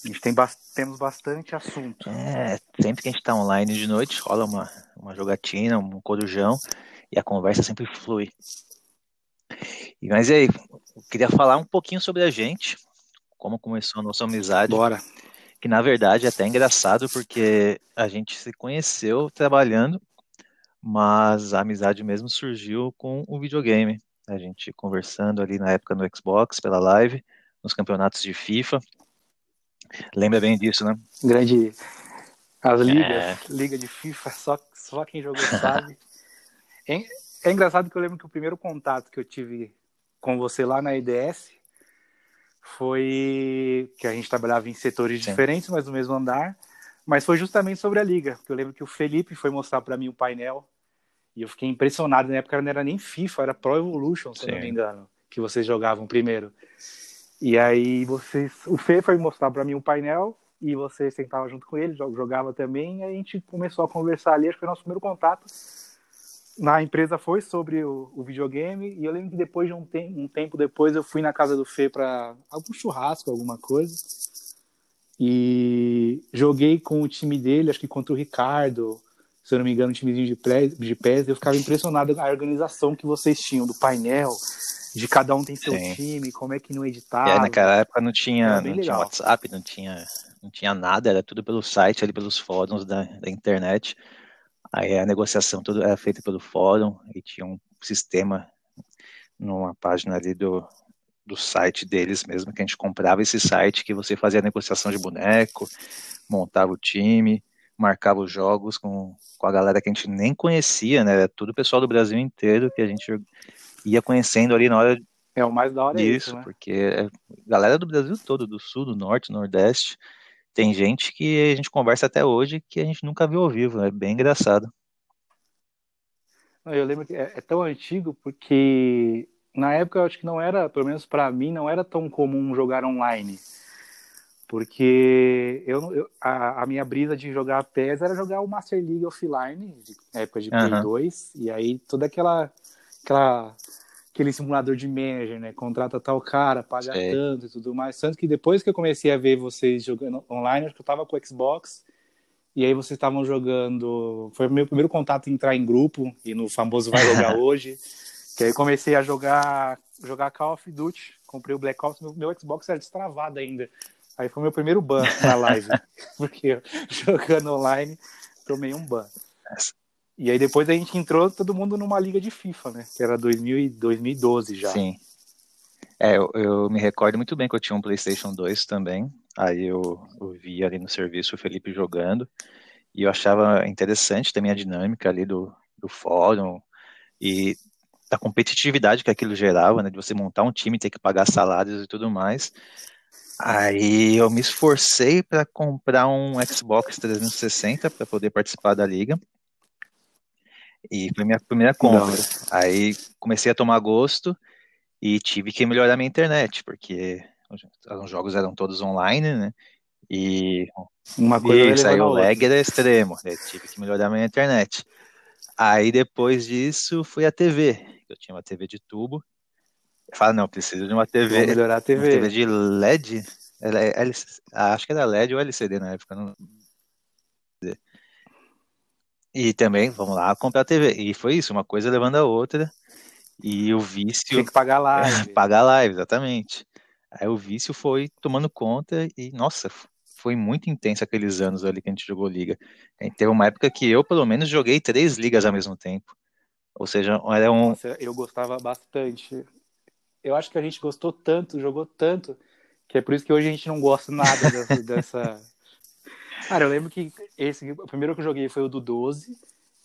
A gente tem ba temos bastante assunto. É, sempre que a gente está online de noite, rola uma, uma jogatina, um corujão, e a conversa sempre flui. E, mas e aí, eu queria falar um pouquinho sobre a gente, como começou a nossa amizade. Bora. Que na verdade é até engraçado, porque a gente se conheceu trabalhando, mas a amizade mesmo surgiu com o videogame. A gente conversando ali na época no Xbox, pela live, nos campeonatos de FIFA. Lembra bem disso, né? Grande. As ligas, é. liga de FIFA, só, só quem jogou sabe. é, é engraçado que eu lembro que o primeiro contato que eu tive com você lá na IDS foi que a gente trabalhava em setores Sim. diferentes, mas no mesmo andar. Mas foi justamente sobre a liga, porque eu lembro que o Felipe foi mostrar para mim o painel e eu fiquei impressionado. Na época não era nem FIFA, era Pro Evolution, se Sim. não me engano, que vocês jogavam primeiro. E aí vocês, o Fê foi mostrar para mim um painel e você sentava junto com ele, jogava também, e a gente começou a conversar ali, acho que foi o nosso primeiro contato. Na empresa foi sobre o, o videogame, e eu lembro que depois de um, te um tempo depois eu fui na casa do Fê para algum churrasco, alguma coisa, e joguei com o time dele, acho que contra o Ricardo, se eu não me engano, um timezinho de, de pés, eu ficava impressionado com a organização que vocês tinham, do painel, de cada um tem seu Sim. time, como é que não editava. É, naquela época não tinha, não tinha WhatsApp, não tinha, não tinha nada, era tudo pelo site, ali pelos fóruns da, da internet. Aí a negociação tudo era feita pelo fórum e tinha um sistema numa página ali do, do site deles mesmo, que a gente comprava esse site que você fazia a negociação de boneco, montava o time, marcava os jogos com, com a galera que a gente nem conhecia, né? Era tudo o pessoal do Brasil inteiro que a gente ia conhecendo ali na hora é o mais da hora disso, é isso, né? porque é galera do Brasil todo, do sul, do norte, nordeste. Tem gente que a gente conversa até hoje que a gente nunca viu ao vivo, é bem engraçado. Eu lembro que é, é tão antigo porque na época eu acho que não era, pelo menos para mim, não era tão comum jogar online. Porque eu, eu a, a, minha brisa de jogar PES era jogar o Master League Offline, na época de Play 2, e aí toda aquela, aquela aquele simulador de manager, né? Contrata tal cara, paga Sei. tanto e tudo mais. Tanto que depois que eu comecei a ver vocês jogando online, acho que eu tava com o Xbox, e aí vocês estavam jogando. Foi o meu primeiro contato em entrar em grupo, e no famoso Vai Jogar Hoje. Que aí comecei a jogar, jogar Call of Duty. Comprei o Black Ops, meu, meu Xbox era destravado ainda. Aí foi meu primeiro ban na live. porque jogando online, tomei um ban. E aí depois a gente entrou todo mundo numa liga de FIFA, né? Que era 2000 e 2012 já. Sim. É, eu, eu, me recordo muito bem que eu tinha um PlayStation 2 também. Aí eu, eu vi ali no serviço o Felipe jogando. E eu achava interessante também a dinâmica ali do, do fórum e da competitividade que aquilo gerava, né? De você montar um time, ter que pagar salários e tudo mais. Aí eu me esforcei para comprar um Xbox 360 para poder participar da liga. E foi minha primeira compra. Aí comecei a tomar gosto e tive que melhorar minha internet, porque os jogos eram todos online, né? E uma coisa isso, aí o lag era extremo, né? tive que melhorar minha internet. Aí depois disso fui a TV. Eu tinha uma TV de tubo. Eu falo, não, preciso de uma TV. Vou melhorar a TV. Uma TV de LED. Acho que era LED ou LCD na época. Não... E também, vamos lá, comprar a TV. E foi isso, uma coisa levando a outra. E o vício. Tem que pagar live. pagar live, exatamente. Aí o vício foi tomando conta e, nossa, foi muito intenso aqueles anos ali que a gente jogou liga. Teve uma época que eu, pelo menos, joguei três ligas ao mesmo tempo. Ou seja, era um. Nossa, eu gostava bastante. Eu acho que a gente gostou tanto, jogou tanto, que é por isso que hoje a gente não gosta nada dessa, dessa Cara, eu lembro que esse, o primeiro que eu joguei foi o do 12,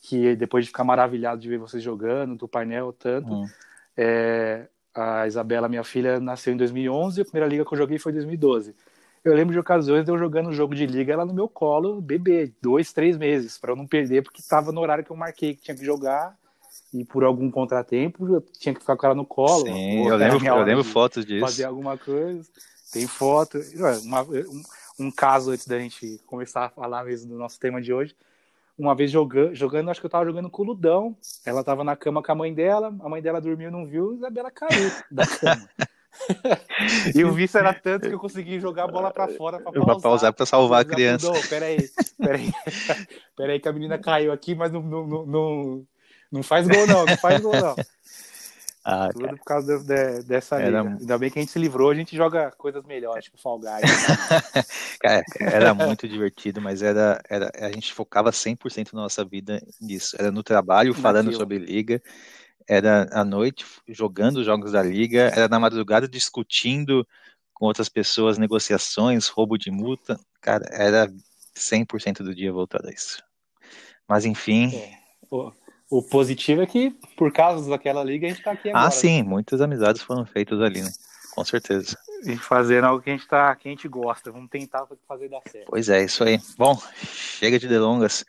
que depois de ficar maravilhado de ver vocês jogando, do painel tanto, hum. é, a Isabela, minha filha, nasceu em 2011 e a primeira liga que eu joguei foi em 2012. Eu lembro de ocasiões de eu jogando um jogo de liga, ela no meu colo, bebê, dois, três meses, para eu não perder, porque estava no horário que eu marquei que tinha que jogar e por algum contratempo eu tinha que ficar com ela no colo. Sim, eu lembro, eu lembro fotos disso. Fazer alguma coisa. Tem foto. Uma, um caso antes da gente começar a falar mesmo do nosso tema de hoje. Uma vez jogando, jogando, acho que eu tava jogando com o Ludão. Ela tava na cama com a mãe dela, a mãe dela dormiu, não viu, e Isabela caiu da cama. e o vício era tanto que eu consegui jogar a bola para fora para pausar. Pra pausar pra salvar a criança. Peraí, peraí, peraí que a menina caiu aqui, mas não, não, não, não faz gol não, não faz gol não. Ah, Tudo cara. por causa de, de, dessa era... liga. Ainda bem que a gente se livrou, a gente joga coisas melhores, tipo Fall Guys. cara, era muito divertido, mas era, era a gente focava 100% na nossa vida nisso. Era no trabalho, falando sobre liga, era à noite jogando os jogos da liga, era na madrugada discutindo com outras pessoas negociações, roubo de multa. Cara, era 100% do dia voltado a isso. Mas enfim... É. Pô o positivo é que, por causa daquela liga, a gente tá aqui ah, agora. Ah, sim, muitas amizades foram feitas ali, né? Com certeza. E fazendo algo que a gente tá, que a gente gosta. Vamos tentar fazer dar certo. Pois é, isso aí. Bom, chega de delongas.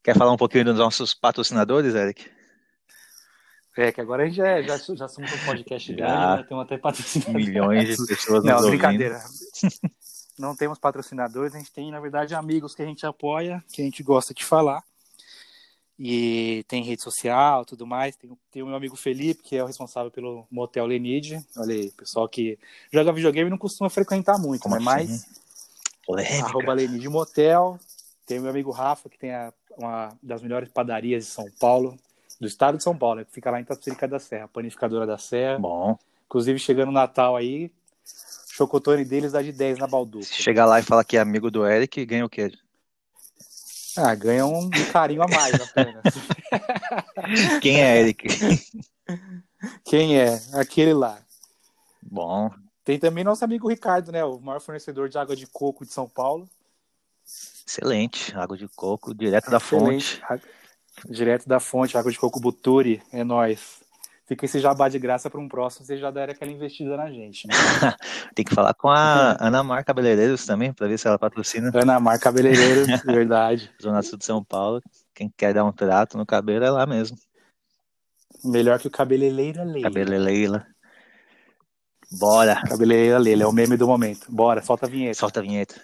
Quer falar um pouquinho dos nossos patrocinadores, Eric? É, que agora a gente já, já, já somos um podcast já, grande, né? Temos até patrocinadores. Milhões de pessoas Não, brincadeira. Não temos patrocinadores, a gente tem, na verdade, amigos que a gente apoia, que a gente gosta de falar e tem rede social, tudo mais. Tem, tem o meu amigo Felipe, que é o responsável pelo Motel Lenid. Olha aí, pessoal que joga videogame não costuma frequentar muito, Como né? Assim? Mas arroba Lenid Motel. Tem o meu amigo Rafa, que tem a, uma das melhores padarias de São Paulo, do estado de São Paulo, né? que fica lá em Tapicerica da Serra, panificadora da Serra. Bom. Inclusive, chegando o Natal aí, chocotone deles dá de 10 na Balduca. Se chegar lá e falar que é amigo do Eric, ganha o quê? Ah, ganha um carinho a mais apenas. Quem é Eric? Quem é? Aquele lá. Bom. Tem também nosso amigo Ricardo, né? O maior fornecedor de água de coco de São Paulo. Excelente. Água de coco, direto da fonte. Excelente. Direto da fonte, água de coco Buturi, é nóis. Fica esse jabá de graça para um próximo, vocês já deram aquela investida na gente. Né? Tem que falar com a Ana Mar Cabeleireiros também, para ver se ela patrocina. Ana Mar Cabeleireiros, verdade. Zona Sul de São Paulo. Quem quer dar um trato no cabelo é lá mesmo. Melhor que o Cabeleleira Leila. Cabeleleila. Bora. Cabeleleira Leila, é o meme do momento. Bora, solta a vinheta. Solta a vinheta.